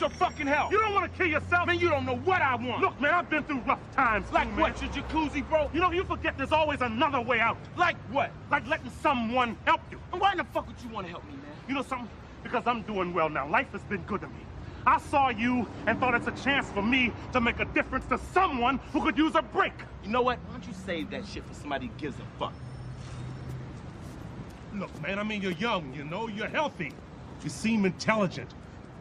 your fucking help. You don't want to kill yourself? Man, you don't know what I want. Look, man, I've been through rough times. like too, what? man. Your jacuzzi broke? You know, you forget there's always another way out. Like what? Like letting someone help you. And why in the fuck would you want to help me, man? You know something? Because I'm doing well now. Life has been good to me. I saw you and thought it's a chance for me to make a difference to someone who could use a break. You know what? Why don't you save that shit for somebody who gives a fuck? Look, man, I mean, you're young, you know, you're healthy. You seem intelligent.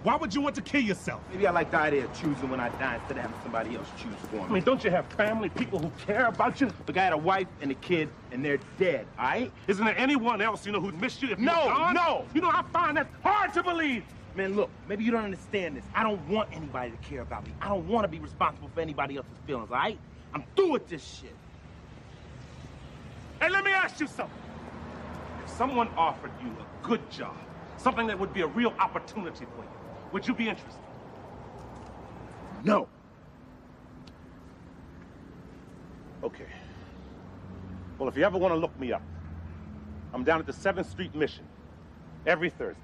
Why would you want to kill yourself? Maybe I like the idea of choosing when I die instead of having somebody else choose for me. I mean, don't you have family, people who care about you? Look, I had a wife and a kid, and they're dead, all right? Isn't there anyone else, you know, who'd miss you if No, you gone? no. You know, I find that hard to believe. Man, look, maybe you don't understand this. I don't want anybody to care about me. I don't want to be responsible for anybody else's feelings, all right? I'm through with this shit. Hey, let me ask you something. If someone offered you a good job, something that would be a real opportunity for you, would you be interested? No. Okay. Well, if you ever want to look me up, I'm down at the 7th Street Mission every Thursday.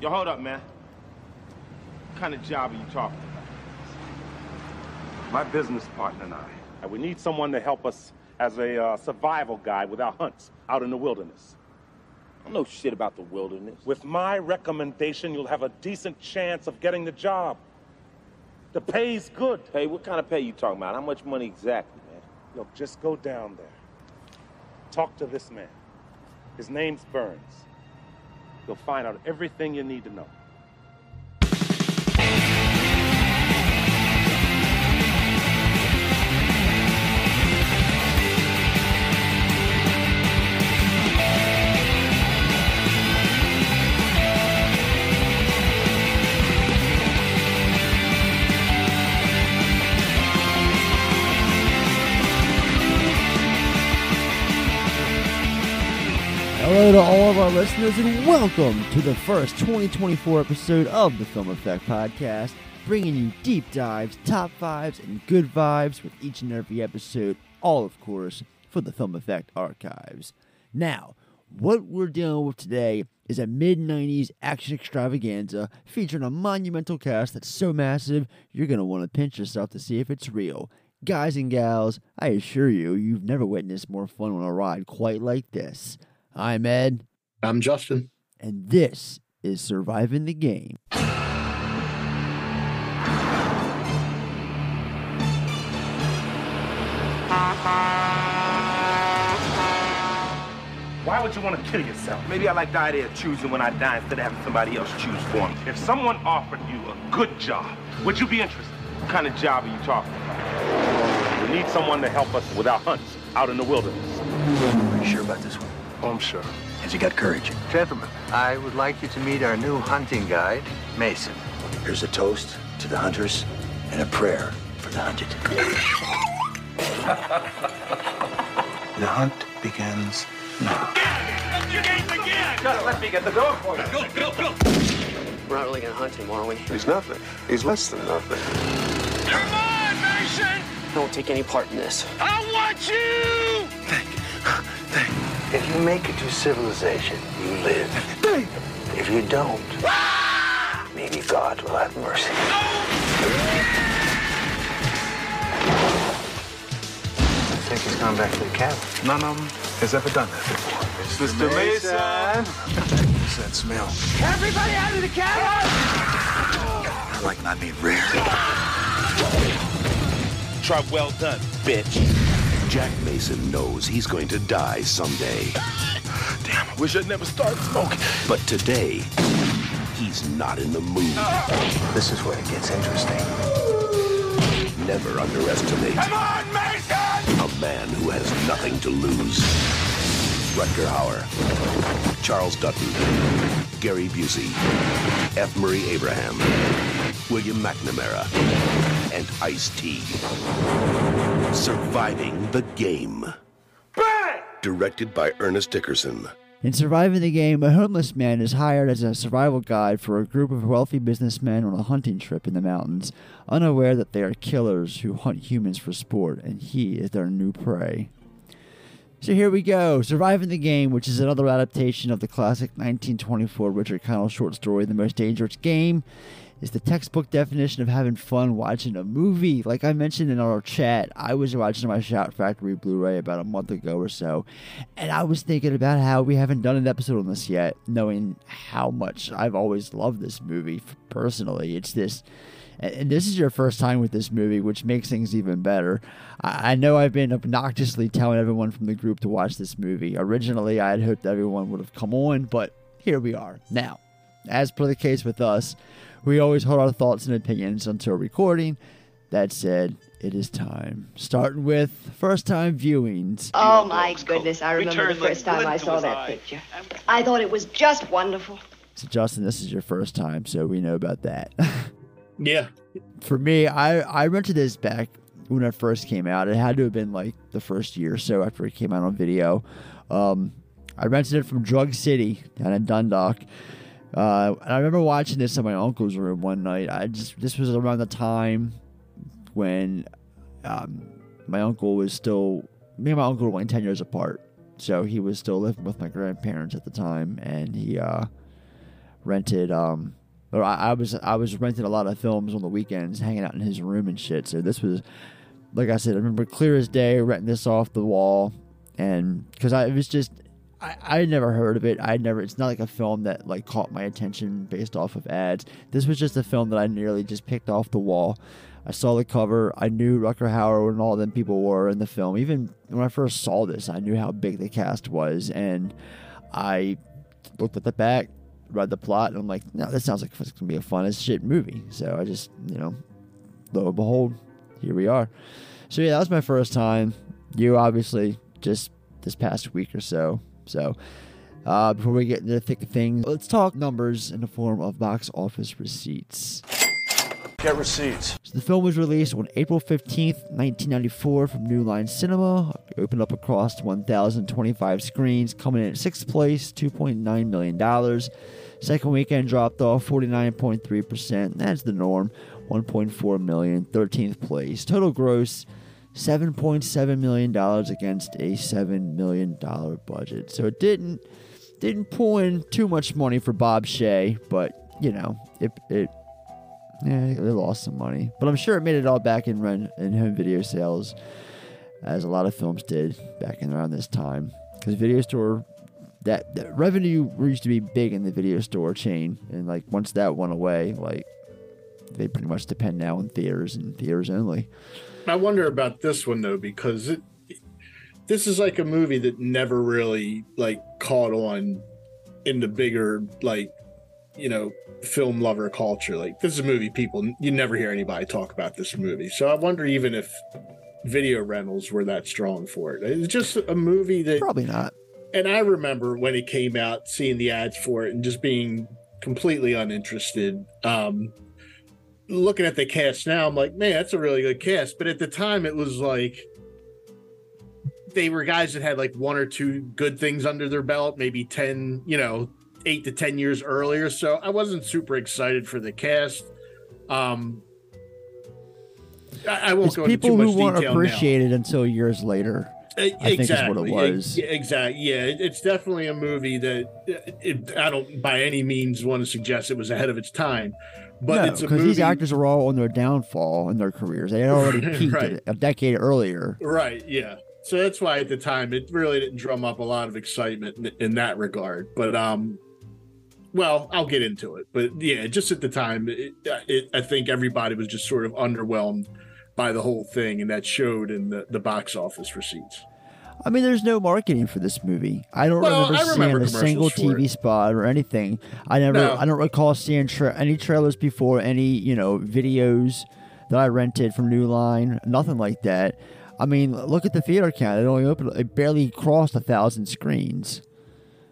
Yo, hold up, man. What kind of job are you talking about? My business partner and I. And we need someone to help us as a uh, survival guide with our hunts out in the wilderness. I know shit about the wilderness. With my recommendation, you'll have a decent chance of getting the job. The pay's good. Hey, what kind of pay you talking about? How much money exactly, man? Look, just go down there. Talk to this man. His name's Burns. You'll find out everything you need to know. Hello to all of our listeners, and welcome to the first 2024 episode of the Film Effect Podcast, bringing you deep dives, top fives, and good vibes with each and every episode, all, of course, for the Film Effect archives. Now, what we're dealing with today is a mid 90s action extravaganza featuring a monumental cast that's so massive you're going to want to pinch yourself to see if it's real. Guys and gals, I assure you, you've never witnessed more fun on a ride quite like this. I'm Ed, I'm Justin. and this is Surviving the Game. Why would you want to kill yourself? Maybe I like the idea of choosing when I die instead of having somebody else choose for me. If someone offered you a good job, would you be interested? What kind of job are you talking about? We need someone to help us with our hunts out in the wilderness. Are you sure about this one? Oh, I'm sure. Has he got courage? Gentlemen, I would like you to meet our new hunting guide, Mason. Here's a toast to the hunters and a prayer for the hunted. the hunt begins now. Just let me get the dog for you. Go, go, go. We're not really gonna hunt him, are we? He's nothing. He's less than nothing. I won't take any part in this. If you make it to civilization, you live. If you don't, maybe God will have mercy. I think he's gone back to the cabin. None of them has ever done that before. Mr. Mason. What's that smell? Everybody out of the cabin! I like my meat rare. Try well done, bitch. Jack Mason knows he's going to die someday. Damn, I wish I'd never started smoking. But today, he's not in the mood. This is where it gets interesting. Never underestimate Come on, Mason! a man who has nothing to lose. Rutger Hauer, Charles Dutton, Gary Busey, F. Murray Abraham, William McNamara, and Ice-T. Surviving the Game. Directed by Ernest Dickerson. In surviving the game, a homeless man is hired as a survival guide for a group of wealthy businessmen on a hunting trip in the mountains, unaware that they are killers who hunt humans for sport, and he is their new prey. So here we go. Surviving the Game, which is another adaptation of the classic 1924 Richard Connell short story, The Most Dangerous Game, is the textbook definition of having fun watching a movie. Like I mentioned in our chat, I was watching my Shout Factory Blu ray about a month ago or so, and I was thinking about how we haven't done an episode on this yet, knowing how much I've always loved this movie personally. It's this and this is your first time with this movie, which makes things even better. I know I've been obnoxiously telling everyone from the group to watch this movie. Originally, I had hoped everyone would have come on, but here we are. Now, as per the case with us, we always hold our thoughts and opinions until recording. That said, it is time. Starting with first time viewings. Oh my goodness, I remember the first time I saw that picture. I thought it was just wonderful. So, Justin, this is your first time, so we know about that. Yeah. For me, I I rented this back when it first came out. It had to have been like the first year or so after it came out on video. Um, I rented it from Drug City down in Dundalk. Uh, and I remember watching this in my uncle's room one night. I just this was around the time when um, my uncle was still me and my uncle were like ten years apart, so he was still living with my grandparents at the time, and he uh, rented um, but I, I, was I was renting a lot of films on the weekends, hanging out in his room and shit. So this was, like I said, I remember clear as day renting this off the wall, and because I it was just I I never heard of it. I never. It's not like a film that like caught my attention based off of ads. This was just a film that I nearly just picked off the wall. I saw the cover. I knew Rutger Hauer and all them people were in the film. Even when I first saw this, I knew how big the cast was, and I looked at the back read the plot, and I'm like, no, this sounds like it's gonna be a fun as shit movie. So I just, you know, lo and behold, here we are. So yeah, that was my first time. You obviously just this past week or so. So uh, before we get into the thick of things, let's talk numbers in the form of box office receipts. Get receipts. So the film was released on April 15th, 1994 from New Line Cinema. It opened up across 1,025 screens, coming in at sixth place, $2.9 million. Second weekend dropped off 49.3%. That's the norm. 1.4 million, 13th place. Total gross $7.7 million against a $7 million budget. So it didn't didn't pull in too much money for Bob Shaye, but you know, it it yeah, they lost some money, but I'm sure it made it all back in run in home video sales, as a lot of films did back in around this time. Because video store, that, that revenue used to be big in the video store chain, and like once that went away, like they pretty much depend now on theaters and theaters only. I wonder about this one though, because it, this is like a movie that never really like caught on in the bigger like you know film lover culture. Like this is a movie people you never hear anybody talk about this movie. So i wonder even if video rentals were that strong for it. It's just a movie that probably not. And i remember when it came out seeing the ads for it and just being completely uninterested. Um looking at the cast now i'm like man that's a really good cast but at the time it was like they were guys that had like one or two good things under their belt maybe 10 you know eight to ten years earlier, so I wasn't super excited for the cast. Um, I, I won't it's go people into too who much weren't appreciated now. until years later. I exactly. think is what it was. Exactly. Yeah, it's definitely a movie that it, I don't by any means want to suggest it was ahead of its time. But no, it's because these actors are all on their downfall in their careers. They had already peaked right. a decade earlier. Right. Yeah. So that's why at the time it really didn't drum up a lot of excitement in, in that regard. But um, well, I'll get into it, but yeah, just at the time, it, it, I think everybody was just sort of underwhelmed by the whole thing, and that showed in the, the box office receipts. I mean, there's no marketing for this movie. I don't well, remember I seeing a single TV spot or anything. I never, No. I don't recall seeing tra- any trailers before, any you know videos that I rented from New Line, nothing like that. I mean, look at the theater count; it only opened, it barely crossed a thousand screens.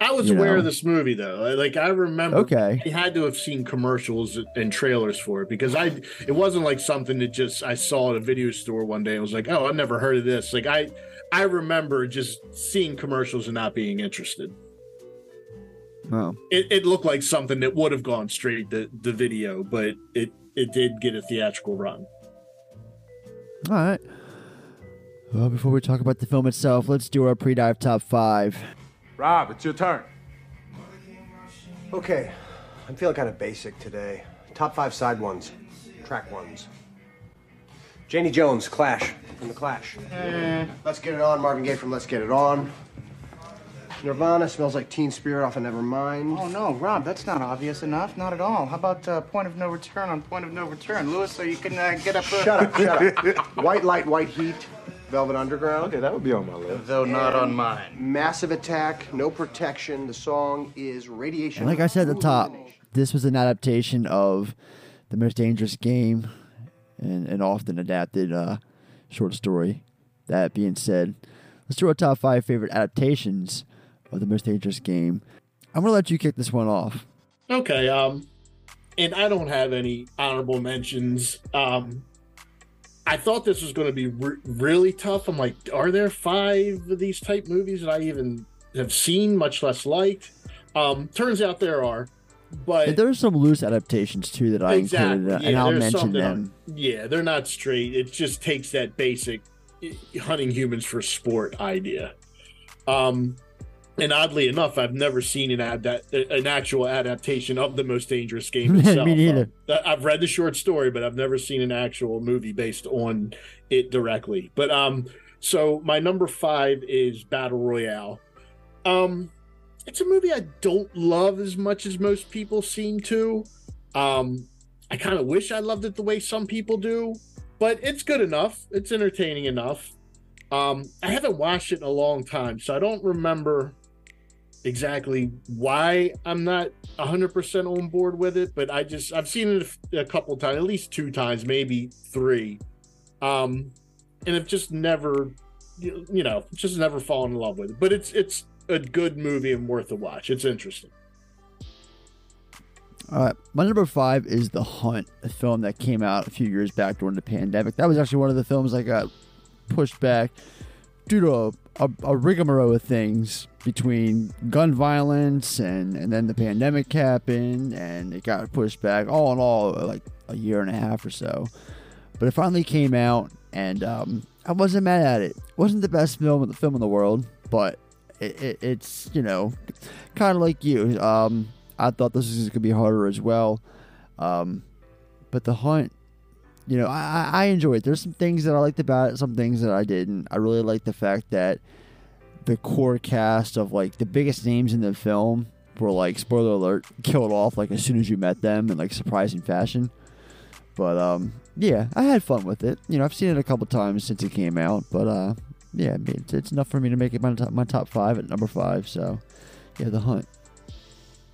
I was You aware know. of this movie though. Like I remember, Okay. I had to have seen commercials and trailers for it because I. It wasn't like something that just I saw at a video store one day. I was like, oh, I've never heard of this. Like I, I remember just seeing commercials and not being interested. Oh. It, it looked like something that would have gone straight to the video, but it it did get a theatrical run. All right. Well, before we talk about the film itself, let's do our pre-dive top five. Rob, it's your turn. Okay, I'm feeling kind of basic today. Top five side ones, track ones. Janie Jones, Clash, from The Clash. Eh. Let's Get It On, Marvin Gaye from Let's Get It On. Nirvana smells like Teen Spirit off of Nevermind. Oh no, Rob, that's not obvious enough. Not at all. How about uh, Point of No Return on Point of No Return, Lewis, so you can uh, get up. Uh... Shut up, shut up. White Light, White Heat, Velvet Underground. Okay, that would be on my list. Though not on mine. Massive Attack, No Protection. The song is Radiation. And like I said at the top, this was an adaptation of the most dangerous game, and an often adapted uh, short story. That being said, let's do our top five favorite adaptations of the most dangerous game. I'm gonna let you kick this one off. Okay, um, and I don't have any honorable mentions. Um, I thought this was going to be re- really tough. I'm like, are there five of these type movies that I even have seen, much less liked? Um, turns out there are, but And there's some loose adaptations too that I exactly, included, yeah, and I'll mention them. Yeah, they're not straight. It just takes that basic eh, hunting humans for sport idea. Um, and oddly enough, I've never seen an ad that an actual adaptation of the most dangerous game itself. Me neither. Uh, I've read the short story, but I've never seen an actual movie based on it directly. But um, so my number five is Battle Royale. Um, it's a movie I don't love as much as most people seem to. Um, I kind of wish I loved it the way some people do, but it's good enough. It's entertaining enough. Um, I haven't watched it in a long time, so I don't remember exactly why I'm not 100% on board with it, but I just I've seen it a, couple times, at least two times, maybe three. Um, and I've just never you know, just never fallen in love with it. But it's it's a good movie and worth a watch. It's interesting. All right, my number five is The Hunt, a film that came out a few years back during the pandemic. That was actually one of the films I got pushed back due to a, a, a rigmarole of things between gun violence and, and then the pandemic happened and it got pushed back. All in all, like a year and a half or so. But it finally came out and um, I wasn't mad at it. It wasn't the best film the film in the world, but it, it, it's you know kind of like you. Um, I thought this was gonna be harder as well, um, but the hunt, you know, I, I enjoyed. it. There's some things that I liked about it, some things that I didn't. I really liked the fact that the core cast of like the biggest names in the film were like spoiler alert killed off like as soon as you met them in like surprising fashion. But um, yeah, I had fun with it. You know, I've seen it a couple times since it came out, but uh, yeah, I mean, it's, it's enough for me to make it my top, my top five at number five. So, yeah, the hunt.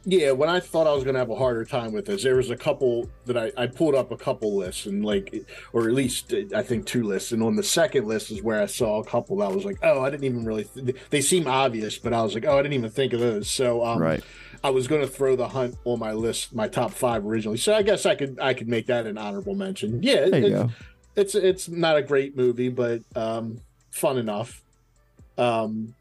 Yeah, when I thought I was going to have a harder time with this, there was a couple that I, I pulled up a couple lists and like, or at least I think two lists. And on the second list is where I saw a couple that was like, oh, I didn't even really, th- they seem obvious, but I was like, oh, I didn't even think of those. So, um, Right. I was going to throw the hunt on my list, my top five originally. So I guess I could, I could make that an honorable mention. Yeah. There you it's, go. it's, it's not a great movie, but, um, fun enough. Um,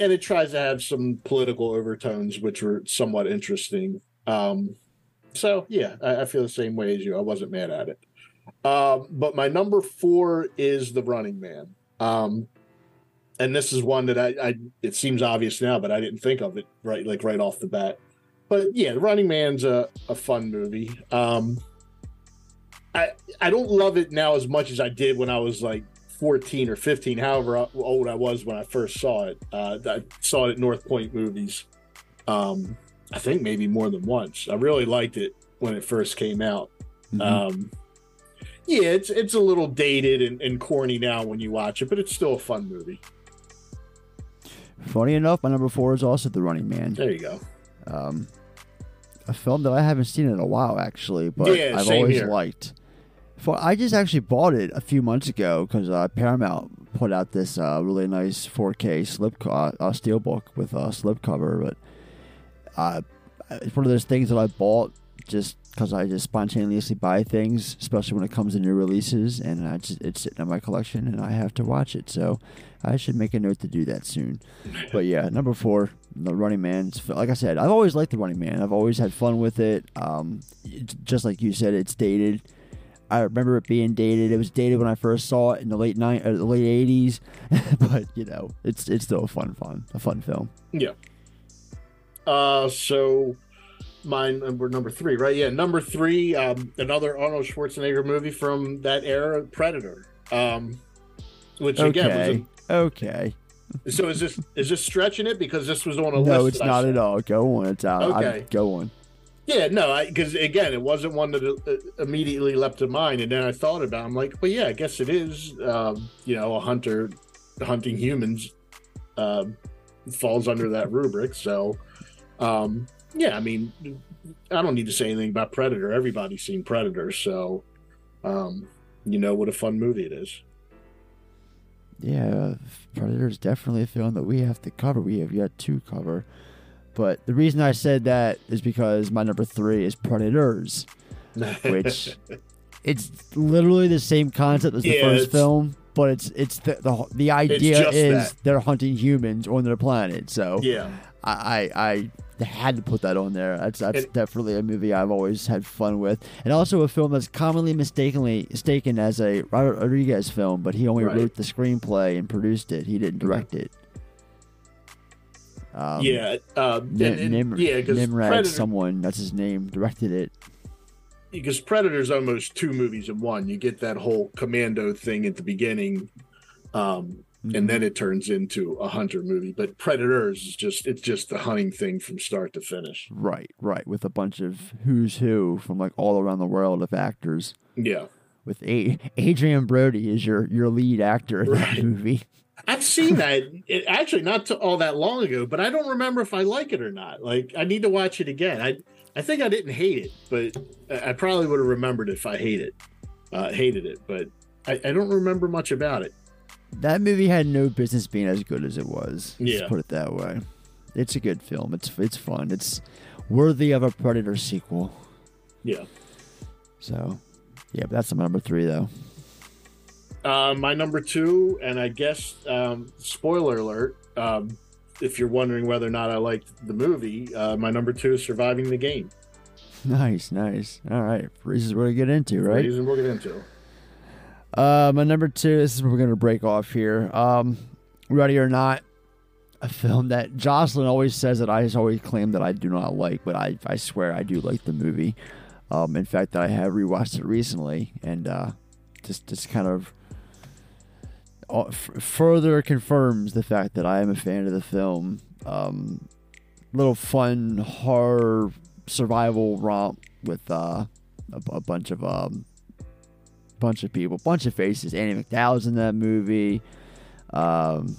and it tries to have some political overtones, which were somewhat interesting. Um, so yeah, I, I feel the same way as you. I wasn't mad at it. Um, but my number four is The Running Man. Um, and this is one that I, I, it seems obvious now, but I didn't think of it right, like right off the bat. But yeah, The Running Man's a, a fun movie. Um, I, I don't love it now as much as I did when I was like 14 or 15, however old I was when I first saw it. Uh, I saw it at North Point Movies. Um, I think maybe more than once. I really liked it when it first came out. Um, yeah, it's it's a little dated and, and corny now when you watch it, but it's still a fun movie. Funny enough, my number four is also The Running Man. There you go. Um, a film that I haven't seen in a while, actually, but Yeah, I've always here. liked. For I just actually bought it a few months ago because uh, Paramount put out this uh, really nice 4K slip co- uh, steelbook with a slip cover, but uh, it's one of those things that I bought just because I just spontaneously buy things, especially when it comes to new releases, and I just, it's sitting in my collection, and I have to watch it. So I should make a note to do that soon. but yeah, number four, the Running Man. Like I said, I've always liked the Running Man. I've always had fun with it. Um, just like you said, it's dated. I remember it being dated. It was dated when I first saw it in the late nine, uh, the late eighties, but you know, it's it's still a fun, fun, a fun film. Yeah. Uh, so mine number number three, right? Yeah, number three, um, another Arnold Schwarzenegger movie from that era, Predator. Um, which again okay, was a, okay. so is this is this stretching it because this was on a list? No, it's that I not at all. Go on. It's out. Okay. I'm, go on. Yeah, no, because again, it wasn't one that uh, immediately leapt to mind, and then I thought about. It, I'm like, well, yeah, I guess it is. Um, you know, a hunter hunting humans uh, falls under that rubric. So, um, yeah, I mean, I don't need to say anything about Predator. Everybody's seen Predator, so um, you know what a fun movie it is. Yeah, Predator is definitely a film that we have to cover. We have yet to cover. But the reason I said that is because my number three is Predators, which it's literally the same concept as the Yeah, first film, but it's it's the the, the idea is that. they're hunting humans on their planet. So Yeah. I, I I had to put that on there. That's that's And- definitely a movie I've always had fun with, and also a film that's commonly mistakenly mistaken as a Robert Rodriguez film, but he only Right. wrote the screenplay and produced it. He didn't direct mm-hmm. it. Um, yeah, uh, and- and- Nim- yeah, because Nimrod, Predator, someone that's his name, directed it. because Predator's almost two movies in one. You get that whole commando thing at the beginning, um, Mm-hmm. and then it turns into a hunter movie. But Predators is just it's just the hunting thing from start to finish. Right, right, with a bunch of who's who from like all around the world of actors. Yeah, With a- Adrien Brody is your your lead actor in that movie. I've seen that it, actually not all that long ago, but I don't remember if I like it or not. Like I need to watch it again. I I think I didn't hate it, but I probably would have remembered if I hate it, uh, hated it. But I, I don't remember much about it. That movie had no business being as good as it was. Let's Yeah. put it that way. It's a good film. It's it's fun. It's worthy of a Predator sequel. Yeah. So, yeah, but that's number three though. Uh, my number two, and I guess um, spoiler alert. Um, if you're wondering whether or not I liked the movie, uh, my number two is surviving the game. Nice, nice. All right, reasons we're gonna get into, right? Reason we'll get into. Uh, my number two. This is where we're gonna break off here. Um, ready or not, a film that Jocelyn always says that I always claim that I do not like, but I I swear I do like the movie. Um, in fact, that I have rewatched it recently, and uh, just just kind of uh, f- further confirms the fact that I am a fan of the film. Um, little fun horror survival romp with uh, a, a bunch of um, bunch of people, bunch of faces. Andie MacDowell's in that movie. Um,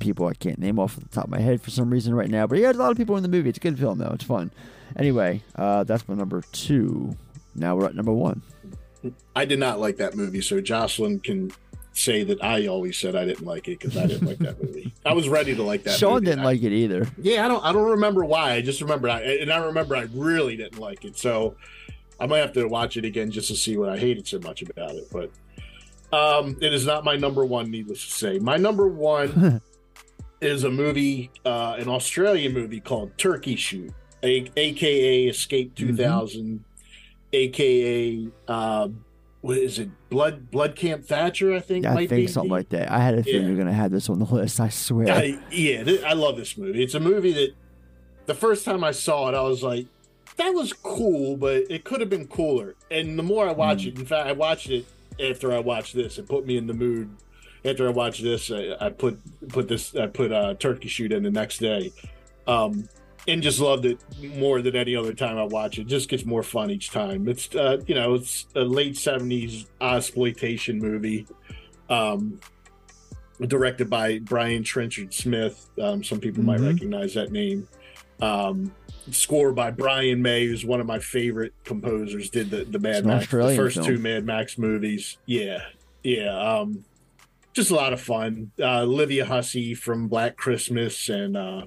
people I can't name off the top of my head for some reason right now, but he yeah, a lot of people in the movie. It's a good film though. It's fun. Anyway, uh, that's my number two. Now we're at number one. I did not like that movie, so Jocelyn can say that I always said I didn't like it because I didn't like that movie. I was ready to like that. Sean movie. didn't like it either. Yeah, I don't. I don't remember why. I just remember, I, and I remember I really didn't like it. So I might have to watch it again just to see what I hated so much about it. But um, it is not my number one. Needless to say, my number one is a movie, uh, an Australian movie called Turkey Shoot, a- aka Escape Mm-hmm. 2000, aka um, what is it? Blood Blood Camp Thatcher, I think. I might think something like that. I had a feeling Yeah. you're gonna have this on the list. I swear. I, yeah, th- I love this movie. It's a movie that the first time I saw it, I was like, that was cool, but it could have been cooler. And the more I watch it, in fact, I watched it after I watched this. It put me in the mood. After I watched this, I, I put put this I put uh, Turkey Shoot in the next day, um, and just loved it more than any other time I watch it. Just gets more fun each time. It's uh, you know it's a late seventies exploitation movie. Um, directed by Brian Trenchard Smith. Um, some people might Mhm. recognize that name. Um, score by Brian May, who's one of my favorite composers. Did the the Mad It's Max, the first film. two Mad Max movies. Yeah, yeah. Um, just a lot of fun. Uh, Olivia Hussey from Black Christmas and uh,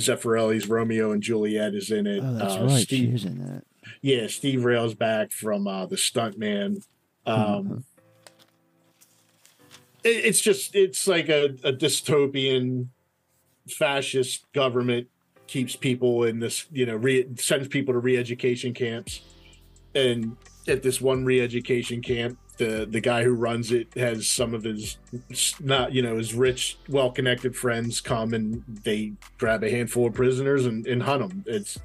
Zeffirelli's Romeo and Juliet is in it. oh, that's uh, right. Steve, She in that. yeah, Steve Railsback from uh, the Stuntman. Um, it, it's just it's like a, a dystopian fascist government keeps people in this you know re- sends people to re-education camps and at this one re-education camp the the guy who runs it has some of his not you know his rich well connected friends come and they grab a handful of prisoners and, and hunt them it's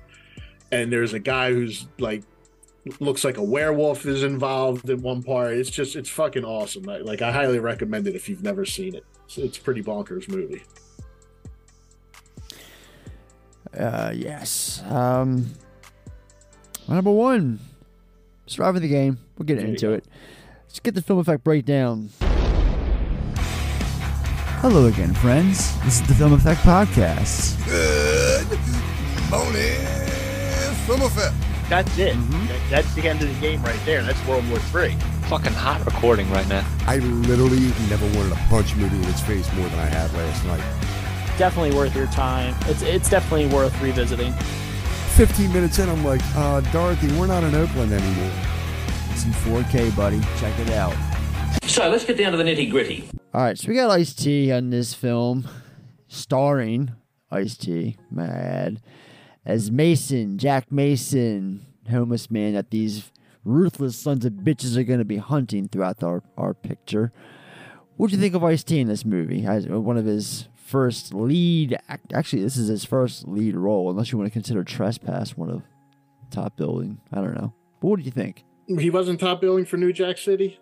and there's a guy who's like looks like a werewolf is involved in one part. It's just it's fucking awesome. Like i highly recommend it if you've never seen it. It's, it's pretty bonkers movie. Uh yes um number one surviving the game. We'll get into it Let's get the film effect breakdown. Hello again, friends. This is the Film Effect Podcast. Good morning, Film Effect. That's it. Mm-hmm. That's the end of the game right there. That's World War Three. Fucking hot recording right now. I literally never wanted to punch movie in its face more than I had last night. Definitely worth your time. It's it's definitely worth revisiting. 15 minutes in, I'm like, uh, Dorothy, we're not in Oakland anymore. It's in 4K, buddy. Check it out. So let's get down to the nitty gritty. All right, so we got Ice T on this film, starring Ice T, mad, as Mason, Jack Mason, homeless man that these ruthless sons of bitches are going to be hunting throughout our, our picture. What do you think of Ice T in this movie? As uh, one of his first lead, actually, this is his first lead role, unless you want to consider Trespass one of top billing. I don't know. But what do you think? He wasn't top billing for New Jack City.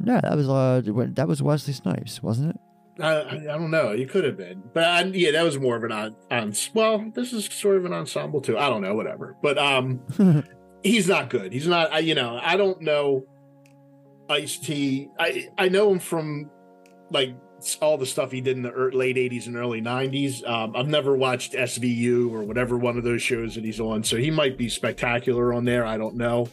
No, that was uh, that was Wesley Snipes, wasn't it? I, I don't know. He could have been, but I, yeah, that was more of an on, on. Well, this is sort of an ensemble too. I don't know, whatever. But um, he's not good. He's not. I, you know, I don't know. Ice T. I I know him from like all the stuff he did in the late 80s and early 90s. Um, I've never watched SVU or whatever one of those shows that he's on, so he might be spectacular on there. I don't know.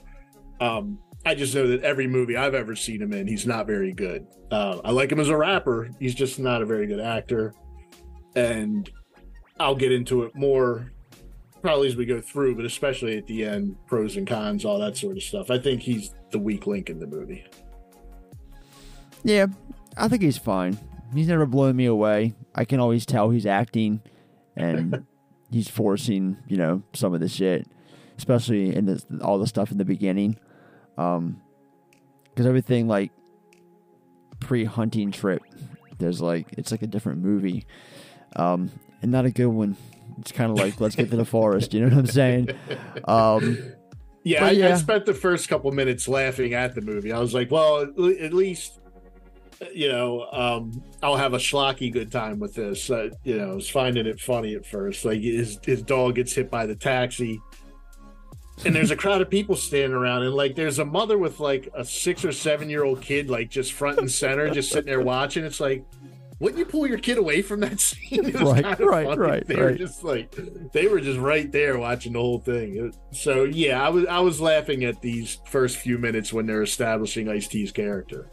Um, I just know that every movie I've ever seen him in, he's not very good. Uh, I like him as a rapper. He's just not a very good actor. And I'll get into it more probably as we go through, but especially at the end, pros and cons, all that sort of stuff. I think he's the weak link in the movie. Yeah, I think he's fine. He's never blown me away. I can always tell he's acting and he's forcing, you know, some of the shit, especially in the, all the stuff in the beginning. Um, because everything like pre-hunting trip, there's like it's like a different movie, um, and not a good one. It's kind of like let's get to the forest. You know what I'm saying? Um, yeah, I, yeah, I spent the first couple minutes laughing at the movie. I was like, well, at least you know, um, I'll have a schlocky good time with this. Uh, you know, I was finding it funny at first. Like his his dog gets hit by the taxi, and there's a crowd of people standing around, and like there's a mother with like a six or seven year old kid, like just front and center, just sitting there watching. It's like, wouldn't you pull your kid away from that scene? right, right, funny. right. They right. were just like, they were just right there watching the whole thing. So yeah, I was I was laughing at these first few minutes when they're establishing Ice T's character.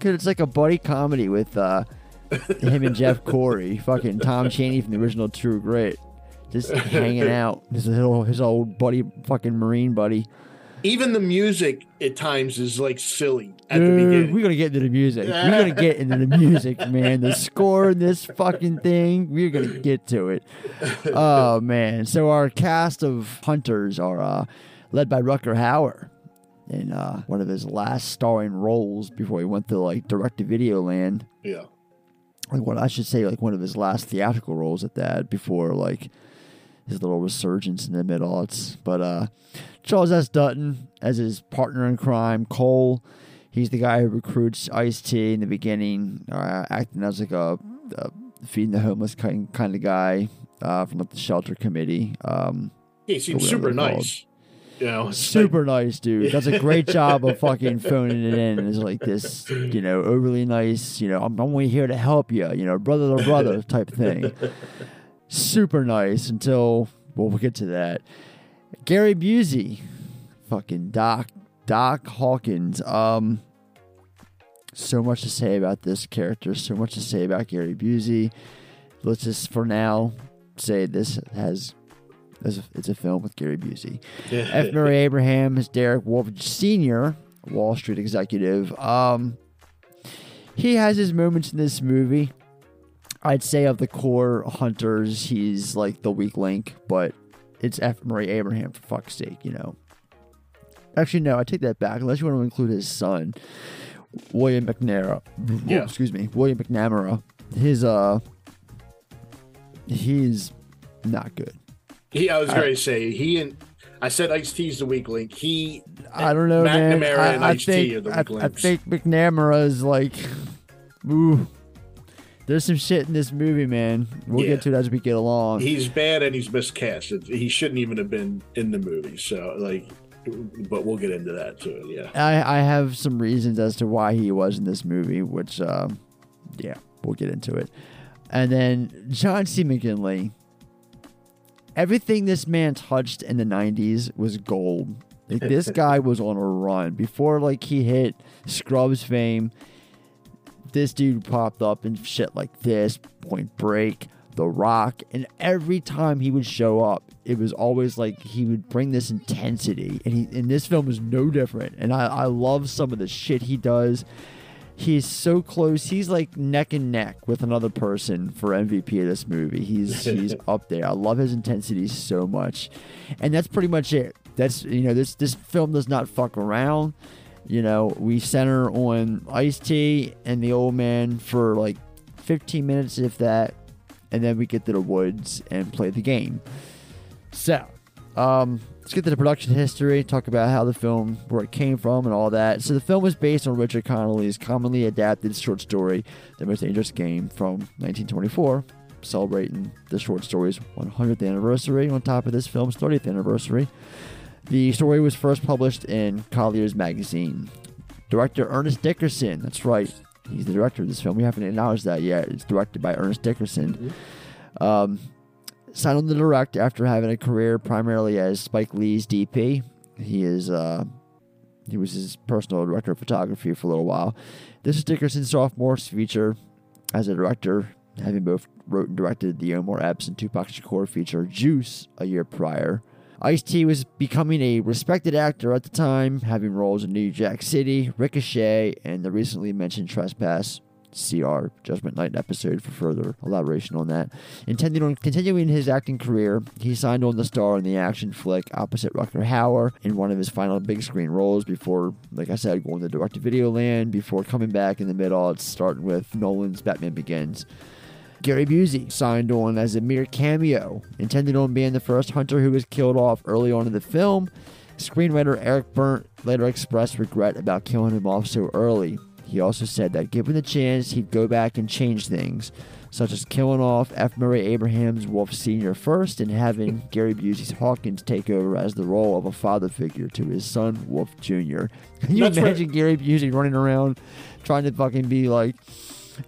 Cause it's like a buddy comedy with uh, him and Jeff Corey, fucking Tom Chaney from the original True Grit, just hanging out. His little his old buddy, fucking Marine buddy. Even the music at times is like silly at Dude, the beginning. We're gonna get into the music. We're gonna get into the music, man. The score in this fucking thing. We're gonna get to it. Oh man. So our cast of hunters are uh, led by Rutger Hauer in uh, one of his last starring roles before he went to like direct to video land. Yeah. Like what I should say, like one of his last theatrical roles at that before like his little resurgence in the mid aughts. But uh, Charles S. Dutton as his partner in crime, Cole. He's the guy who recruits Ice T in the beginning, uh, acting as like a, a, feeding the homeless kind kind of guy uh, from like the shelter committee. Um, he seems super nice. You know, super like, nice dude. Does a great job of fucking phoning it in. Is like this, you know, overly nice. You know, I'm only here to help you. You know, brother to brother type thing. Super nice until well, we'll get to that. Gary Busey, fucking Doc Doc Hawkins. Um, so much to say about this character. So much to say about Gary Busey. Let's just for now say this has it's a, it's a film with Gary Busey. F. Murray Abraham is Derek Wolfe Sr., Wall Street executive. Um, he has his moments in this movie. I'd say of the core hunters, he's like the weak link, but it's F. Murray Abraham for fuck's sake, you know. Actually, no, I take that back. Unless you want to include his son, William McNamara. Yeah. excuse me, William McNamara. His uh, he's not good. He, I was going to say he and I said Ice T's the weak link. He, I don't know, man. McNamara I, and I think are the I, weak I think McNamara is like, ooh. There's some shit in this movie, man. We'll Yeah. get to it as we get along. He's bad and he's miscast. He shouldn't even have been in the movie. So like, but we'll get into that too. Yeah. I, I have some reasons as to why he was in this movie, which, uh, yeah, we'll get into it. And then John C. McGinley. Everything this man touched in the 90s was gold. Like, this guy was on a run. Before, like, he hit Scrubs fame, this dude popped up in shit like this, Point Break, The Rock, and every time he would show up, it was always like he would bring this intensity, and he and this film was no different. And I, I love some of the shit he does. He's so close. He's like neck and neck with another person for MVP of this movie. He's he's up there. I love his intensity so much, and that's pretty much it. That's you know this this film does not fuck around. You know we center on Ice T and the old man for like 15 minutes, if that, and then we get to the woods and play the game. So, um, let's get to the production history, talk about how the film, where it came from, and all that. So, the film was based on Richard Connolly's commonly adapted short story, The Most Dangerous Game, from 1924, celebrating the short story's 100th anniversary on top of this film's 30th anniversary. The story was first published in Collier's magazine. Director Ernest Dickerson, that's right, he's the director of this film. We haven't acknowledged that yet. It's directed by Ernest Dickerson. Um, signed on to direct after having a career primarily as Spike Lee's DP. He is uh, he was his personal director of photography for a little while. This is Dickerson's sophomore feature as a director, having both wrote and directed the Omar Epps and Tupac Shakur feature Juice a year prior. Ice T was becoming a respected actor at the time, having roles in New Jack City, Ricochet, and the recently mentioned Trespass. See our Judgment Night episode for further elaboration on that. Intending on continuing his acting career, he signed on to star in the action flick opposite Rutger Hauer in one of his final big screen roles before, like I said, going to direct to video land, before coming back in the mid aughts, starting with Nolan's Batman Begins. Gary Busey signed on as a mere cameo, intended on being the first hunter who was killed off early on in the film. Screenwriter Eric Bernt later expressed regret about killing him off so early. He also said that given the chance, he'd go back and change things, such as killing off F. Murray Abraham's Wolfe Sr. first and having Gary Busey's Hawkins take over as the role of a father figure to his son, Wolfe Jr. Can you That's imagine Gary Busey running around trying to fucking be like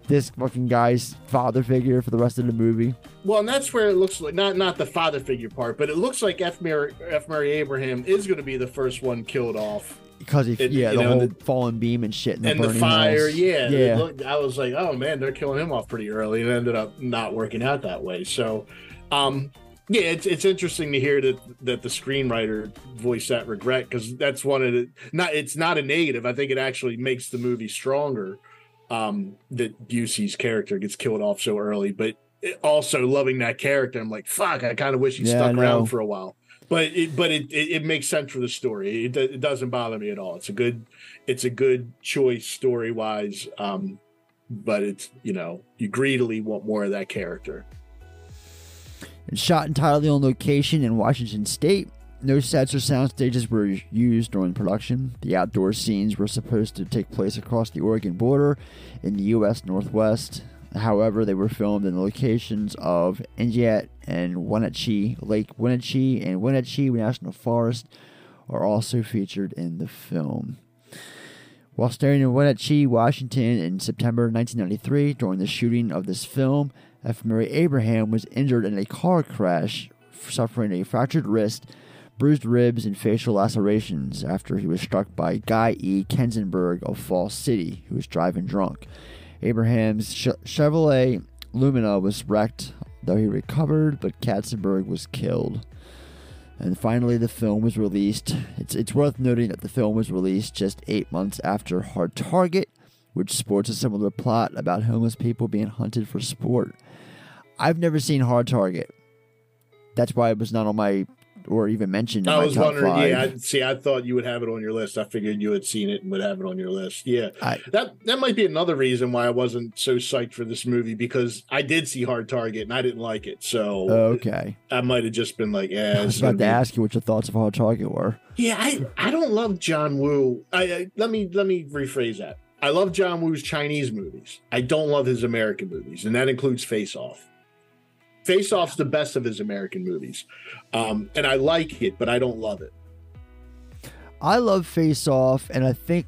this fucking guy's father figure for the rest of the movie? Well, and that's where it looks like not not the father figure part, but it looks like F. Murray, F. Murray Abraham is going to be the first one killed off. Because he, It- yeah, the know, whole the- fallen beam and shit, and, and the, the fire, house. yeah, yeah. looked- I was like, oh man, they're killing him off pretty early, and it ended up not working out that way. So, um, yeah, it's it's interesting to hear that that the screenwriter voiced that regret because that's one of the not it's not a negative. I think it actually makes the movie stronger. Um, that Busey's character gets killed off so early, but also loving that character, I'm like, fuck, I kind of wish he Yeah, stuck around for a while. But it, but it, it, it makes sense for the story. It, it doesn't bother me at all. It's a good, it's a good choice story wise. Um, but it's you know you greedily want more of that character. and shot entirely on location in Washington State. No sets or sound stages were used during production. The outdoor scenes were supposed to take place across the Oregon border in the U.S. Northwest. However, they were filmed in the locations of Entiat and Wenatchee. Lake Wenatchee and Wenatchee National Forest are also featured in the film. While staying in Wenatchee, Washington in September 1993 during the shooting of this film, F. Murray Abraham was injured in a car crash, suffering a fractured wrist, bruised ribs, and facial lacerations after he was struck by Guy E. Kensenberg of Fall City, who was driving drunk. Abraham's Ch- Chevrolet Lumina was wrecked, though he recovered, but Katzenberg was killed. And finally, the film was released. It's, it's worth noting that the film was released just eight months after Hard Target, which sports a similar plot about homeless people being hunted for sport. I've never seen Hard Target. That's why it was not on my or even mentioned. In I my was top wondering. five. Yeah, I, see, I thought you would have it on your list. I figured you had seen it and would have it on your list. Yeah, I- that that might be another reason why I wasn't so psyched for this movie because I did see Hard Target and I didn't like it. So okay. I might have just been like, yeah. I was about to be- ask you what your thoughts of Hard Target were. Yeah, I I don't love John Woo. I, I let me let me rephrase that. I love John Woo's Chinese movies. I don't love his American movies, and that includes Face Off. Face Off's the best of his American movies, um, and I like it, but I don't love it. I love Face Off, and I think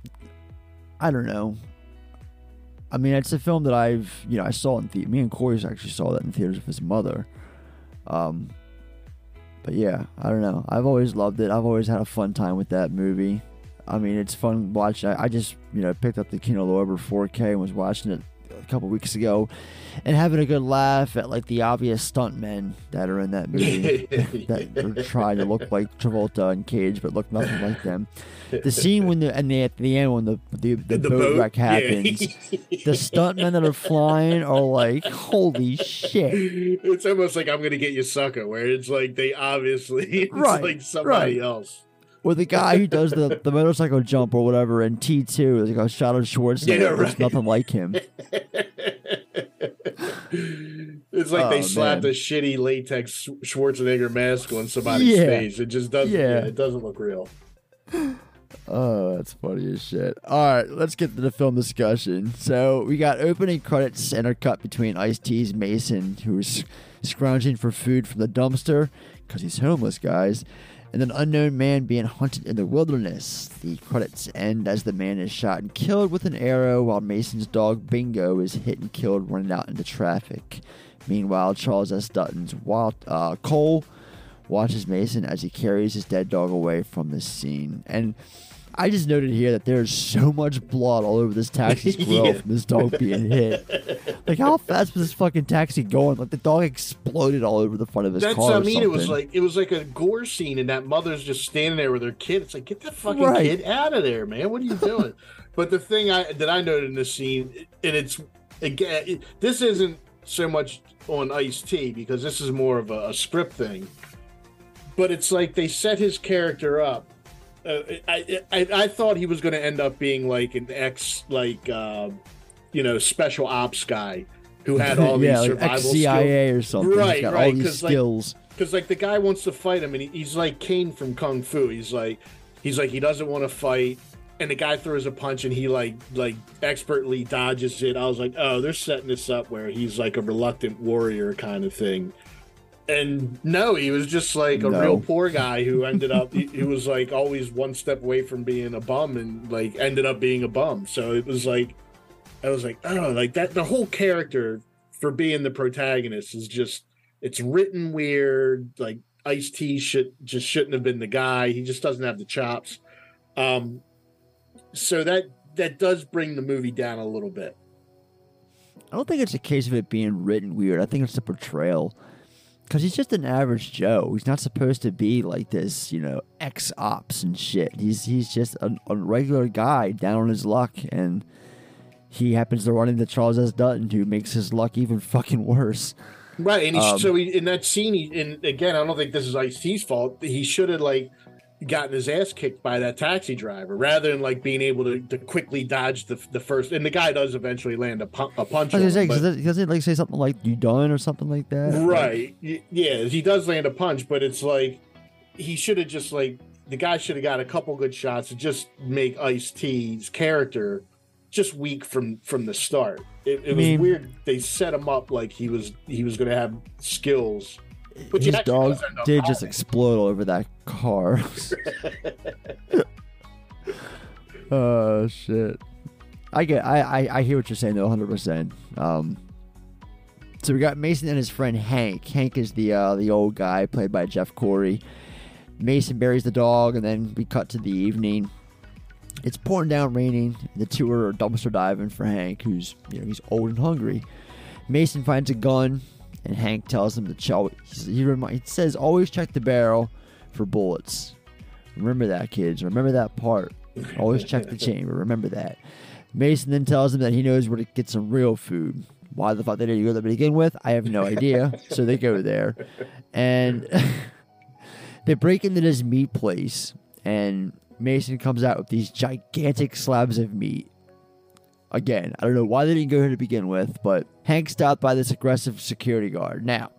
I don't know. I mean, it's a film that I've you know I saw in theater. Me and Corey's actually saw that in theaters with his mother. Um, but yeah, I don't know. I've always loved it. I've always had a fun time with that movie. I mean, it's fun watching. I, I just you know picked up the Kino Lorber 4K and was watching it couple weeks ago, and having a good laugh at like the obvious stuntmen that are in that movie that are trying to look like Travolta and Cage, but look nothing like them. The scene when the and the, at the end when the the, the, The boat, boat? wreck Yeah. happens, the stuntmen that are flying are like, holy shit! It's almost like I'm gonna get you sucker, where it's like they obviously it's Right, like somebody right. else. Or the guy who does the, the motorcycle jump or whatever in T two, there's like a shot of Schwarzenegger. Yeah, right. nothing like him. It's like they Oh, slapped man. a shitty latex Schwarzenegger mask on somebody's Yeah. face. It just doesn't. Yeah. Yeah. it doesn't look real. Oh, that's funny as shit. All right, let's get to the film discussion. So we got opening credits intercut between Ice T's Mason, who's scrounging for food from the dumpster because he's homeless, guys, and an unknown man being hunted in the wilderness. The credits end as the man is shot and killed with an arrow, while Mason's dog Bingo is hit and killed running out into traffic. Meanwhile, Charles S. Dutton's Walt, uh, Cole watches Mason as he carries his dead dog away from the scene. And I just noted here that there's so much blood all over this taxi's grill Yeah. from this dog being hit. Like, how fast was this fucking taxi going? Like, the dog exploded all over the front of his car. That's car. I or mean, it was like it was like a gore scene, and that mother's just standing there with her kid. It's like get that fucking Right. kid out of there, man. What are you doing? but the thing I that I noted in this scene, and it's again, it, this isn't so much on Ice T because this is more of a, a script thing. But it's like they set his character up. Uh, I, I I thought he was going to end up being like an ex like uh, you know special ops guy who had all these like survival ex-CIA skills. or something. Right, He's got right. all these 'cause, like, skills. because like the guy wants to fight him and he, he's like Caine from Kung Fu. He's like he's like he doesn't want to fight and the guy throws a punch and he like like expertly dodges it. I was like, oh, they're setting this up where he's like a reluctant warrior kind of thing. And no, he was just like a No. real poor guy who ended up he, he was like always one step away from being a bum and like ended up being a bum. So it was like I was like, oh, like that the whole character for being the protagonist is just it's written weird. Like Ice T should just shouldn't have been the guy. He just doesn't have the chops. Um, so that that does bring the movie down a little bit. I don't think it's a case of it being written weird. I think it's the portrayal. Because he's just an average Joe. He's not supposed to be like this, you know, ex ops and shit. He's he's just a, a regular guy down on his luck, and he happens to run into Charles S. Dutton, who makes his luck even fucking worse. Right, and he, Um, so he, in that scene, he, and again, I don't think this is Ice T's fault. He should have like gotten his ass kicked by that taxi driver rather than like being able to, to quickly dodge the the first. And the guy does eventually land a, pu- a punch. On him, say, but- because doesn't it like say something like "you done" or something like that? Right. Y- Yeah, he does land a punch, but it's like he should have just like the guy should have got a couple good shots to just make Ice T's character just weak from from the start. It, it was mean- weird. They set him up like he was he was going to have skills. But His dog does did just explode all over that car. oh shit! I get, I, I, I hear what you're saying though, 100. percent Um, so we got Mason and his friend Hank. Hank is the uh, the old guy played by Jeff Corey. Mason buries the dog, and then we cut to the evening. It's pouring down, raining. The two are dumpster diving for Hank, who's you know he's old and hungry. Mason finds a gun, and Hank tells him to chow. He, he says, "Always check the barrel for bullets. Remember that, kids. Remember that part. Always check the chamber. Remember that." Mason then tells him that he knows where to get some real food. Why the fuck they didn't go there to begin with, I have no idea. so they go there, and They break into this meat place, and Mason comes out with these gigantic slabs of meat. Again, I don't know why they didn't go here to begin with, but Hank's stopped by this aggressive security guard. Now,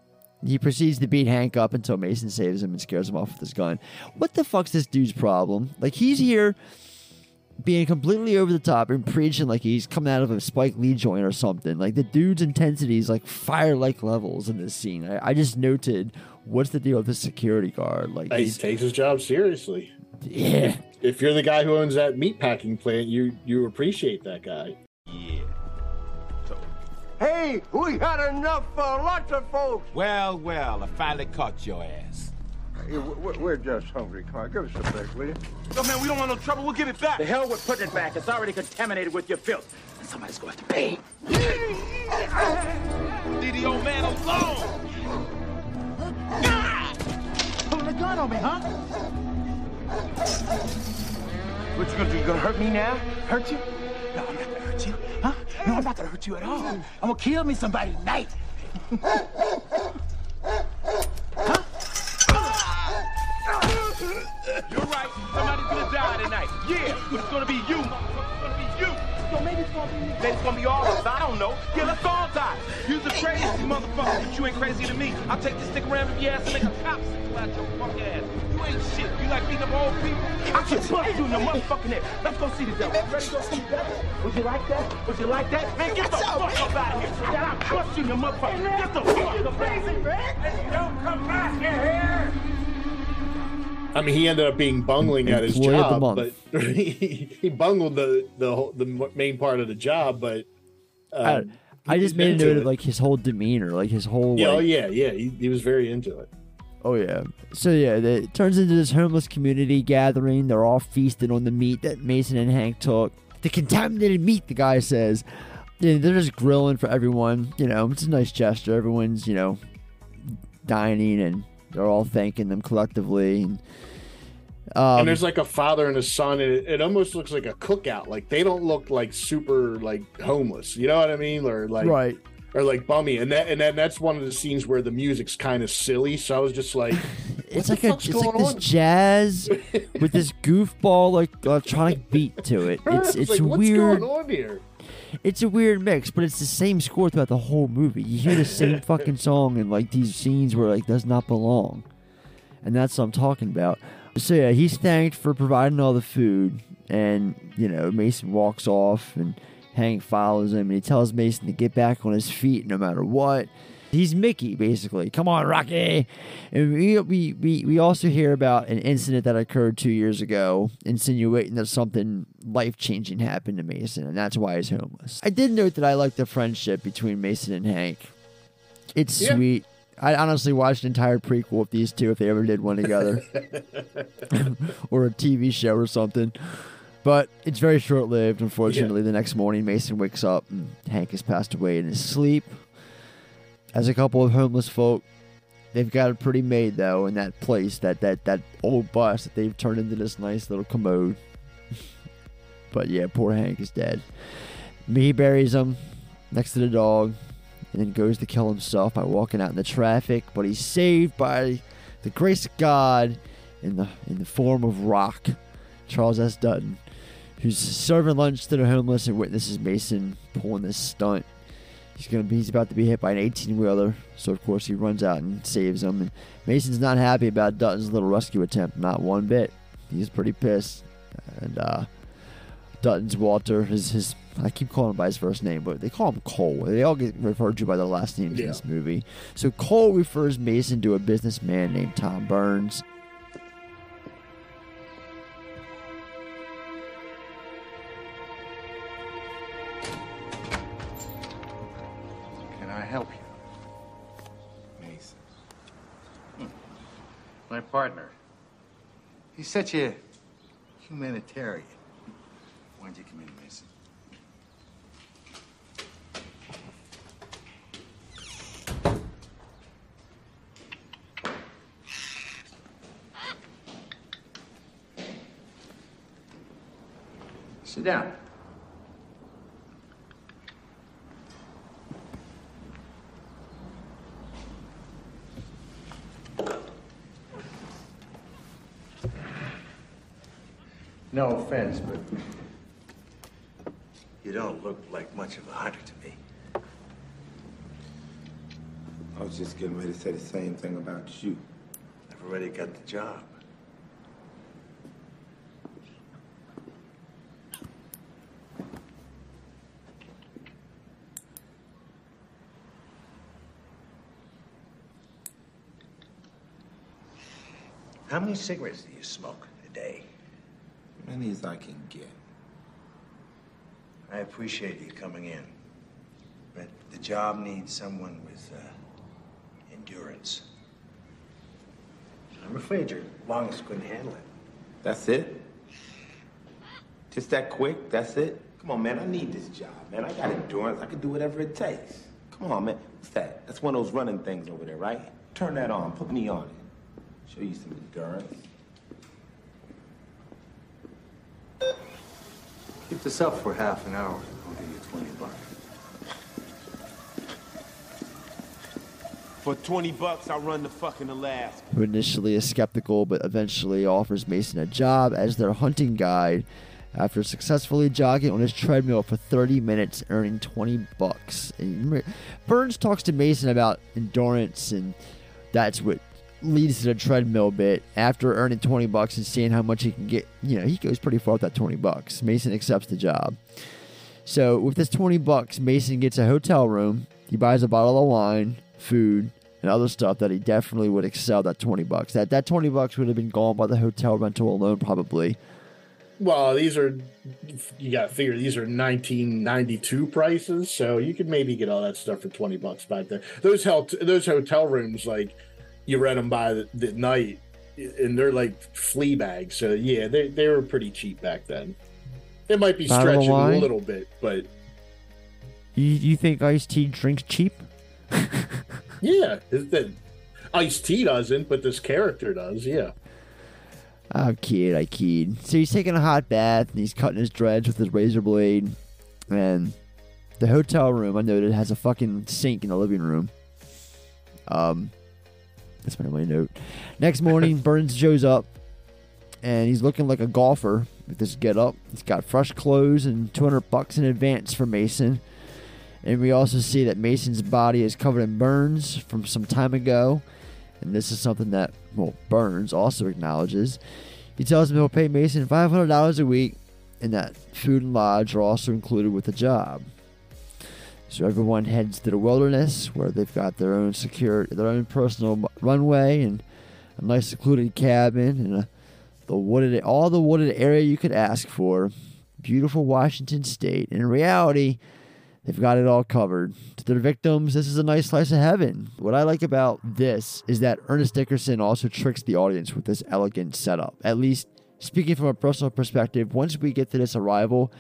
he proceeds to beat Hank up until Mason saves him and scares him off with his gun. What the fuck's this dude's problem? Like, he's here being completely over the top and preaching like he's coming out of a Spike Lee joint or something. Like, the dude's intensity is like fire like levels in this scene. I, I, just noted what's the deal with the security guard? Like, he takes his job seriously. Yeah. If, if you're the guy who owns that meat packing plant, you you appreciate that guy. Yeah. Hey, we got enough for lots of folks. Well, well, I finally caught your ass. Hey, we're, we're just hungry, Clark. Give us a break, will you? No, man, we don't want no trouble. We'll give it back. The hell with putting it back. It's already contaminated with your filth. And somebody's going to have to pay. Leave the old man alone. Pulling a gun on me, huh? What you gonna do? You gonna hurt me now? Hurt you? No, I'm not gonna hurt you. Huh? No, I'm not gonna hurt you at all. I'm gonna kill me somebody tonight. huh? You're right. Somebody's gonna die tonight. Yeah, but it's gonna be you, So maybe it's gonna be me. Maybe it's gonna be all of us. I don't know. Yeah, let's all die. You're the crazy motherfucker, but you ain't crazy to me. I'll take this stick around your ass and make a cop sickle out your fucking ass. You ain't shit. You like beating up old people? I can bust you in the motherfucking head. Let's go see the devil. You ready to go see the devil? Would you like that? Would you like that? Man, get the fuck up out of here. Then I'll bust you in the motherfucker. Get the fuck up out of here. man! Don't come back here. I mean, he ended up being bungling at his Employee of the job, but he, he bungled the the whole- the main part of the job. But uh, I, I just made a note it. of like his whole demeanor, like his whole. yeah, like, oh yeah, yeah. He, he was very into it. Oh yeah. So yeah, it turns into this homeless community gathering. They're all feasting on the meat that Mason and Hank took. The contaminated meat, the guy says. Yeah, they're just grilling for everyone. You know, it's a nice gesture. Everyone's you know dining, and they're all thanking them collectively. And, um, and there's like a father and a son, and it, it almost looks like a cookout. Like they don't look like super like homeless. You know what I mean? Or like Right. Or like bummy, and that and then that's one of the scenes where the music's kind of silly. So I was just like, it's like a it's like this on? jazz with this goofball like electronic beat to it. It's it's like, what's weird. Going on here? It's a weird mix, but it's the same score throughout the whole movie. You hear the same fucking song in like these scenes where like does not belong, and that's what I'm talking about. So yeah, he's thanked for providing all the food, and you know Mason walks off, and Hank follows him, and he tells Mason to get back on his feet no matter what. He's Mickey, basically. Come on, Rocky. And we, we, we, we also hear about an incident that occurred two years ago, insinuating that something life changing happened to Mason, and that's why he's homeless. I did note that I like the friendship between Mason and Hank. It's Yeah. sweet. I honestly watched an entire prequel of these two if they ever did one together, or a TV show or something. But it's very short lived, unfortunately. The next morning, Mason wakes up and Hank has passed away in his sleep. As a couple of homeless folk, they've got it pretty made though in that place, that that that old bus that they've turned into this nice little commode. but yeah, poor Hank is dead. He buries him next to the dog, and then goes to kill himself by walking out in the traffic. But he's saved by the grace of God in the in the form of Rock, Charles S. Dutton, who's serving lunch to the homeless and witnesses Mason pulling this stunt. He's gonna be he's about to be hit by an 18 wheeler, so of course he runs out and saves him. And Mason's not happy about Dutton's little rescue attempt, not one bit. He's pretty pissed. And uh Dutton's Walter, his his I keep calling him by his first name, but they call him Cole. They all get referred to by their last names in this movie. So Cole refers Mason to a businessman named Tom Burns. My partner. He's such a humanitarian. Why'd you come in, Mason? Sit down. Offense, but you don't look like much of a hunter to me. I was just getting ready to say the same thing about you. I've already got the job. How many cigarettes do you smoke a day? Many as I can get. I appreciate you coming in, but the job needs someone with uh, endurance. I'm afraid your lungs couldn't handle it. That's it? Just that quick? That's it? Come on, man. I need this job, man. I got endurance. I can do whatever it takes. Come on, man. What's that? That's one of those running things over there, right? Turn that on. Put me on it. Show you some endurance. Keep this up for half an hour. I'll give you 20 bucks. For 20 bucks, I'll run the fucking Alaska. who initially is skeptical but eventually offers Mason a job as their hunting guide after successfully jogging on his treadmill for 30 minutes, earning 20 bucks. And Burns talks to Mason about endurance, and that's what leads to the treadmill bit. After earning 20 bucks and seeing how much he can get, you know, he goes pretty far with that 20 bucks. Mason accepts the job. So with this 20 bucks, Mason gets a hotel room. He buys a bottle of wine, food, and other stuff that he definitely would excel that 20 bucks. That that 20 bucks would have been gone by the hotel rental alone probably. Well, these are you got to figure these are 1992 prices, so you could maybe get all that stuff for 20 bucks back there. Those hel- those hotel rooms like you rent them by the, the night and they're like flea bags. So yeah, they they were pretty cheap back then. It might be stretching a little bit, but You, you think iced tea drinks cheap? yeah, the Ice T doesn't, but this character does. Yeah. Oh, kid, I kid. So he's taking a hot bath and he's cutting his dreads with his razor blade. And the hotel room, I noted, has a fucking sink in the living room. Um, that's my only note. Next morning, Burns shows up and he's looking like a golfer with this get up. He's got fresh clothes and 200 bucks in advance for Mason. And we also see that Mason's body is covered in burns from some time ago. And this is something that, well, Burns also acknowledges. He tells him he'll pay Mason $500 a week and that food and lodge are also included with the job. So everyone heads to the wilderness where they've got their own secure, their own personal runway and a nice secluded cabin and a, the wooded, all the wooded area you could ask for. Beautiful Washington State. And in reality, They've got it all covered. To their victims, this is a nice slice of heaven. What I like about this is that Ernest Dickerson also tricks the audience with this elegant setup. At least, speaking from a personal perspective, once we get to this arrival,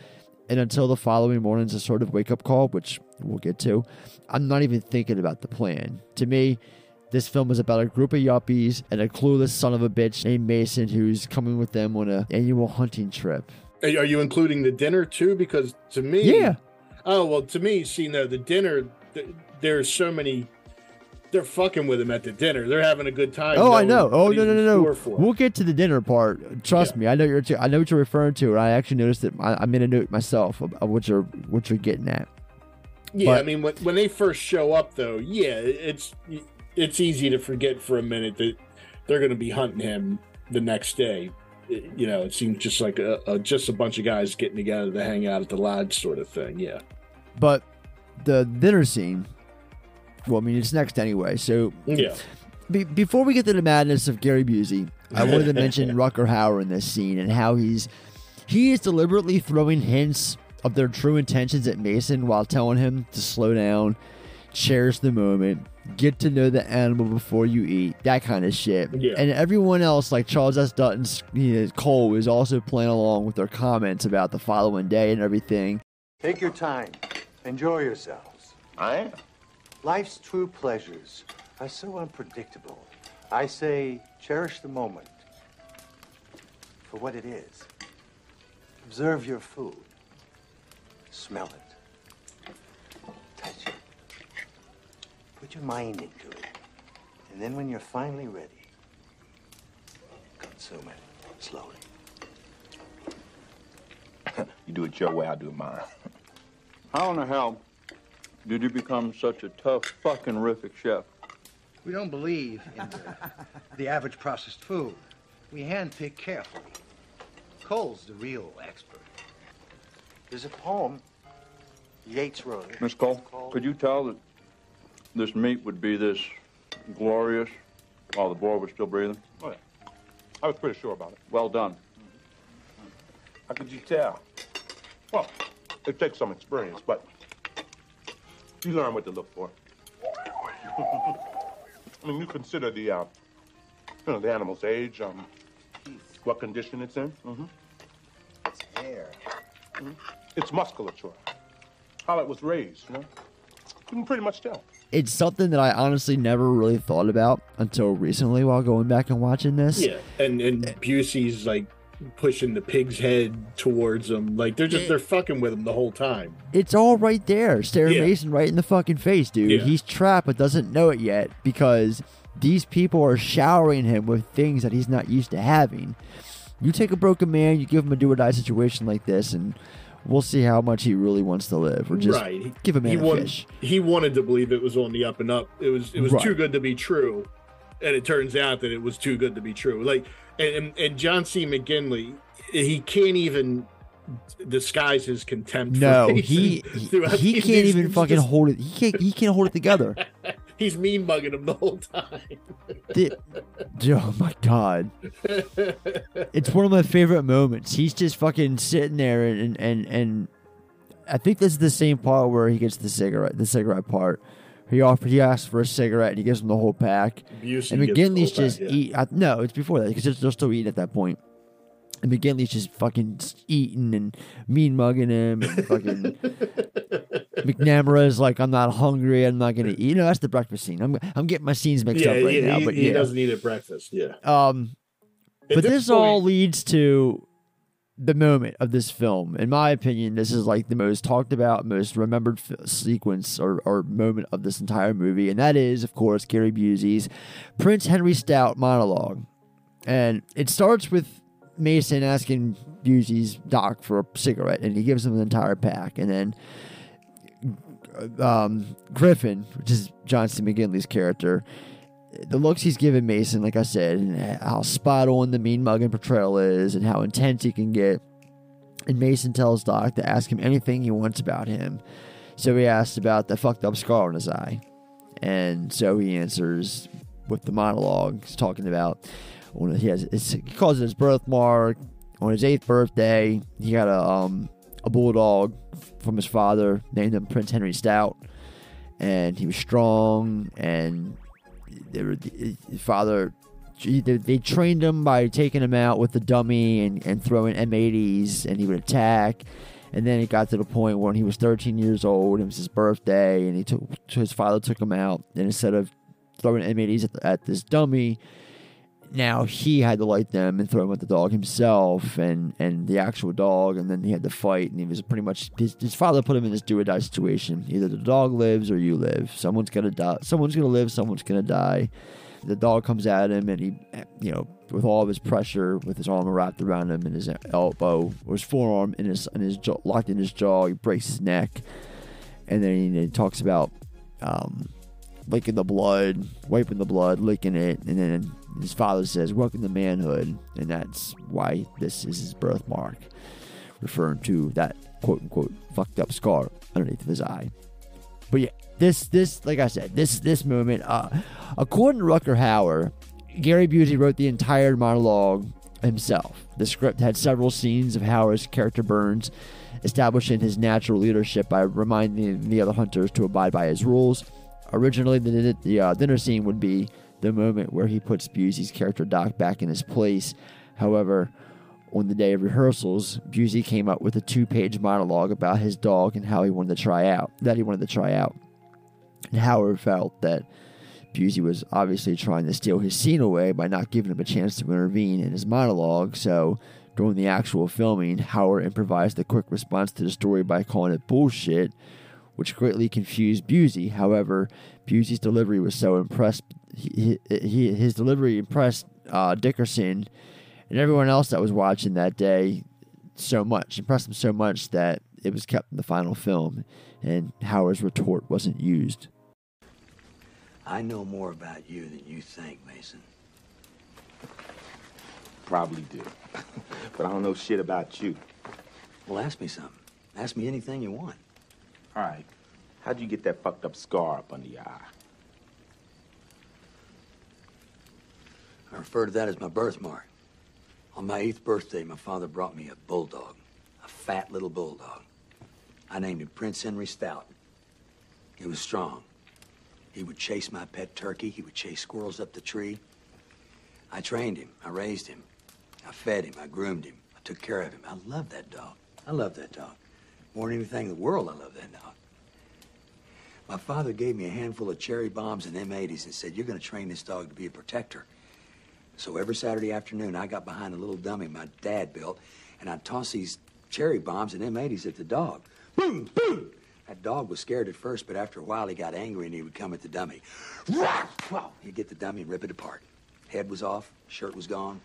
and until the following morning's a sort of wake up call, which we'll get to, I'm not even thinking about the plan. To me, this film is about a group of yuppies and a clueless son of a bitch named Mason who's coming with them on an annual hunting trip. Are are you including the dinner too? Because to me, Yeah. Oh well, to me, see, no, the dinner. th- There's so many. They're fucking with him at the dinner. They're having a good time. Oh, I know. Oh, no, no, no, no. We'll get to the dinner part. Trust me. I know you're. I know what you're referring to. And I actually noticed that I, I made a note myself of, of what you're what you're getting at. Yeah, I mean, when, when they first show up, though, yeah, it's it's easy to forget for a minute that they're going to be hunting him the next day. It- you know, it seems just like a, a just a bunch of guys getting together to hang out at the lodge, sort of thing. Yeah. But the dinner scene. Well, I mean, it's next anyway. So Yeah. Be- before we get to the madness of Gary Busey, I wanted to mention Rutger Hauer in this scene and how he's he is deliberately throwing hints of their true intentions at Mason while telling him to slow down, cherish the moment, get to know the animal before you eat, that kind of shit. Yeah. And everyone else, like Charles S. Dutton's you know, Cole, is also playing along with their comments about the following day and everything. Take your time. Enjoy yourselves. I am. Life's true pleasures are so unpredictable. I say, cherish the moment for what it is. Observe your food. Smell it. Touch it. Put your mind into it. And then when you're finally ready, consume it slowly. you do it your way, I'll do it mine. How in the hell did you become such a tough, fucking terrific chef? We don't believe in the, the average processed food. We handpick carefully. Cole's the real expert. There's a poem. Yeats wrote it. Miss Cole, could you tell that this meat would be this glorious while the boy was still breathing? Oh, yeah. I was pretty sure about it. Well done. How could you tell? Well, it takes some experience, but you learn what to look for. I mean, you consider the, uh, you know, the animal's age, um, what condition it's in. Mm-hmm. It's hair. Mm-hmm. It's musculature. How it was raised, you know? You can pretty much tell. It's something that I honestly never really thought about until recently while going back and watching this. Yeah, and and Busey's like pushing the pig's head towards him, like they're just they're fucking with him the whole time. It's all right there, staring Yeah. Mason right in the fucking face, dude. Yeah. He's trapped but doesn't know it yet because these people are showering him with things that he's not used to having. You take a broken man, you give him a do or die situation like this, and we'll see how much he really wants to live, or just right, give a man he a wanted, fish. He wanted to believe it was on the up and up. It was it was Right. too good to be true, and it turns out that it was too good to be true. Like and and, John C. McGinley, he can't even disguise his contempt. No, for he he, he can't even fucking just- hold it. He can't he can't hold it together. He's mean mugging him the whole time. The- oh my god. it's one of my favorite moments. He's just fucking sitting there and and, and I think this is the same part where he gets the cigarette, the cigarette part. He offer, he asks for a cigarette and he gives him the whole pack. Busey and the McGinley's whole just pack, yeah. eat. I, no, it's before that because they're still eating at that point. And McGinley's just fucking eating and mean mugging him. And fucking McNamara's like, I'm not hungry. I'm not gonna eat. You know, that's the breakfast scene. I'm I'm getting my scenes mixed yeah, up right now. he- but he yeah, doesn't eat at breakfast. Yeah. um, At but this this all leads to the moment of this film. In my opinion, this is like the most talked about, most remembered f- sequence or, or moment of this entire movie, and that is, of course, Gary Busey's Prince Henry Stout monologue. And it starts with Mason asking Busey's doc for a cigarette, and he gives him an entire pack, and then um, Griffin, which is John C. McGinley's character, the looks he's given Mason, like I said, and how spot on the mean mugging portrayal is, and how intense he can get. And Mason tells Doc to ask him anything he wants about him. So he asks about the fucked up scar on his eye. And so he answers with the monologue he's talking about. When he has, he calls it his birthmark. On his eighth birthday, he got a um a bulldog from his father, named him Prince Henry Stout, and he was strong and they were, father they, trained him by taking him out with the dummy and, and throwing M80s and he would attack. And then it got to the point when he was 13 years old it was his birthday and he took his father took him out and instead of throwing M80s at, the, at this dummy now he had to light them and throw them at the dog himself and, and the actual dog and then he had to fight and he was pretty much his, his father put him in this do or die situation. Either the dog lives or you live. Someone's gonna die someone's gonna live someone's gonna die. The dog comes at him and he you know with all of his pressure with his arm wrapped around him and his elbow or his forearm in his in his jaw, locked in his jaw he breaks his neck. And then he, talks about um, licking the blood, wiping the blood, licking it, and then his father says, "Welcome to manhood," and that's why this is his birthmark, referring to that quote unquote fucked up scar underneath of his eye. But yeah, this this like I said, this this moment, uh, according to Rutger Hauer, Gary Busey wrote the entire monologue himself. The script had several scenes of Hauer's character Burns establishing his natural leadership by reminding the other hunters to abide by his rules. Originally, the, the uh, dinner scene would be the moment where he puts Busey's character Doc back in his place. However, on the day of rehearsals, Busey came up with a two-page monologue about his dog and how he wanted to try out that he wanted to try out. And Hauer felt that Busey was obviously trying to steal his scene away by not giving him a chance to intervene in his monologue. So during the actual filming, Hauer improvised a quick response to the story by calling it bullshit, which greatly confused Busey. However, Busey's delivery was so impressed, he, he, his delivery impressed uh, Dickerson and everyone else that was watching that day so much, impressed him so much that it was kept in the final film, and Hauer's retort wasn't used. I know more about you than you think, Mason. Probably do. but I don't know shit about you. Well, ask me something. Ask me anything you want. All right. How'd you get that fucked up scar up under your eye? I refer to that as my birthmark. On my eighth birthday, my father brought me a bulldog, a fat little bulldog. I named him Prince Henry Stout. He was strong. He would chase my pet turkey. He would chase squirrels up the tree. I trained him. I raised him. I fed him. I groomed him. I took care of him. I love that dog. I love that dog. More than anything in the world, I love that dog. My father gave me a handful of cherry bombs and M80s and said, You're going to train this dog to be a protector. So every Saturday afternoon, I got behind a little dummy my dad built, and I'd toss these cherry bombs and M80s at the dog. Boom, boom! That dog was scared at first, but after a while, he got angry and he would come at the dummy. Wow! He'd get the dummy and rip it apart. Head was off, shirt was gone.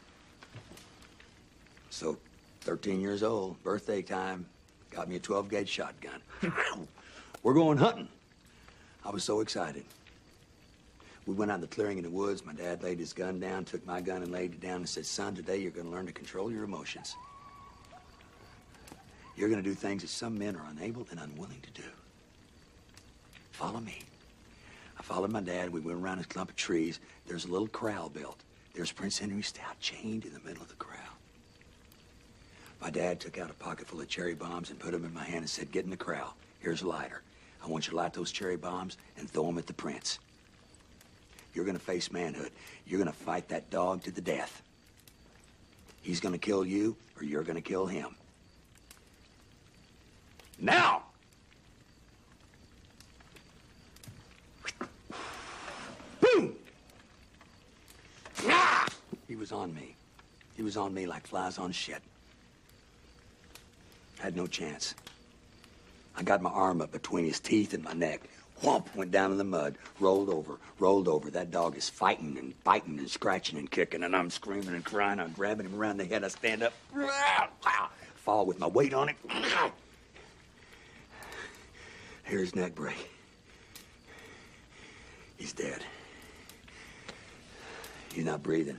So, 13 years old, birthday time, got me a 12 gauge shotgun. We're going hunting. I was so excited. We went out in the clearing in the woods. My dad laid his gun down, took my gun and laid it down and said, Son, today you're going to learn to control your emotions. You're going to do things that some men are unable and unwilling to do. Follow me. I followed my dad. We went around a clump of trees. There's a little corral built. There's Prince Henry Stout chained in the middle of the corral. My dad took out a pocket full of cherry bombs and put them in my hand and said, Get in the corral. Here's a lighter. I want you to light those cherry bombs and throw them at the prince. You're gonna face manhood. You're gonna fight that dog to the death. He's gonna kill you, or you're gonna kill him. Now! Boom! Ah! He was on me. He was on me like flies on shit. Had no chance. I got my arm up between his teeth and my neck. Whomp, went down in the mud, rolled over, rolled over. That dog is fighting and biting and scratching and kicking, and I'm screaming and crying. I'm grabbing him around the head. I stand up, fall with my weight on it. Hear his neck break. He's dead. He's not breathing.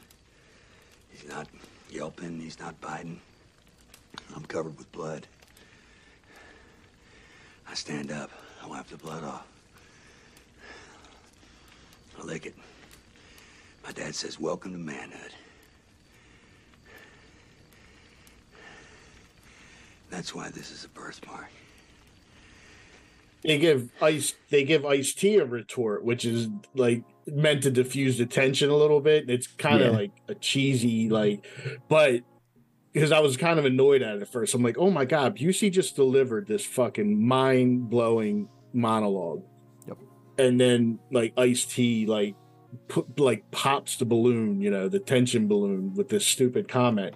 He's not yelping. He's not biting. I'm covered with blood. I stand up. I wipe the blood off. I lick it. My dad says, Welcome to manhood. That's why this is a birthmark. They give ice. They give Ice T a retort, which is like meant to diffuse the tension a little bit. It's kind of Yeah. like a cheesy, like, but because I was kind of annoyed at it at first. I'm like, oh my god, Busey just delivered this fucking mind blowing monologue. And then like Ice T like put like pops the balloon, you know, the tension balloon with this stupid comment.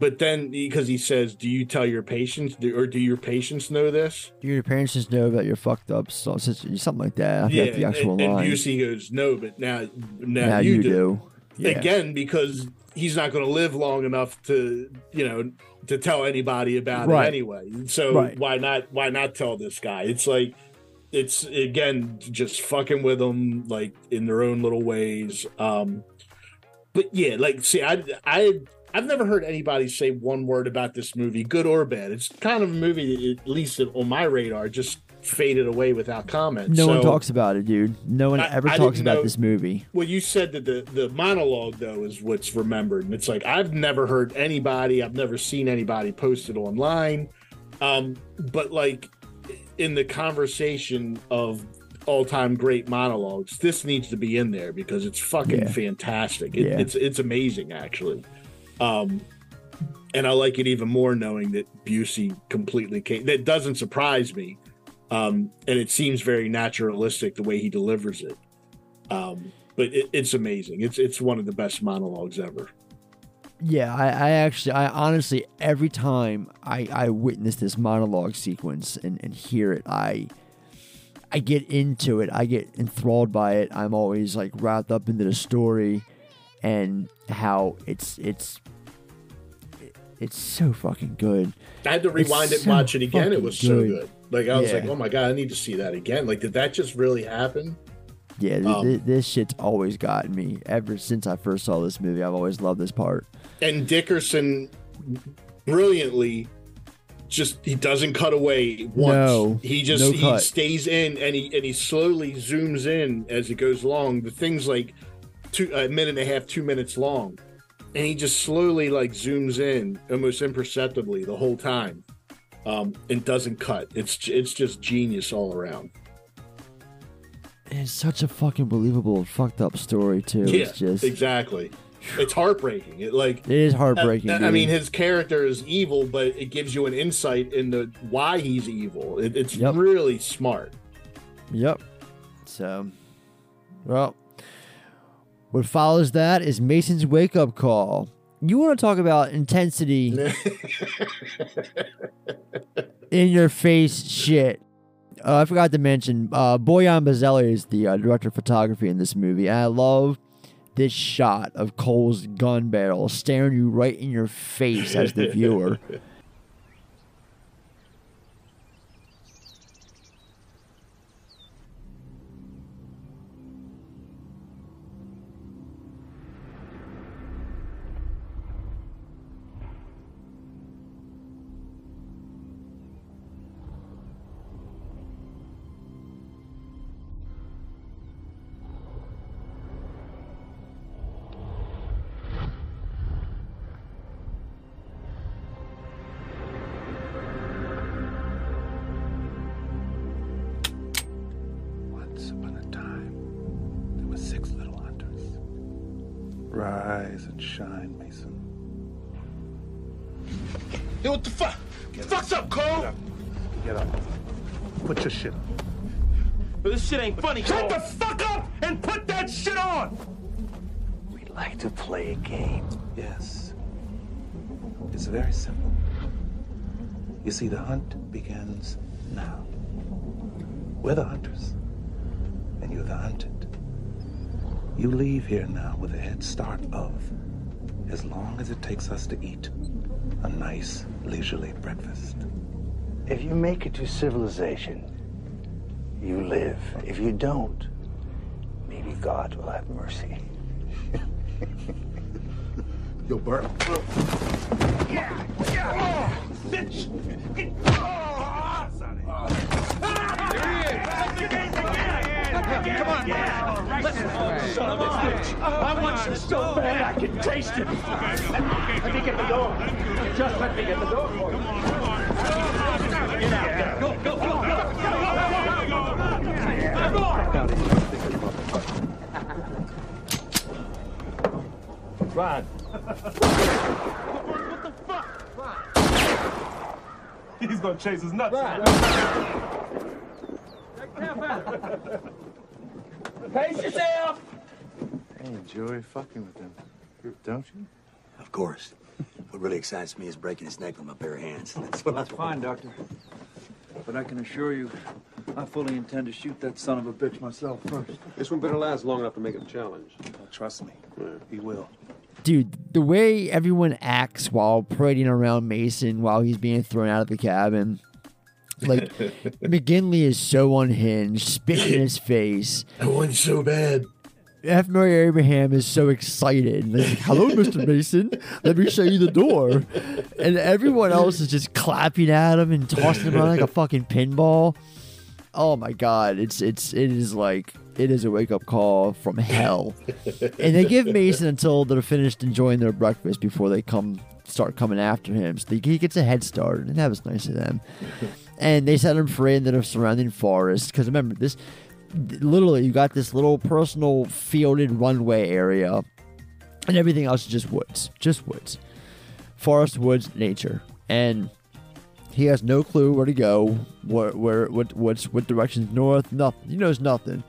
But then because he says, "Do you tell your patients, do, or do your patients know this?" Do your parents just know that you're fucked up? So, something like that. I forget the actual and, and line. Busey goes, "No, but now, now, now you, you do." do. Yeah. Again, because he's not going to live long enough to, you know, to tell anybody about Right. it anyway. So Right. why not? Why not tell this guy? It's like, it's again just fucking with them, like in their own little ways. Um, but yeah, like, see, I, I. I've never heard anybody say one word about this movie, good or bad. It's kind of a movie, that, at least on my radar, just faded away without comment. No one talks about it, dude. No one I- ever I talks about know- this movie. Well, you said that the the monologue though is what's remembered, and it's like I've never heard anybody, I've never seen anybody post it online, um, but like in the conversation of all time great monologues, this needs to be in there because it's fucking Yeah. fantastic. It, Yeah. It's it's amazing actually, um, and I like it even more knowing that Busey completely came. That doesn't surprise me, um, and it seems very naturalistic the way he delivers it. Um, but it, it's amazing. It's it's one of the best monologues ever. Yeah, I, I actually, I honestly, every time I, I witness this monologue sequence and, and hear it, I, I get into it. I get enthralled by it. I'm always like wrapped up into the story, and how it's it's, It's so fucking good. I had to It's rewind it and so watch it again. It was so good. Like I was Yeah. like, oh my god, I need to see that again. Like, did that just really happen? Yeah, Um, th- this shit's always gotten me. Ever since I first saw this movie, I've always loved this part. And Dickerson brilliantly just he doesn't cut away once. No, he just no he cut. stays in and he and he slowly zooms in as it goes along. The thing's like two a minute and a half, two minutes long. And he just slowly like zooms in almost imperceptibly the whole time. Um, and doesn't cut. It's it's just genius all around. It's such a fucking believable, fucked up story too. Yeah, it's just exactly. It's heartbreaking. It like It is heartbreaking, I, I mean, his character is evil, but it gives you an insight into why he's evil. It, it's really smart. Yep. So, well, what follows that is Mason's wake up call. You want to talk about intensity in your face shit. Uh, I forgot to mention, uh, Bojan Bazelli is the uh, director of photography in this movie. I love this shot of Cole's gun barrel staring you right in your face as the viewer. Shut the fuck up and put that shit on! We'd like to play a game. Yes. It's very simple. You see, the hunt begins now. We're the hunters, and you're the hunted. You leave here now with a head start of as long as it takes us to eat a nice, leisurely breakfast. If you make it to civilization, you live. If you don't, maybe God will have mercy. Yo, Bert. Yeah, yeah, oh, bitch. Oh, Come on, let's son of a bitch. I want you so bad I can taste it. Let me get the door. Just let me get the door for you. Come on, come on. Get out. Go, go, go, go. go, go, go, Rod. He's gonna chase his nuts. Pace yourself. I enjoy fucking with them, don't you? Of course. What really excites me is breaking his neck with my bare hands. That's what That's fine, Doctor. But I can assure you, I fully intend to shoot that son of a bitch myself first. This one better last long enough to make it a challenge. Oh, trust me, he will. Dude, the way everyone acts while parading around Mason while he's being thrown out of the cabin. Like, McGinley is so unhinged, spit in his face. I want so bad. F. Murray Abraham is so excited. Like, Hello, Mr. Mason. Let me show you the door. And everyone else is just clapping at him and tossing him around like a fucking pinball. Oh my god, it's it's it is like it is a wake up call from hell. and they give Mason until they're finished enjoying their breakfast before they come start coming after him. So he gets a head start, and that was nice of them. And they set him free into the surrounding forest. Because remember, this literally you got this little personal fielded runway area, and everything else is just woods, just woods, forest, woods, nature, and he has no clue where to go, where, where, what, what's, what direction's north, nothing. He knows nothing.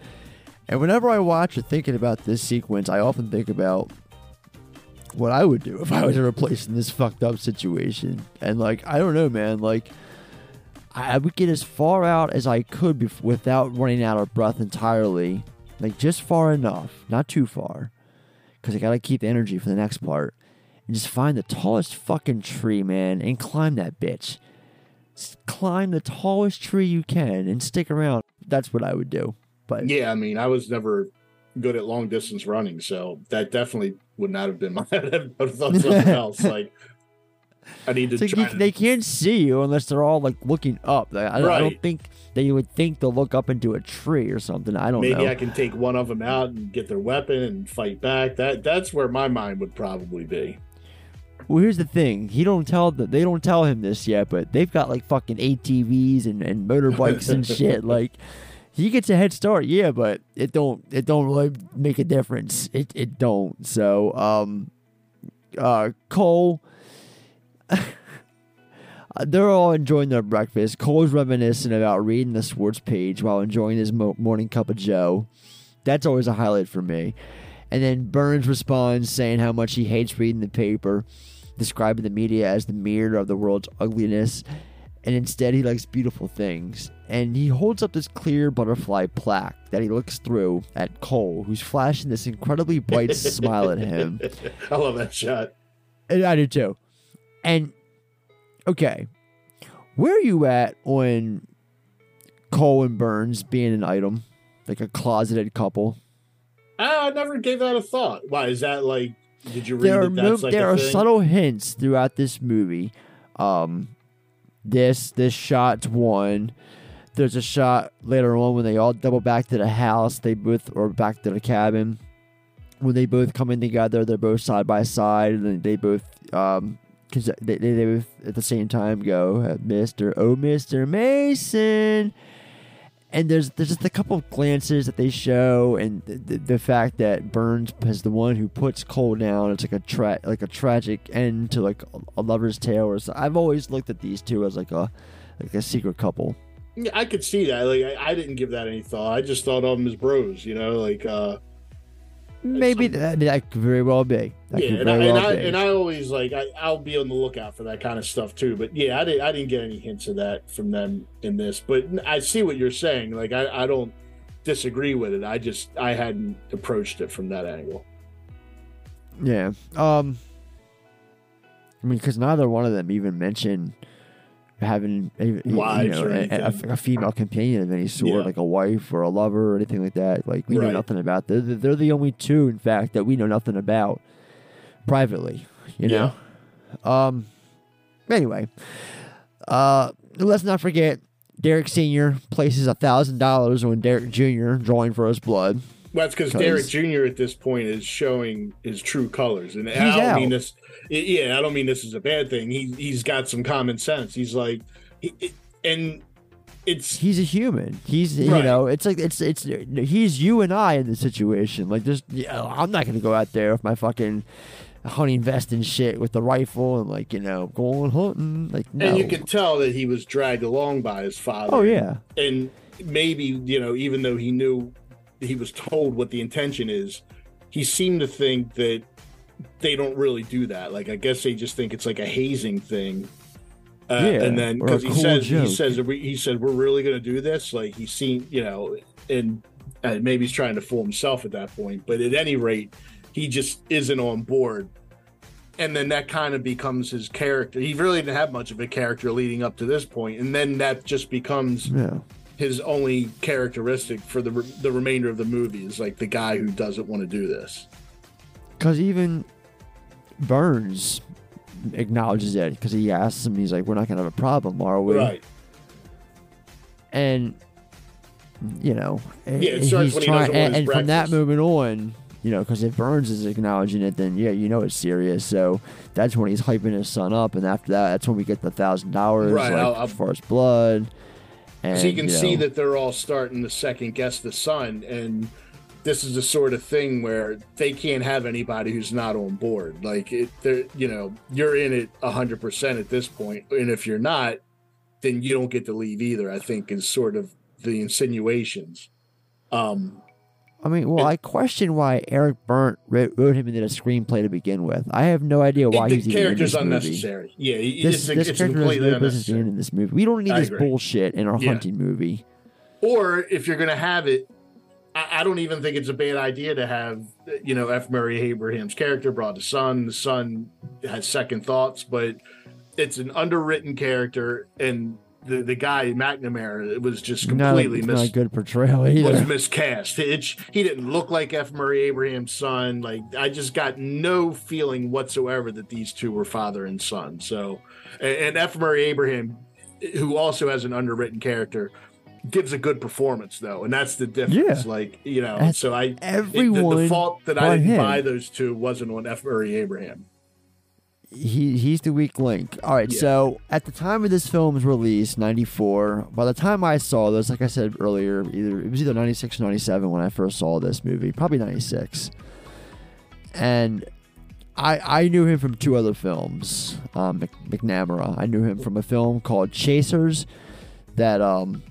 And whenever I watch it thinking about this sequence, I often think about what I would do if I was ever placed in this fucked up situation. And like, I don't know, man. Like, I would get as far out as I could bef- without running out of breath entirely. Like, just far enough, not too far, because I gotta keep the energy for the next part. and just find the tallest fucking tree, man, and climb that bitch. Climb the tallest tree you can and stick around. That's what I would do. But Yeah, I mean, I was never good at long distance running, so that definitely would not have been my. I would have thought something else. Like, I need to like try. you- to- they can't see you unless they're all like looking up. I, I don't think that you would think they'll look up into a tree or something. I don't know. Maybe know. I can take one of them out and get their weapon and fight back. That that's where my mind would probably be. Well, here's the thing. He don't tell the, they don't tell him this yet, but they've got like fucking ATVs and, and motorbikes and shit. Like he gets a head start, yeah, but it don't it don't really make a difference. It it don't. So um uh Cole Uh, they're all enjoying their breakfast. Cole's reminiscing about reading the sports page while enjoying his mo- morning cup of Joe. That's always a highlight for me. And then Burns responds saying how much he hates reading the paper, describing the media as the mirror of the world's ugliness, and instead he likes beautiful things. And he holds up this clear butterfly plaque that he looks through at Cole, who's flashing this incredibly bright smile at him. I love that shot. And I do too. And okay, where are you at on Cole and Burns being an item, like a closeted couple? I, I never gave that a thought. Why is that like? Did you read there are that mo- like there are thing? subtle hints throughout this movie. Um, this this shot's one. There's a shot later on when they all double back to the house. They both or back to the cabin. When they both come in together, they're both side by side, and they both um, cause they, they, they both at the same time go, uh, Mister, oh Mister Mason, and there's there's just a couple of glances that they show, and the, fact that Burns is the one who puts Cole down. It's like a tra- like a tragic end to like a, a lover's tale. Or so. I've always looked at these two as like a like a secret couple. Yeah, I could see that. Like, I, I didn't give that any thought. I just thought of them as bros. You know, like uh, Maybe that, that could very well be. That yeah, and I, very and, I, and I always like I, I'll be on the lookout for that kind of stuff too. But yeah, I didn't I didn't get any hints of that from them in this. But I see what you're saying. Like I, I don't disagree with it. I just I hadn't approached it from that angle. Yeah. Um. I mean, because neither one of them even mentioned having a, you know, a, a, a female companion of any sort, Yeah. like a wife or a lover or anything like that. Like we know nothing about. They're, they're the only two, in fact, that we know nothing about privately. You know. Um. Anyway, uh, let's not forget Derek Senior places a thousand dollars on Derek Junior, drawing for his blood. Well, that's because Derek Jr. at this point is showing his true colors, and I don't out. mean this. Yeah, I don't mean this is a bad thing. He he's got some common sense. He's like, he, and it's he's a human. He's you know, it's like it's it's he's you and I in the situation. Like there's yeah, I'm not gonna go out there with my fucking hunting vest and shit with the rifle and like you know going hunting. Like no. and you could tell that he was dragged along by his father. Oh, yeah. and maybe you know, even though he knew he was told what the intention is, he seemed to think that they don't really do that. Like I guess they just think it's like a hazing thing. Uh, Yeah, and then because he cool says he says he said we're really going to do this. Like he seen you know, and, and maybe he's trying to fool himself at that point. But at any rate, he just isn't on board. And then that kind of becomes his character. He really didn't have much of a character leading up to this point, and then that just becomes Yeah. His only characteristic for the re- the remainder of the movie is like the guy who doesn't want to do this. Because even Burns acknowledges it because he asks him, he's like, "We're not gonna have a problem, are we?" Right. And you know, Yeah, it he's starts when he trying, and, and from that movement on, you know, because if Burns is acknowledging it, then yeah, you know it's serious. So that's when he's hyping his son up, and after that, that's when we get the thousand dollars, Right, like I'll- I'll- for his blood. So you can you see know, that they're all starting to second guess the son, and this is the sort of thing where they can't have anybody who's not on board. Like it, they're you know you're in it hundred percent at this point, and if you're not, then you don't get to leave either. I think is sort of the insinuations. Um, I mean, well, I question why Eric Bernt wrote, wrote him into the screenplay to begin with. I have no idea why the he's even in character's this movie. unnecessary. Yeah, he- This, it's, this it's character completely no unnecessary. in this movie. We don't need I this agree. bullshit in our Yeah. hunting movie. Or if you're going to have it, I, I don't even think it's a bad idea to have you know F. Murray Abraham's character brought a son. The son has second thoughts, but it's an underwritten character, and the the guy McNamara it was just Not a, completely not a good portrayal was miscast. It, he didn't look like F. Murray Abraham's son. Like I just got no feeling whatsoever that these two were father and son. So, and, and F. Murray Abraham, who also has an underwritten character, gives a good performance though, and that's the difference. Yeah. Like you know, so I the- the, everyone the fault that I didn't him. buy those two wasn't on F. Murray Abraham. He he's the weak link. All right, Yeah. so at the time of this film's release, '94. By the time I saw this, like I said earlier, either it was either '96 or '97 when I first saw this movie, probably '96. And I I knew him from two other films. Um, Mc, McNamara. I knew him from a film called Chasers, that um,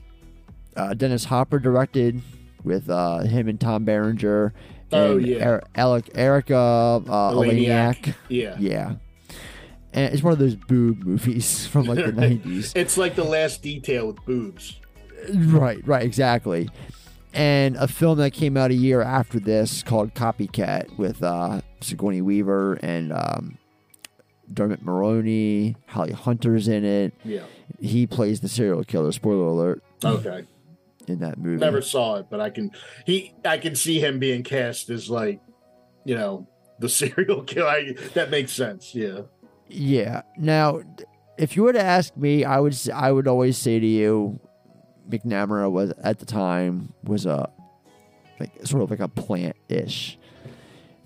uh, Dennis Hopper directed with uh, him and Tom Berenger. Oh, yeah. Er- Alec, Erika uh. Eleniak. Yeah. Yeah. And it's one of those boob movies from like the 90s. It's like the last detail with boobs. Right, right, exactly. And a film that came out a year after this called Copycat with uh, Sigourney Weaver and um, Dermot Mulroney. Holly Hunter's in it. Yeah. He plays the serial killer. Spoiler alert. Okay. In that movie. Never saw it, but I can he I can see him being cast as like, you know, the serial killer. I, that makes sense. Yeah. Yeah. Now, if you were to ask me, I would I would always say to you, McNamara was at the time was a like sort of like a plant ish.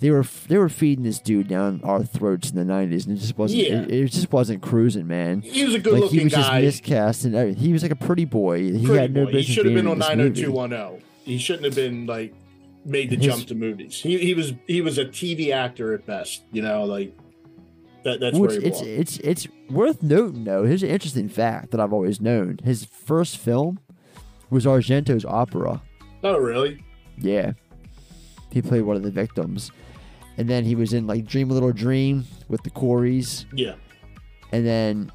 They were they were feeding this dude down our throats in the nineties, and it just wasn't Yeah. it, it just wasn't cruising, man. He was a like good-looking he was guy. just miscast, and everything. he was like a pretty boy. He Pretty had no boy. He should have been on 90210. He shouldn't have been like made the His- jump to movies. He he was he was a TV actor at best, you know, like that that's Which it's it's it's worth noting though. Here's an interesting fact that I've always known. His first film was Argento's opera. Oh really? Yeah. He played one of the victims. And then he was in like Dream a Little Dream with the Coreys. Yeah. And then,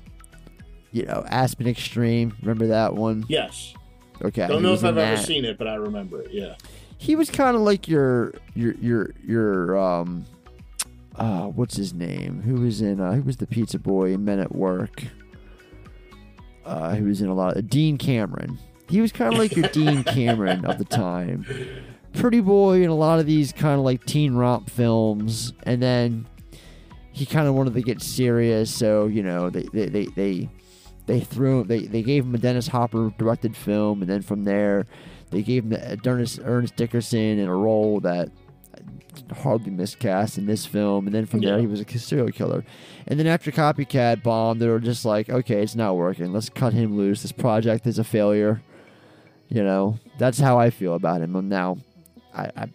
you know, Aspen Extreme. Remember that one? Yes. Okay. Don't know if I've ever that. seen it, but I remember it. Yeah. He was kind of like your, your, your, your, um, uh, what's his name? Who was in, uh, who was the pizza boy in Men at Work? Uh, who was in a lot of, Dean Cameron. He was kind of like your Dean Cameron of the time. Pretty boy in a lot of these kind of like teen romp films. And then he kind of wanted to get serious. So, you know, they, they, they, they, they threw, they, they gave him a Dennis Hopper directed film. And then from there, they gave him the Ernest, Ernest Dickerson in a role that hardly miscast in this film. And then from there, he was a serial killer. And then after Copycat bombed, they were just like, okay, it's not working. Let's cut him loose. This project is a failure. You know, that's how I feel about him. And now, I, I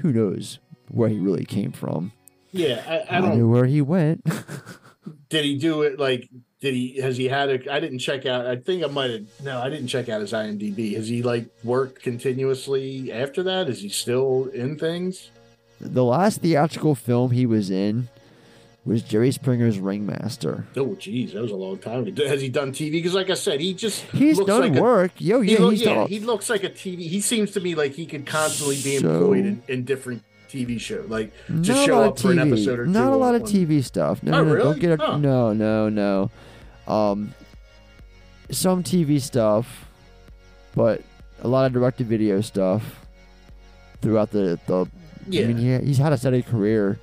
who knows where he really came from. Yeah, I, I don't. Know where he went. Did he do it like? Did he? Has he had a? I didn't check out. I think I might have. No, I didn't check out his IMDb. Has he like worked continuously after that? Is he still in things? The last theatrical film he was in was Jerry Springer's Ringmaster. Oh, geez, that was a long time ago. Has he done TV? Because, like I said, he just He's looks done like a- work. Yo, he yeah, look- he's yeah, done- he looks like a TV. He seems to me like he could constantly be So- employed in, in different TV shows, like just Not a show lot up of for an TV. episode or two. Not a lot of TV stuff. No, Oh, no, no, really? don't get it. Huh. No, no, no. Um, some TV stuff, but a lot of direct-to-video stuff throughout the the. Yeah. I mean, he, he's had a steady career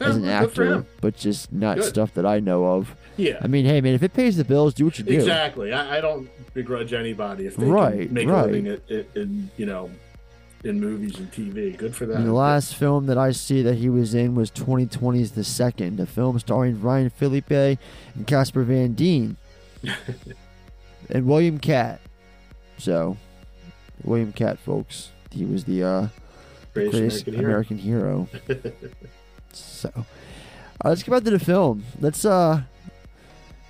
as an Yeah, good for actor, but just not Good. stuff that I know of. Yeah. I mean, hey man, if it pays the bills, do what you do. Exactly. I, I don't begrudge anybody if they Right, make right. a living at, at, in you know in movies and TV. Good for And them. the last film that I see that he was in was 2020's The Second, a film starring Ryan Phillippe and Casper Van Dien and William Katt. So, William Katt, folks, he was the uh, Greatest greatest American hero. American hero. so, uh, let's get back to the film. Let's uh.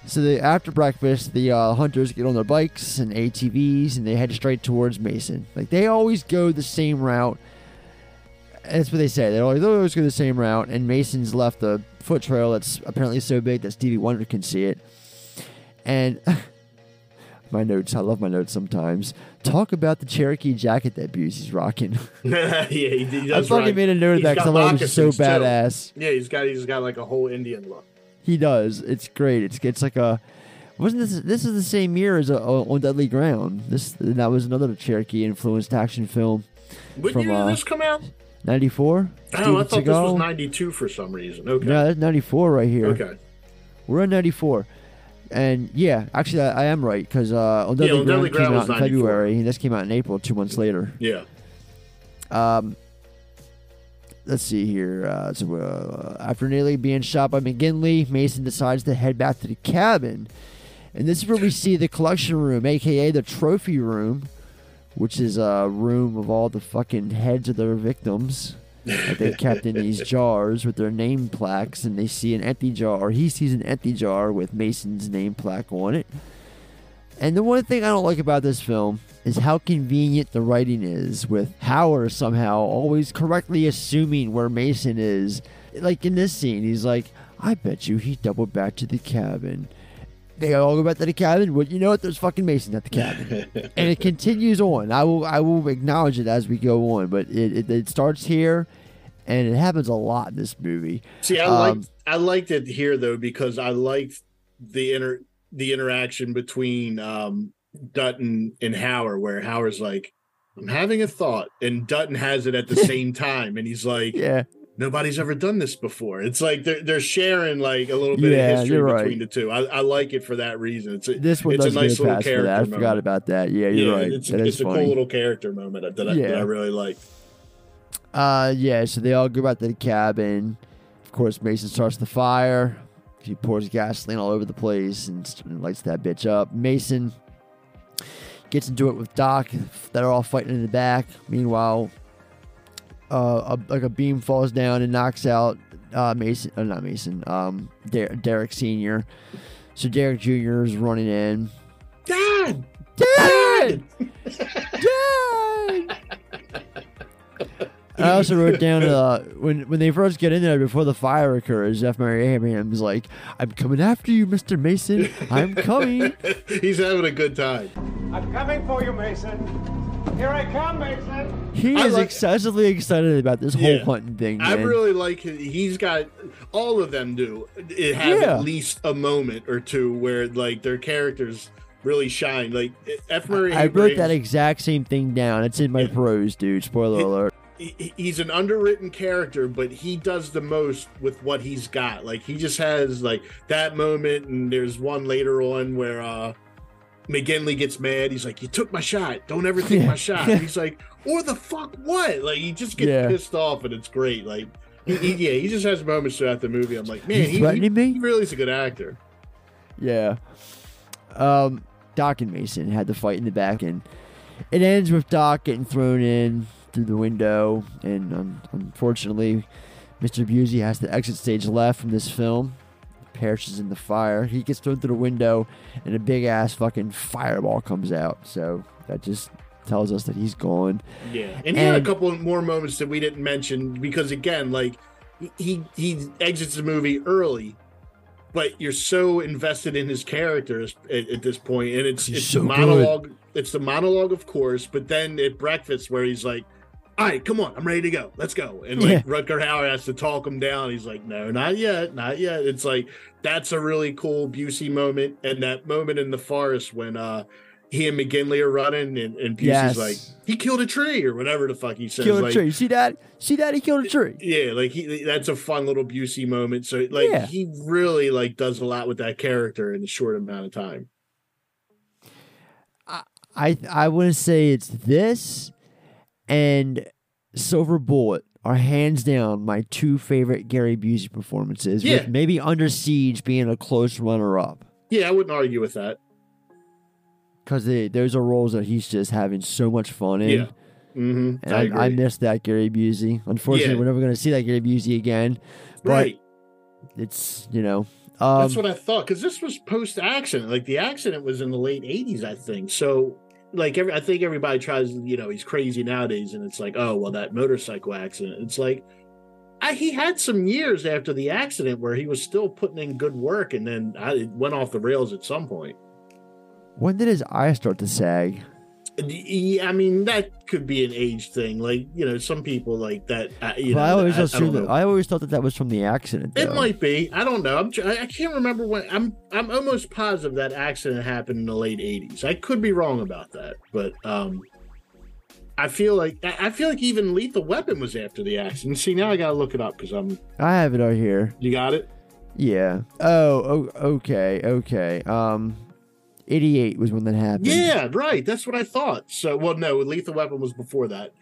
So the after breakfast, the uh, hunters get on their bikes and ATVs, and they head straight towards Mason. Like they always go the same route. That's what they say. They always, they always go the same route, and Mason's left a foot trail that's apparently so big that Stevie Wonder can see it. And my notes. I love my notes sometimes. Talk about the Cherokee jacket that Busey's rocking. yeah, he, he I does. fucking rock- made a note of that 'cause got I was so moccasins, too. badass. Yeah, he's got he's got like a whole Indian look. he does. It's great. It's it's like a. Wasn't this? This is the same year as uh, on Deadly Ground. This that was another Cherokee influenced action film. What from year did uh, this come out? ninety four. Oh, I thought this was '92 for some reason. Okay. No, that's 94 right here. Okay. We're on 94. And yeah, actually, I, I am right because uh, on Yeah, Ground came out in 94. February, and this came out in April, two months later. Yeah. Um, let's see here. Uh, so uh, after nearly being shot by McGinley, Mason decides to head back to the cabin, and this is where we see the collection room, aka the trophy room, which is a room of all the fucking heads of their victims that they kept in these jars with their name plaques, and they see an empty jar, he sees an empty jar with Mason's name plaque on it. And the one thing I don't like about this film is how convenient the writing is, with Hauer somehow always correctly assuming where Mason is. Like in this scene, he's like, I bet you he doubled back to the cabin. They all go back to the cabin. Well, you know what? There's fucking Mason at the cabin, and it continues on. I will, I will acknowledge it as we go on, but it, it, it starts here, and it happens a lot in this movie. See, I Um, liked I liked it here though because I liked the inter the interaction between um, Dutton and Hauer, where Hauer's like, "I'm having a thought," and Dutton has it at the same time, and he's like, Yeah. Nobody's ever done this before. It's like they're they're sharing like a little bit Yeah, of history you're between right. the two. I, I like it for that reason. It's a, This one it's a nice little character. that. I moment. forgot about that. Yeah, you're yeah, right. It's, That it's a funny. cool little character moment that I, that I really like. Uh, yeah, so they all go back to the cabin. Of course, Mason starts the fire. He pours gasoline all over the place and, and lights that bitch up. Mason gets into it with Doc. They're all fighting in the back. Meanwhile, uh, a, like a beam falls down and knocks out uh, Mason. Uh, not Mason. Um, Der- Derek Senior. So Derek Junior is running in. Dad! Dad! Dad! I also wrote down uh, when when they first get in there before the fire occurs, F. Murray Abraham's like, "I'm coming after you, Mister Mason. I'm coming." He's having a good time. I'm coming for you, Mason. Here I come, Mason. He I is like- excessively excited about this whole Yeah. hunting thing. I really like it. He's got all of them do. It have Yeah. at least a moment or two where like their characters really shine. Like F. Murray. I wrote that exact same thing down. It's in my prose, dude. Spoiler alert. He- he's an underwritten character, but he does the most with what he's got. Like he just has like that moment, and there's one later on where uh McGinley gets mad. He's like, "You took my shot. Don't ever take Yeah. my shot." And he's like, "Or the fuck what?" Like he just gets Yeah. pissed off, and it's great. Like. He, he- yeah, he just has moments throughout the movie. I'm like, man, he, he, me? he really is a good actor. Yeah. Um, Doc and Mason had the fight in the back, and it ends with Doc getting thrown in through the window, and um, unfortunately, Mr. Busey has to exit stage left from this film. Perishes in the fire. He gets thrown through the window, and a big ass fucking fireball comes out. So that just tells us that he's gone. Yeah, and he had a couple more moments that we didn't mention because again, like he he exits the movie early, but you're so invested in his characters at, at this point, and it's it's so the good. monologue. It's the monologue, of course, but then at breakfast where he's like. All right, come on, I'm ready to go. Let's go. And like Yeah. Rutger Hauer has to talk him down. He's like, no, not yet, not yet. It's like that's a really cool Busey moment, and that moment in the forest when uh he and McGinley are running, and, and Busey's Yes. like, he killed a tree or whatever the fuck he says. Killed a tree. See that? See that? He killed a tree. Yeah, like he that's a fun little Busey moment. So like Yeah. he really like does a lot with that character in a short amount of time. I I want to say it's this and Silver Bullet are hands down my two favorite Gary Busey performances. Yeah. With maybe Under Siege being a close runner up Yeah, I wouldn't argue with that. because those are roles that he's just having so much fun in. Yeah. Mm-hmm. And I I. I, miss that Gary Busey. Unfortunately, Yeah. we're never going to see that Gary Busey again. But Right. it's you know. Um, That's what I thought because this was post accident. Like the accident was in the late '80s, I think. So, like, every, I think everybody tries. You know, he's crazy nowadays, and it's like, oh, well, that motorcycle accident. It's like, I, he had some years after the accident where he was still putting in good work, and then I, it went off the rails at some point. When did his eye start to sag? Yeah, I mean that could be an age thing. Like you know, some people like that. Uh, you know, I always I, I assumed don't that. I always thought that that was from the accident. It might be. I don't know. I'm. I I can't remember when. I'm. I'm almost positive that accident happened in the late '80s. I could be wrong about that, but um, I feel like I I feel like even Lethal Weapon was after the accident. See, now I gotta look it up because I'm. I have it right here. You got it. Yeah. Oh, oh, okay, okay. Um, 88 was when that happened. Yeah, right. That's what I thought. So, well, no, Lethal Weapon was before that.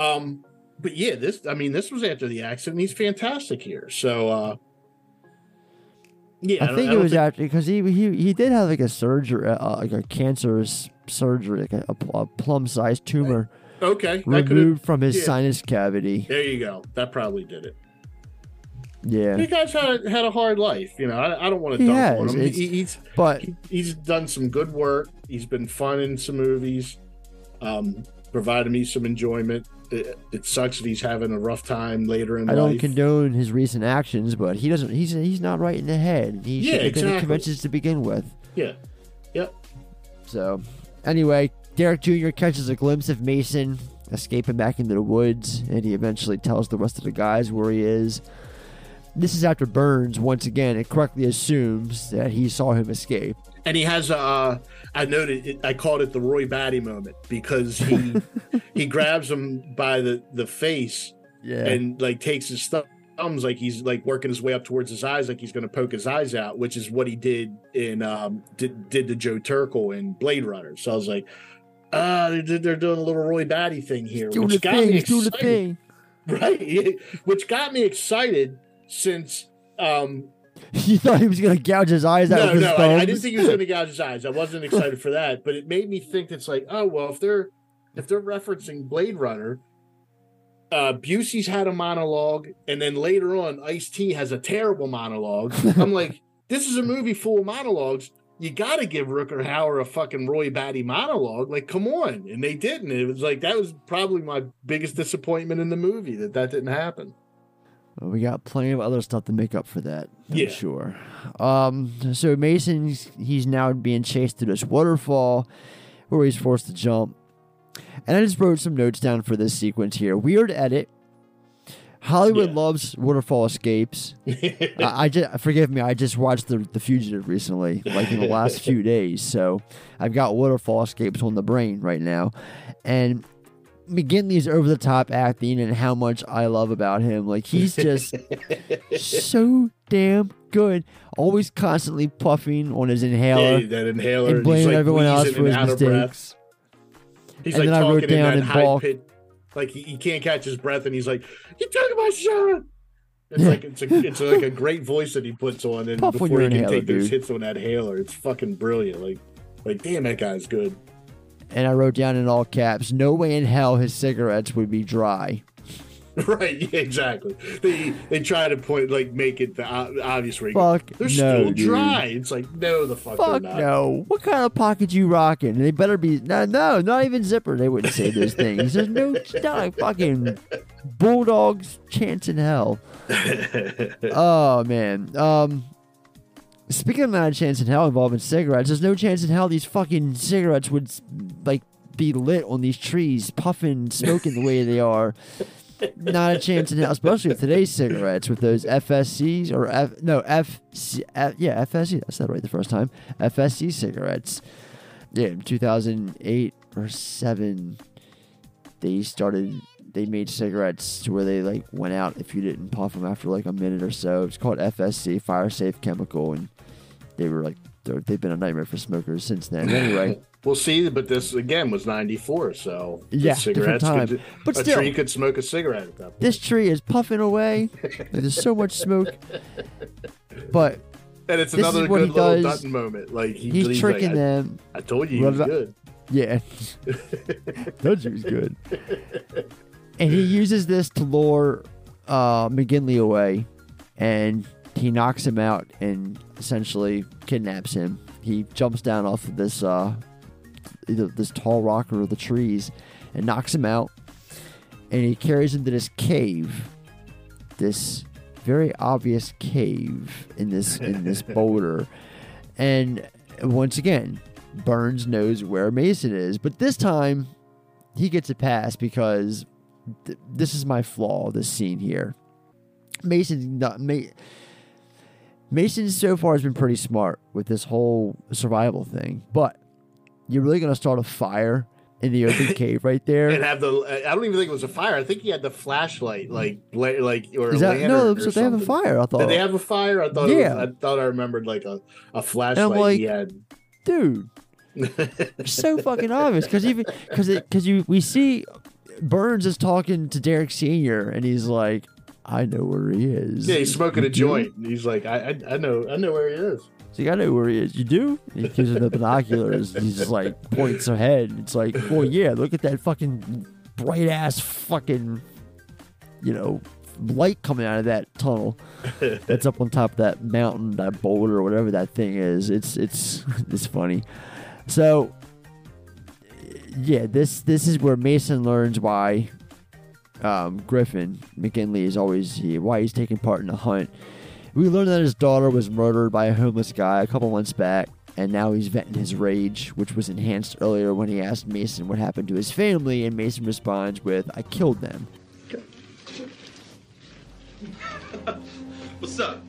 Um, but yeah, this. I mean, this was after the accident. He's fantastic here. So, uh, yeah, I don't- think it was think- after because he he he did have like a surgery, uh, like a cancerous surgery, like a, a plum-sized tumor Okay, removed from his yeah. sinus cavity. There you go. That probably did it. Yeah. You guys had had a hard life, you know. I, I don't want to dunk has, on him. He, he's but he- he's done some good work. He's been fun in some movies, um, provided me some enjoyment. It, it sucks that he's having a rough time later in I don't condone his recent actions, but he doesn't. He's he's not right in the head. He Yeah, should have been exactly. at conventions to begin with. yeah, yep. So, anyway, Derek Jr. catches a glimpse of Mason escaping back into the woods, and he eventually tells the rest of the guys where he is. This is after Burns, once again, it correctly assumes that he saw him escape. And he has a. Uh, I noted. It, I called it the Roy Batty moment because he he grabs him by the the face Yeah. and like takes his thumb- thumbs like he's like working his way up towards his eyes like he's going to poke his eyes out which is what he did in um did, did to joe turkel in blade runner so i was like ah they're, they're doing a little roy batty thing here which the got thing, me the excited. thing. right which got me excited since um you thought he was going to gouge his eyes out no, no. I, I didn't think he was going to gouge his eyes. I wasn't excited for that, but it made me think it's like, oh well, if they're if they're referencing Blade Runner, uh, Busey's had a monologue, and then later on, Ice T has a terrible monologue. I'm like, this is a movie full of monologues. You got to give Rutger Hauer a fucking Roy Batty monologue. Like, come on, and they didn't. It was like that was probably my biggest disappointment in the movie that that didn't happen. Well, we got plenty of other stuff to make up for that. I'm Yeah. sure. Um, so Mason's he's now being chased to this waterfall where he's forced to jump. And I just wrote some notes down for this sequence here. Weird edit. Hollywood loves waterfall escapes. I, I just forgive me. I just watched the the Fugitive recently, like in the last few days. So I've got waterfall escapes on the brain right now, and McGinley's over the top acting and how much I love about him. Like he's just so damn good. Always constantly puffing on his inhaler. Yeah, that inhaler, and he's, blaming like, everyone else for his and out of breath. mistakes. He's And like then I wrote talking in down in high bulk- pit, like he, he can't catch his breath, and he's like, "You talking about Sharon?" It's Yeah. like it's a it's like a great voice that he puts on, and Puff before he can inhaler, take those hits on that inhaler, it's fucking brilliant. Like, like damn, that guy's good. And I wrote down in all caps, "No way in hell his cigarettes would be dry." right? Yeah, exactly. They they try to point like make it the obvious way. Fuck They're no, still dude. dry. It's like no, the fuck, Fuck they're not. no! What kind of pocket you rocking? They better be no, no, not even zipper. They wouldn't say those things. There's no not fucking bulldog's chance in hell. oh man. Um. Speaking of not a chance in hell involving cigarettes, there's no chance in hell these fucking cigarettes would like be lit on these trees, puffing, smoking the way they are. Not a chance in hell, especially with today's cigarettes, with those FSCs or F no F, F yeah FSC. That's not right the first time. FSC cigarettes. Yeah, in 2008 or seven, they started. They made cigarettes to where they like went out if you didn't puff them after like a minute or so. It's called FSC, fire safe chemical, and they were like they've been a nightmare for smokers since then. Anyway. We'll see, but this again was '94, so Yeah, different cigarettes. time. Could, But a still- tree could smoke a cigarette at that point. This tree is puffing away. There's so much smoke. But And it's another good little does. Dutton moment. Like he, he's like, tricking I- them. I told you he was good. Yeah. Told you he was good. And he uses this to lure uh, McGinley away, and he knocks him out and essentially kidnaps him. He jumps down off of this uh, this tall rock or the trees, and knocks him out. And he carries him to this cave, this very obvious cave in this in this boulder. And once again, Burns knows where Mason is, but this time he gets a pass because th- this is my flaw. This scene here, Mason not Ma- Mason so far has been pretty smart with this whole survival thing, but you're really gonna start a fire in the open cave right there. and have the I don't even think it was a fire. I think he had the flashlight, like bla- like or Is a that lantern no? or So they have a fire. I thought. Did they have a fire? I thought. Yeah. Was, I thought I remembered like a, a flashlight like, he had. dude. so fucking obvious because even because because you we see Burns is talking to Derek Senior and he's like, I know where he is. Yeah, he's smoking You a joint. and He's like, I, I I know I know where he is. So you gotta know where he is. You do? He gives him the binoculars. He's just like points ahead. It's like, well, yeah, look at that fucking bright ass fucking, you know, light coming out of that tunnel. That's up on top of that mountain, that boulder, or whatever that thing is. It's it's it's funny. So yeah, this this is where Mason learns why um, Griffin McGinley is always he, why he's taking part in the hunt. We learned that his daughter was murdered by a homeless guy a couple months back, and now he's venting his rage, which was enhanced earlier when he asked Mason what happened to his family, and Mason responds with, "I killed them." What's up?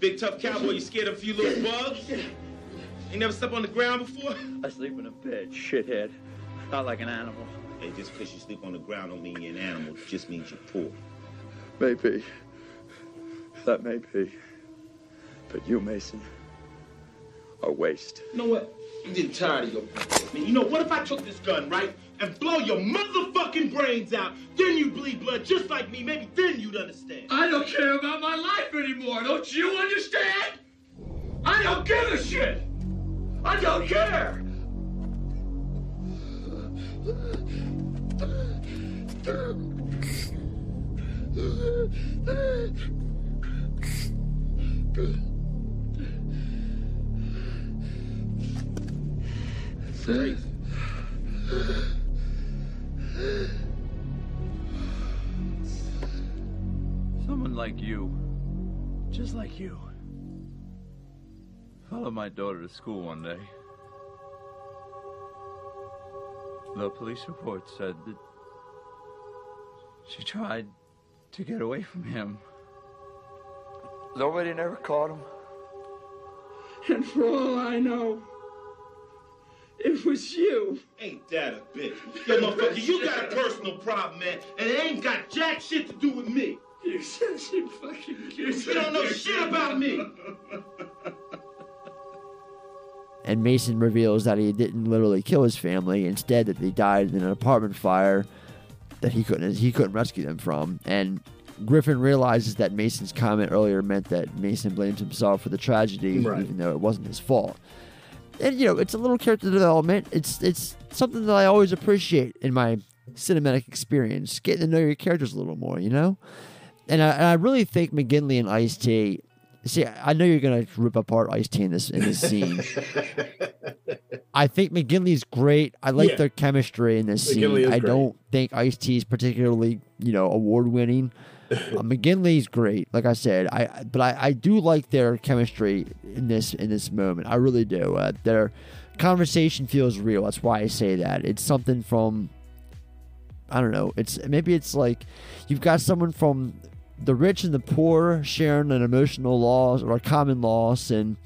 Big tough cowboy, you scared of a few little bugs? Ain't never slept on the ground before? I sleep in a bed, shithead. Not like an animal. Hey, just because you sleep on the ground don't mean you're an animal. It just means you're poor. Maybe. That may be. But you, Mason, are waste. You know what? I'm getting tired of your man. You know, what if I took this gun, right? And blow your motherfucking brains out? Then you bleed blood just like me. Maybe then you'd understand. I don't care about my life anymore. Don't you understand? I don't give a shit. I don't care. Someone like you, just like you, followed my daughter to school one day. The police report said that she tried to get away from him. Nobody never caught him. And for all I know, it was you. Ain't that a bitch? Yo, motherfucker, you got a personal problem, man, and it ain't got jack shit to do with me. You said you fucking You don't know shit about me. And Mason reveals that he didn't literally kill his family, instead that they died in an apartment fire that he couldn't he couldn't rescue them from. And Griffin realizes that Mason's comment earlier meant that Mason blames himself for the tragedy, Right. even though it wasn't his fault. And you know, it's a little character development. It's it's something that I always appreciate in my cinematic experience, getting to know your characters a little more. You know, and I, and I really think McGinley and Ice T. See, I know you're gonna rip apart Ice T in this in this scene. I think McGinley's great. I like Yeah. their chemistry in this McGinley scene. I great. don't think Ice T is particularly, you know, award winning. uh, McGinley's great, like I said. I but I, I do like their chemistry in this in this moment. I really do. Uh, their conversation feels real. That's why I say that. It's something from I don't know. It's maybe it's like you've got someone from the rich and the poor sharing an emotional loss or a common loss, and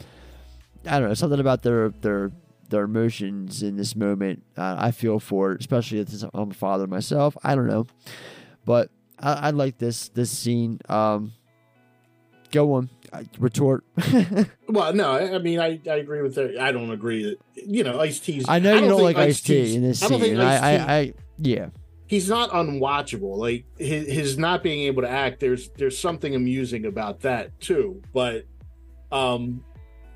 I don't know something about their their their emotions in this moment. Uh, I feel for it, especially as I'm a father myself. I don't know, but I, I like this this scene. Um, go on, I- retort. Well, no, I I mean, I, I agree with that. I don't agree that you know Ice T's. I know you don't like Ice T Ice-T's- in this I scene. don't I, I, I, yeah. He's not unwatchable. Like his, his not being able to act, there's there's something amusing about that too. But um,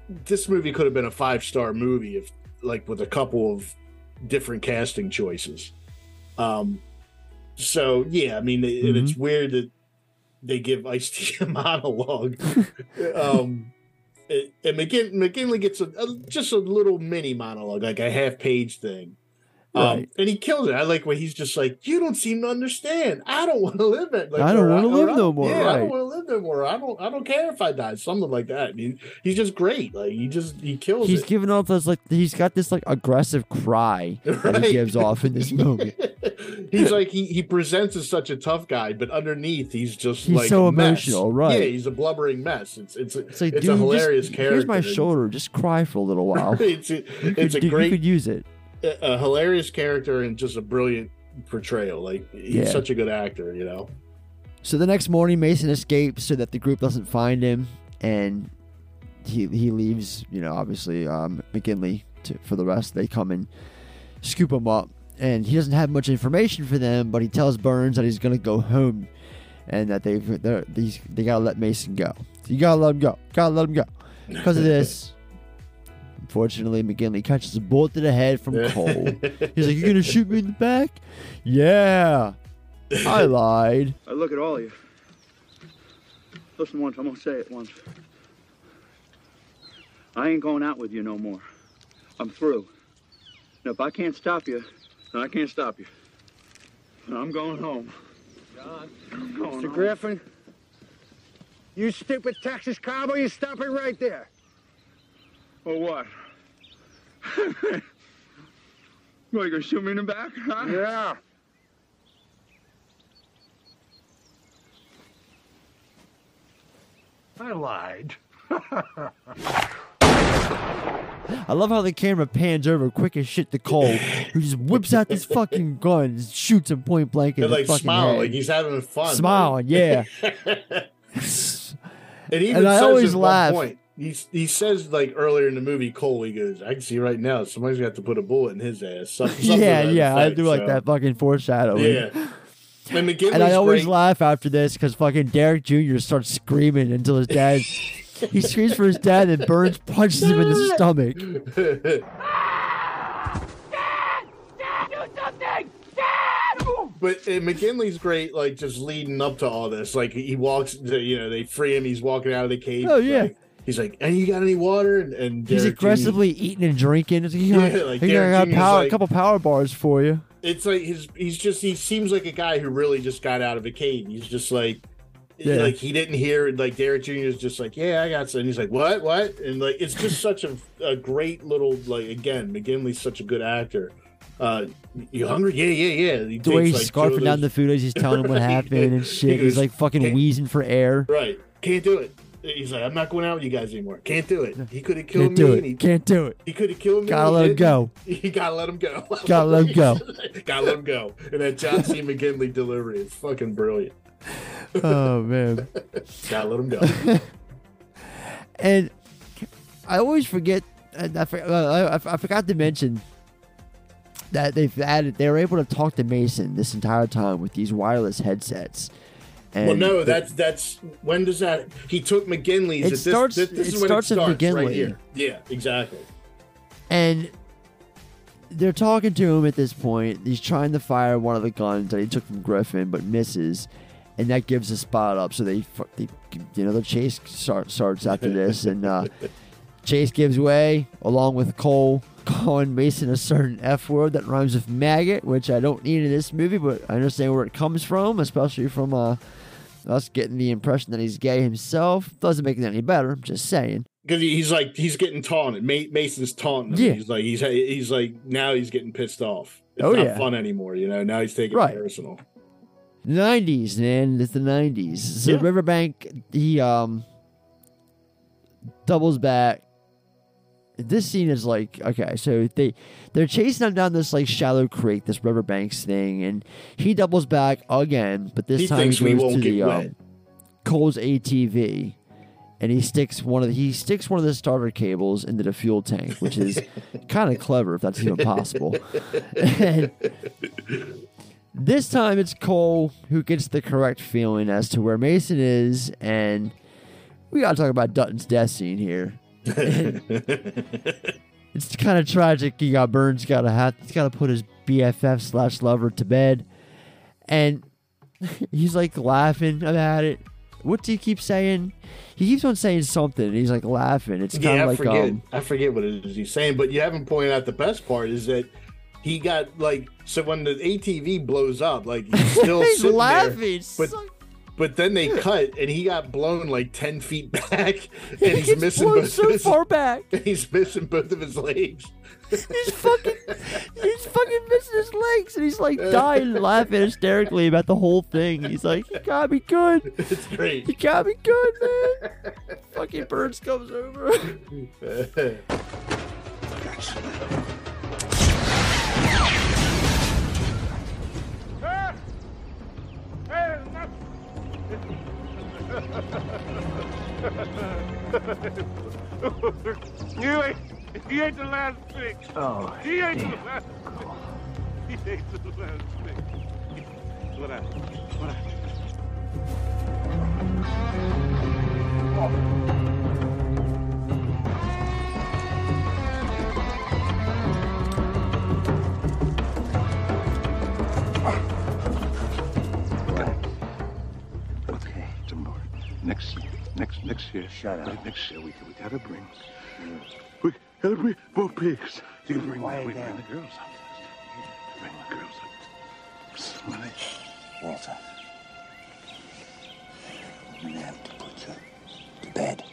this movie could have been a five star movie if like with a couple of different casting choices. Um, so yeah, I mean, and it's weird that they give Ice T a monologue. um, and McKin- McGinley gets a, a just a little mini monologue, like a half page thing. Um, Right. and he kills it. I like when he's just like, "You don't seem to understand. I don't want to live it. Like, I don't wanna live no more, Yeah, I don't want to live no more. I don't. I don't care if I die. Something like that. And he, he's just great. Like he just he kills He's it. giving off this like he's got this like aggressive cry that he gives off in this movie. he's like he he presents as such a tough guy, but underneath he's just He's like so emotional, right. Yeah, he's a blubbering mess. It's it's It's like, it's dude, a hilarious just, character. here's my shoulder. Just cry for a little while. it's You it's could a great You could use it. A, hilarious character and just a brilliant portrayal. Like he's Yeah. such a good actor, you know. So the next morning, Mason escapes so that the group doesn't find him, and he he leaves. You know, obviously um, McGinley to, for the rest. They come and scoop him up, and he doesn't have much information for them. But he tells Burns that he's gonna go home, and that they've they're, these they gotta let Mason go. So You gotta let him go. Gotta let him go. Because of this. Unfortunately, McGinley catches a bullet to the head from Cole. He's like, "You're gonna shoot me in the back?" Yeah, I lied. I look at all of you. Listen once, I'm gonna say it once. I ain't going out with you no more. I'm through. Now, if I can't stop you, then I can't stop you. And I'm going home. John. Going Mr. home. Griffin, you stupid Texas cowboy, you stop it right there. Or what? what, you gonna shoot me in the back, huh? Yeah. I lied. I love how the camera pans over quick as shit to Cole, who just whips out this fucking gun, and shoots him point blank in And the like fucking smile, head. like he's having fun. Smiling, yeah. And even And I always at laugh. point, he, he says like earlier in the movie, Cole, he goes, I can see right now somebody's got to put a bullet in his ass. Some- something yeah, yeah, I effect, do like that fucking foreshadowing. Yeah. And and I always great. laugh after this because fucking Derek Jr. starts screaming until his dad. he screams for his dad, and Burns punches him in the stomach. But uh, McGinley's great, like just leading up to all this. Like he walks, you know, they free him. He's walking out of the cage. Oh, yeah. like- he's like, "And you got any water?" And, and He's Derek Jr. aggressively eating and drinking. Like, Yeah, like I got power, like- a couple power bars for you. it's like his he's just he seems like a guy who really just got out of a cave. He's just like Yeah. like he didn't hear like Derek Jr. is just like, Yeah, I got some and he's like, What? What? And like it's just such a, a great little like again, McGinley's such a good actor. Uh you hungry? Yeah, yeah, yeah. He The way he's like, scarfing down the food as he's telling him what happened and He shit. he's like fucking wheezing for air. Right. Can't do it. He's like, I'm not going out with you guys anymore. Can't do it. He could have killed Can't me. do and he, it. Can't do it. he could have killed me. Gotta let him go. didn't. Gotta let him go. Gotta let him go. gotta let him go. And that John C. McGinley delivery is fucking brilliant. Oh man. Gotta let him go. And I always forget. and I, for- I, I forgot to mention that they've added. They were able to talk to Mason this entire time with these wireless headsets. And well, no, the- that's that's when does that? He took McGinley's. It at this, starts- This, this it is when starts it at starts right McGinley. here. Yeah, exactly. and they're talking to him at this point. He's trying to fire one of the guns that he took from Griffin, but misses, and that gives a spot up. So they, they you know, the chase start, starts after this, and uh, Chase gives way along with Cole. Calling Mason a certain F word that rhymes with maggot, which I don't need in this movie, but I understand where it comes from, especially from uh, us getting the impression that he's gay himself. Doesn't make it any better. I'm just saying. Because he's like he's getting taunted. Mason's taunting him. Yeah. He's like he's he's like now he's getting pissed off. It's Oh, not yeah. fun anymore. You know now he's taking Right. it personal. 90s, man. It's the 90s. So Yeah. Riverbank, he um doubles back. This scene is like okay, so they they're chasing him down this like shallow creek, this riverbanks thing, and he doubles back again, but this He time he goes to the um, Cole's ATV, and he sticks one of the, he sticks one of the starter cables into the fuel tank, which is kind of clever if that's even possible. and this time it's Cole who gets the correct feeling as to where Mason is, and we gotta talk about Dutton's death scene here. it's kind of tragic. He got Burns got to have he's got to put his BFF slash lover to bed, and he's like laughing about it. What do he keep saying? He keeps on saying something, and he's like laughing. It's kind yeah, of like forget. um, I forget what it is he's saying, but you haven't pointed out the best part is that he got like so when the ATV blows up, like he's still He's sitting laughing. there, but but then they cut and he got blown like ten feet back, and he's gets missing blown both so of his, far back. He's missing both of his legs. He's fucking, he's fucking missing his legs, and he's like dying, laughing hysterically about the whole thing. He's like, "You got me good. It's great. You got me good, man." fucking Burns comes over. you ain't, he ain't the last thing. Oh, he ain't damn. the last. He ain't the last thing. What happened? What happened? Okay. Next, next, next year. Shut up. Next year, we, we gotta bring. Mm. We gotta bring more pigs. You bring, Quiet we bring down. the girls up first. Bring the girls up. Somebody. Walter. I'm gonna have to put you to bed.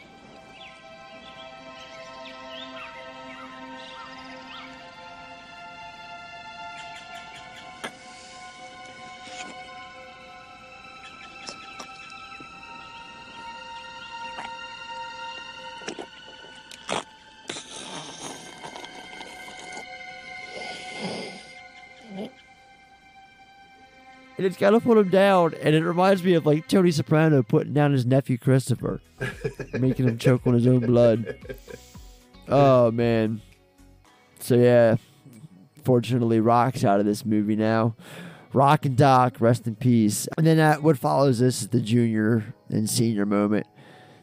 And it's gotta put him down. And it reminds me of like Tony Soprano putting down his nephew Christopher, making him choke on his own blood. Oh man. So yeah, fortunately, Rock's out of this movie now. Rock and Doc, rest in peace. And then uh, what follows this is the junior and senior moment.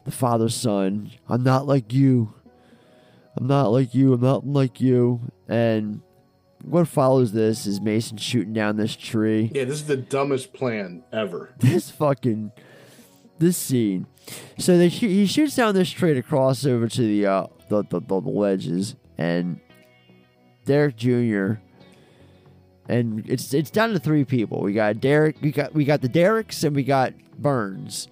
The father son. I'm not like you. I'm not like you. I'm not like you. And what follows this is Mason shooting down this tree. Yeah, this is the dumbest plan ever. This fucking this scene. So they he shoots down this tree to cross over to the uh the, the, the, the ledges and Derek Jr. and it's it's down to three people. We got Derek, we got we got the Derricks and we got Burns.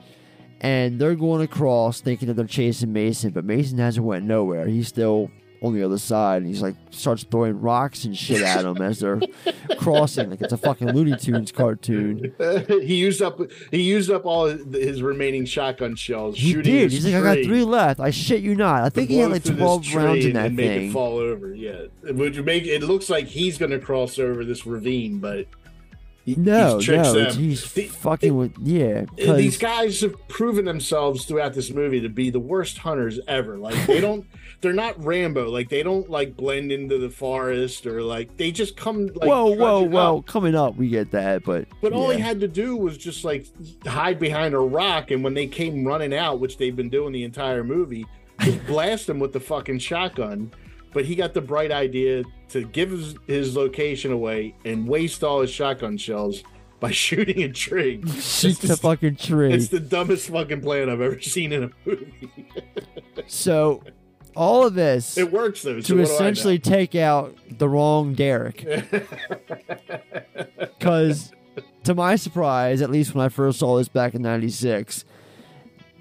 And they're going across thinking that they're chasing Mason, but Mason hasn't went nowhere. He's still on the other side and he's like starts throwing rocks and shit at them as they're crossing like it's a fucking Looney Tunes cartoon. he used up he used up all his, his remaining shotgun shells. He shooting did. this He's like, I got three left. I shit you not. I to think he had like twelve rounds in and- that and make thing. it fall over. Yeah, which would make it looks like he's going to cross over this ravine, but he, No, he's tricked no, them. it's- he's fucking with yeah. And 'cause- these guys have proven themselves throughout this movie to be the worst hunters ever. Like they don't, they're not Rambo. Like they don't like blend into the forest or like they just come. Like, whoa, whoa, whoa! up. Coming up, we get that, but But all he had to do was just like hide behind a rock, and when they came running out, which they've been doing the entire movie, just blast them with the fucking shotgun. But he got the bright idea to give his, his location away and waste all his shotgun shells by shooting a tree. shoot the fucking tree. It's the dumbest fucking plan I've ever seen in a movie. So all of this It works though. so to what do I know? essentially take out the wrong Derek. Because, to my surprise, at least when I first saw this back in '96,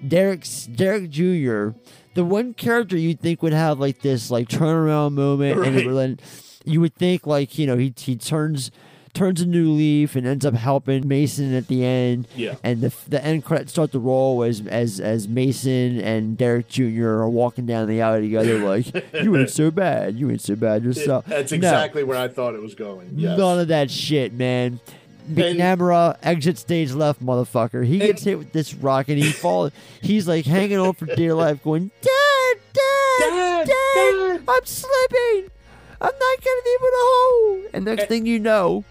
Derek's Derek Jr. The one character you'd think would have like this like turnaround moment, and Right. would then you would think like you know he he turns turns a new leaf and ends up helping Mason at the end. Yeah. And the the end credits start to roll as as as Mason and Derek Jr. are walking down the alley together, like you ain't so bad, you ain't so bad yourself. That's No. exactly where I thought it was going. Yes. None of that shit, man. McNamara exit stage left, motherfucker. He gets hit with this rock and he falls. He's like hanging on for dear life, going, Dad, Dad, Dad, I'm slipping. I'm not gonna be able to hold. And next thing you know,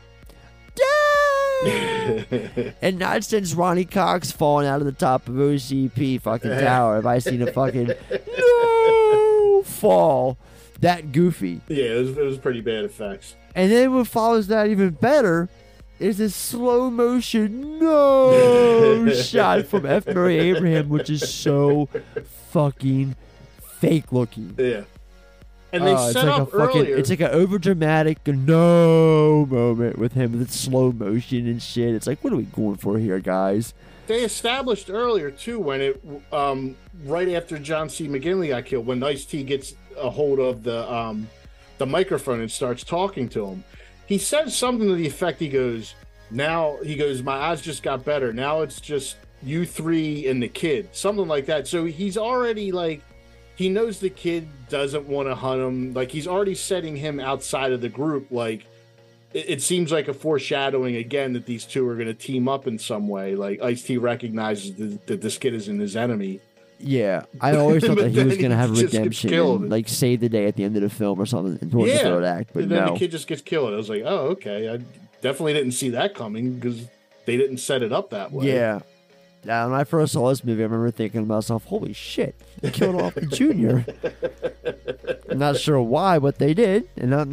And not since Ronny Cox falling out of the top of OCP fucking tower have I seen a fucking no fall that goofy. Yeah, it was, it was pretty bad effects. And then what follows that even better is this slow motion no shot from F. Murray Abraham, which is so fucking fake looking. Yeah. And they Oh, it's set like up a fucking, earlier. It's like an over dramatic no moment with him with slow motion and shit. It's like, what are we going for here, guys? they established earlier too when it um right after John C. McGinley got killed when Ice T gets a hold of the um the microphone and starts talking to him. He says something to the effect he goes, Now he goes, My eyes just got better. Now it's just you three and the kid. Something like that. So he's already like he knows the kid doesn't want to hunt him. Like he's already setting him outside of the group. Like it, it seems like a foreshadowing again that these two are going to team up in some way. Like Ice T recognizes that, that this kid isn't his enemy. Yeah, I always thought that he was gonna have redemption, and, like save the day at the end of the film or something towards the third act. But and then no, the kid just gets killed. I was like, oh, okay. I definitely didn't see that coming because they didn't set it up that way. yeah. When I first saw this movie, I remember thinking to myself, "Holy shit, they killed off the junior." I'm not sure why, but they did, and not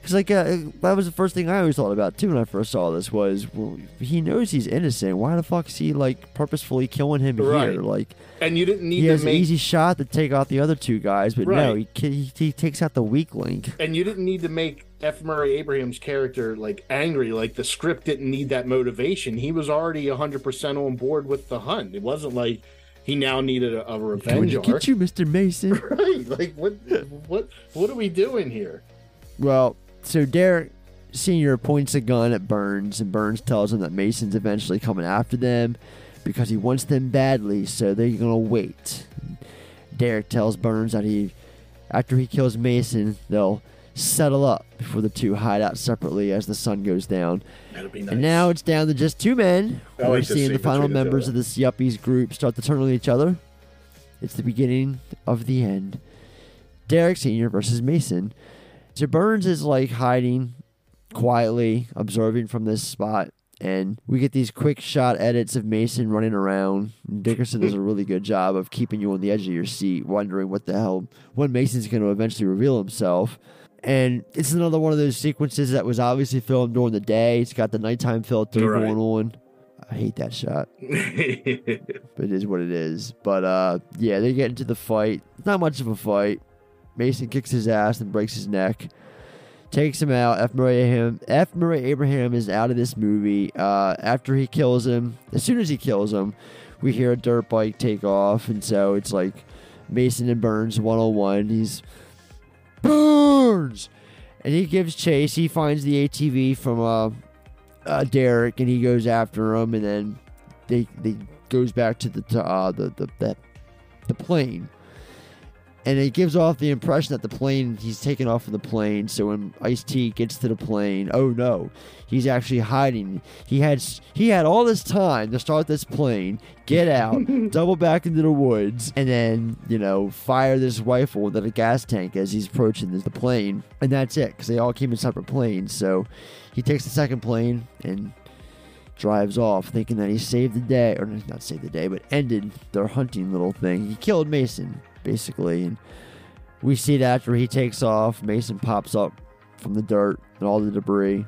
because like uh, that was the first thing I always thought about too when I first saw this was, well, he knows he's innocent. Why the fuck is he like purposefully killing him Right. here? Like, And you didn't need he to has make an easy shot to take out the other two guys, but no, he, he he takes out the weak link. and you didn't need to make F. Murray Abraham's character like angry. Like the script didn't need that motivation. He was already 100% on board with the hunt. It wasn't like he now needed a, a revenge to arc. get you, Mister Mason. right. Like what what what are we doing here? Well, so Derek Senior points a gun at Burns, and Burns tells him that Mason's eventually coming after them because he wants them badly, so they're gonna wait. Derek tells Burns that he, after he kills Mason, they'll settle up before the two hide out separately as the sun goes down. That'd be And now it's down to just two men. We're like seeing the final between the two members of of this yuppies group start to turn on each other. It's the beginning of the end. Derek Sr. versus Mason. So Burns is like hiding quietly, observing from this spot. And we get these quick shot edits of Mason running around. Dickerson does a really good job of keeping you on the edge of your seat, wondering what the hell, when Mason's going to eventually reveal himself. And it's another one of those sequences that was obviously filmed during the day. It's got the nighttime filter Right. going on. I hate that shot. but it is what it is. But uh, yeah, they get into the fight. It's not much of a fight. Mason kicks his ass and breaks his neck. Takes him out. F. Murray Abraham. F. Murray Abraham is out of this movie. Uh, after he kills him, as soon as he kills him, we hear a dirt bike take off, and so it's like Mason and Burns one on one. He's Burns, and he gives chase. He finds the ATV from uh, uh, Derek, and he goes after him, and then they they goes back to the uh, the the the, the plane, and it gives off the impression that the plane he's taken off of the plane. So when Ice T gets to the plane, oh no, he's actually hiding. He had he had all this time to start this plane, get out, double back into the woods, and then you know fire this rifle into the gas tank as he's approaching the plane, and that's it because they all came in separate planes. So he takes the second plane and drives off, thinking that he saved the day, or not saved the day, but ended their hunting little thing. He killed Mason, basically, and we see that after he takes off, Mason pops up from the dirt and all the debris.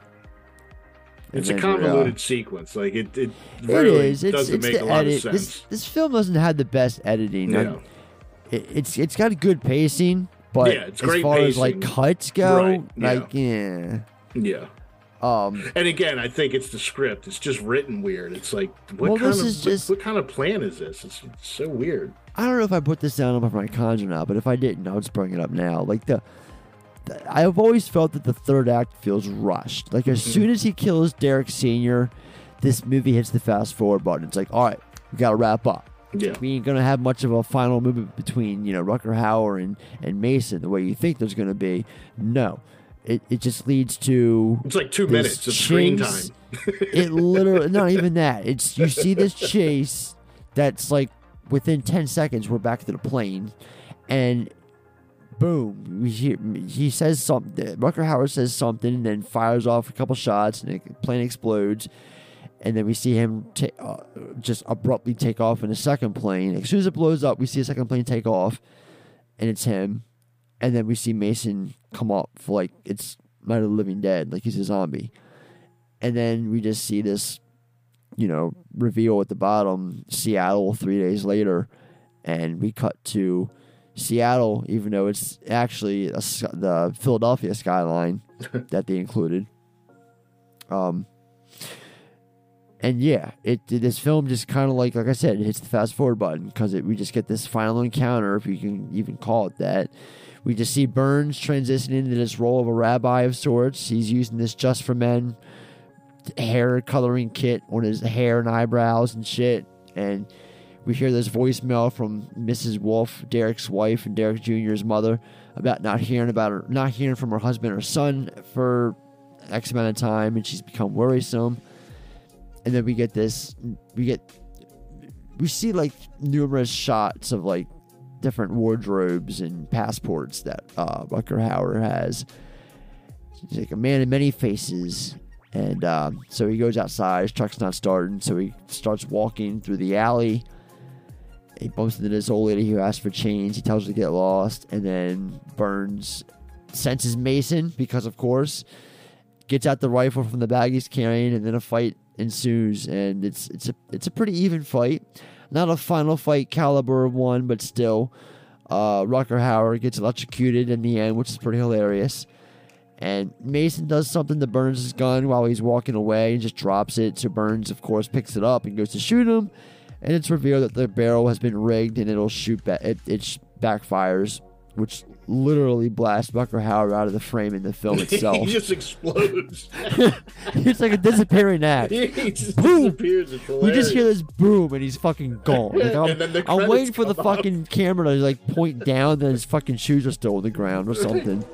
It's a uh, convoluted sequence. Like it, it it really is. It's, doesn't it's make a lot edit. of sense. this film doesn't have the best editing. No. It, it's it's got good pacing, but Yeah, it's as far as like cuts go, Right, yeah. like yeah. Yeah. Um, and again, I think it's the script. It's just written weird. It's like, what Well, kind this of is what- just- what, kind of plan is this? It's, it's so weird. I don't know if I put this down on my cons or not, but if I didn't, I'll just bring it up now. Like the, the I've always felt that the third act feels rushed. Like as Mm-hmm. soon as he kills Derek Senior, this movie hits the fast forward button. It's like, all right, we got to wrap up. Yeah. We ain't gonna have much of a final movement between you know Rutger Hauer and and Mason the way you think there's gonna be. No, it it just leads to It's like two minutes of screen time. it literally not even that. It's you see this chase that's like within ten seconds we're back to the plane, and boom, hear, he says something. Rutger Hauer says something, and then fires off a couple shots, and the plane explodes. And then we see him ta- uh, just abruptly take off in a second plane. As soon as it blows up, we see a second plane take off, and it's him. And then we see Mason come up for like it's Night of the Living Dead, like he's a zombie. And then we just see this, you know, reveal at the bottom, Seattle three days later, and we cut to Seattle, even though it's actually a the Philadelphia skyline that they included. Um, and yeah, it this film just kind of like like I said, it hits the fast forward button because we just get this final encounter, if you can even call it that. We just see Burns transitioning into this role of a rabbi of sorts. He's using this just for men hair coloring kit on his hair and eyebrows and shit. And we hear this voicemail from Mrs. Wolfe, Derek's wife and Derek Jr.'s mother, about not hearing about her, not hearing from her husband or son for X amount of time, and she's become worrisome. And then we get this, we get, we see like numerous shots of like different wardrobes and passports that uh, Rutger Hauer has. He's like a man in many faces. And um, so he goes outside. His truck's not starting. So he starts walking through the alley. He bumps into this old lady who asks for change. He tells her to get lost. And then Burns senses Mason because, of course, gets out the rifle from the bag he's carrying. And then a fight ensues. And it's, it's, a, it's a pretty even fight. Not a final fight caliber one, but still. Uh, Rutger Hauer gets electrocuted in the end, which is pretty hilarious. And Mason does something to Burns' gun while he's walking away and just drops it. So Burns, of course, picks it up and goes to shoot him. And it's revealed that the barrel has been rigged and it'll shoot back. It, it backfires, which literally blasts Rutger Hauer out of the frame in the film itself. he just explodes. it's like a disappearing act. he just boom. disappears. We just hear this boom and he's fucking gone. Like, I'm, And then the I'm waiting for the up. fucking camera to like point down that his fucking shoes are still on the ground or something.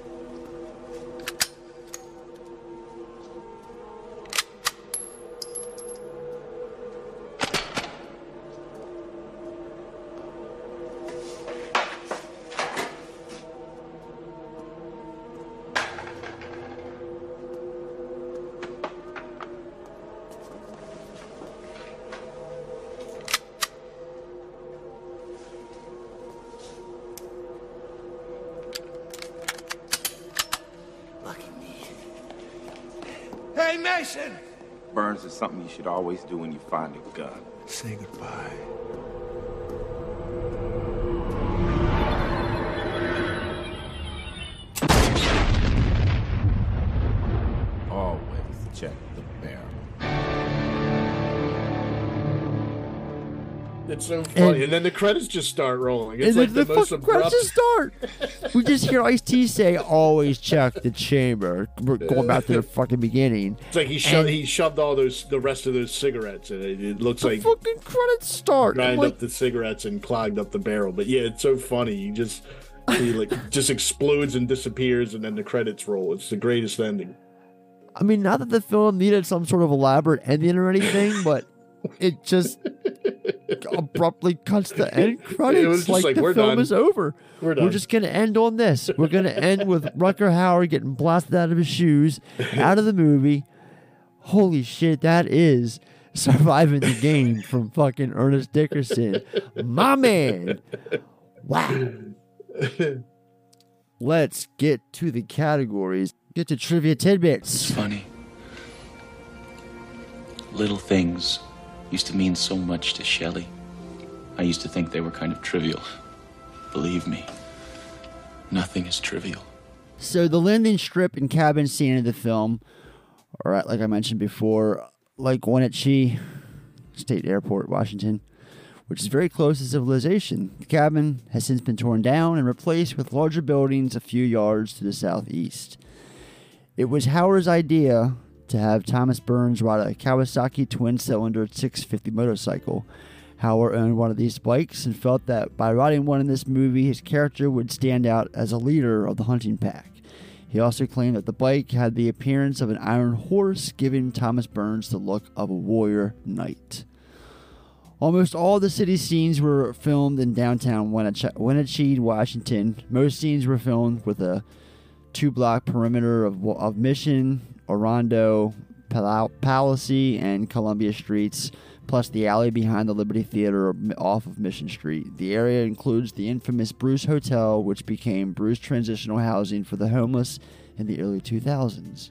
Always do when you find a gun. Say goodbye. So funny. And- And, then the credits just start rolling. It's like the, the, most abrupt. credits start. we just hear Ice T say, "Always check the chamber." We're going back to the fucking beginning. It's like he shoved, he shoved all those the rest of those cigarettes and it. It looks the like fucking credits start. Grind like, up the cigarettes and clogged up the barrel. But yeah, it's so funny. He just he like just explodes and disappears, and then the credits roll. It's the greatest ending. I mean, not that the film needed some sort of elaborate ending or anything, but it just abruptly cuts the end credits. It was just like, like, the we're film done. is over. We're done. just gonna end on this. We're gonna end with Rutger Hauer getting blasted out of his shoes, out of the movie. Holy shit, that is surviving the game from fucking Ernest Dickerson, my man. Wow. Let's get to the categories. Get to trivia tidbits. It's Funny. Little things used to mean so much to Shelley. I used to think they were kind of trivial. Believe me, nothing is trivial. So the landing strip and cabin scene of the film, all right, like I mentioned before, like Wenatchee State Airport, Washington, which is very close to civilization. The cabin has since been torn down and replaced with larger buildings a few yards to the southeast. It was Hauer's idea to have Thomas Burns ride a Kawasaki twin cylinder 650 motorcycle. Hauer owned one of these bikes and felt that by riding one in this movie, his character would stand out as a leader of the hunting pack. He also claimed that the bike had the appearance of an iron horse, giving Thomas Burns the look of a warrior knight. Almost all the city scenes were filmed in downtown Wenatchee, Washington. Most scenes were filmed with a two block perimeter of, of Mission, Orondo, Pal- and Columbia Streets, plus the alley behind the Liberty Theater off of Mission Street. The area includes the infamous Bruce Hotel, which became Bruce Transitional Housing for the Homeless in the early 2000s.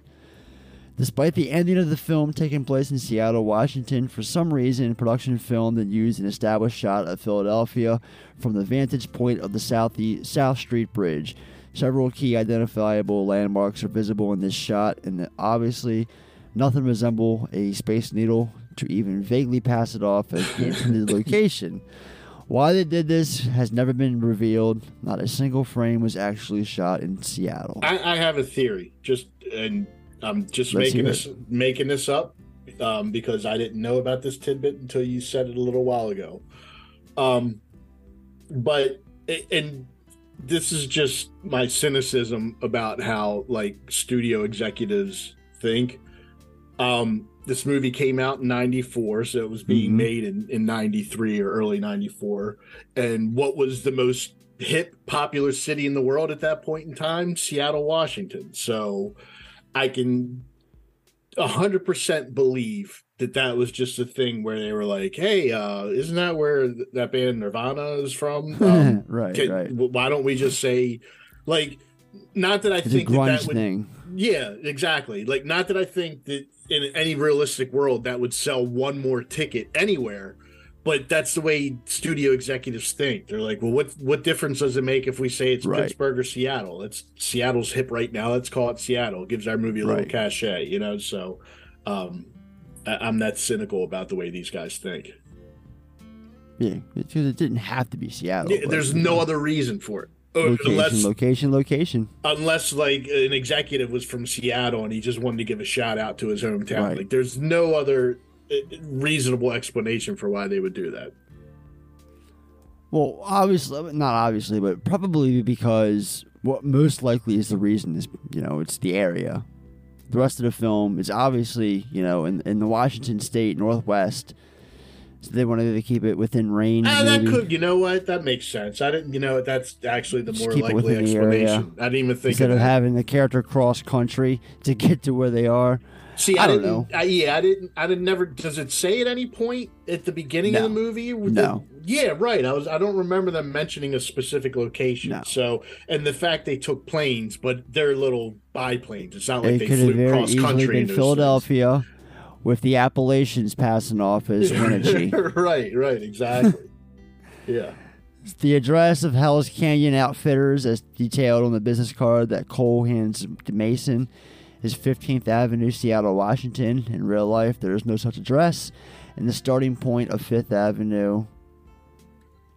Despite the ending of the film taking place in Seattle, Washington, for some reason, production filmed and used an established shot of Philadelphia from the vantage point of the South, South Street Bridge. Several key identifiable landmarks are visible in this shot, and obviously, nothing resemble a Space Needle to even vaguely pass it off as the intended location. Why they did this has never been revealed. Not a single frame was actually shot in Seattle. I, I have a theory, just and I'm just Let's making hear this making this up um, because I didn't know about this tidbit until you said it a little while ago. Um, but and this is just my cynicism about how like studio executives think. Um, this movie came out in 94 so it was being Mhm. made in, in 93 or early 94 and what was the most hip popular city in the world at that point in time seattle washington so i can 100% believe that that was just a thing where they were like hey uh isn't that where th- that band nirvana is from um, Right, can- right. why don't we just say like not that i It's think that, that would thing. yeah, exactly. Like, not that I think that in any realistic world that would sell one more ticket anywhere, but that's the way studio executives think. They're like, well, what what difference does it make if we say it's Right. Pittsburgh or Seattle? It's Seattle's hip right now. Let's call it Seattle. It gives our movie a little Right. cachet, you know. So, um, I'm that cynical about the way these guys think. Yeah, because it didn't have to be Seattle. Yeah, There's no know, other reason for it. Uh, location, unless location, location. unless like an executive was from Seattle and he just wanted to give a shout out to his hometown. Right. Like there's no other uh, reasonable explanation for why they would do that. Well, obviously, not obviously, but probably because what most likely is the reason is, you know, it's the area. The rest of the film is obviously, you know, in, in the Washington State Northwest. So they wanted to keep it within range. Ah, that could, you know what? That makes sense. I didn't, you know, that's actually the more likely explanation. I didn't even think Instead of of that. having the character cross country to get to where they are. See, I, I, don't know. I, yeah, I didn't. I didn't. Never. Does it say at any point at the beginning of the movie? No. yeah, right. I was. I don't remember them mentioning a specific location. No. So, and the fact they took planes, but they're little biplanes. It's not like it they could have flew very cross easily country. been in those Philadelphia with the Appalachians passing off as Wenatchee. right. Right. Exactly. yeah. The address of Hell's Canyon Outfitters, as detailed on the business card that Cole hands to Mason, is 15th Avenue, Seattle, Washington. In real life, there is no such address, and the starting point of 5th Avenue.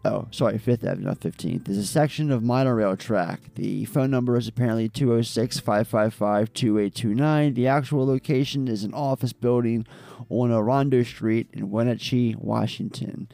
Oh, sorry, 5th Avenue, not 15th. Is a section of monorail track. The phone number is apparently 206 555 2829. The actual location is an office building on Orondo Street in Wenatchee, Washington.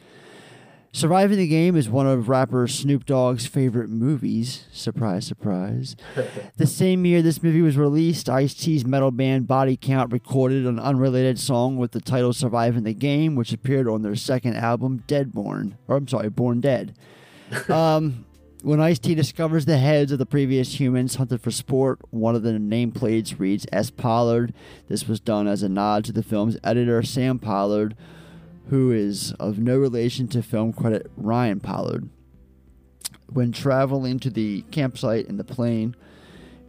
Surviving the Game is one of rapper Snoop Dogg's favorite movies. Surprise, surprise. the same year this movie was released, Ice T's metal band Body Count recorded an unrelated song with the title Surviving the Game, which appeared on their second album, Deadborn. Or, I'm sorry, Born Dead. um, when Ice T discovers the heads of the previous humans hunted for sport, one of the nameplates reads S. Pollard. This was done as a nod to the film's editor, Sam Pollard, who is of no relation to film credit Ryan Pollard. When traveling to the campsite in the plane,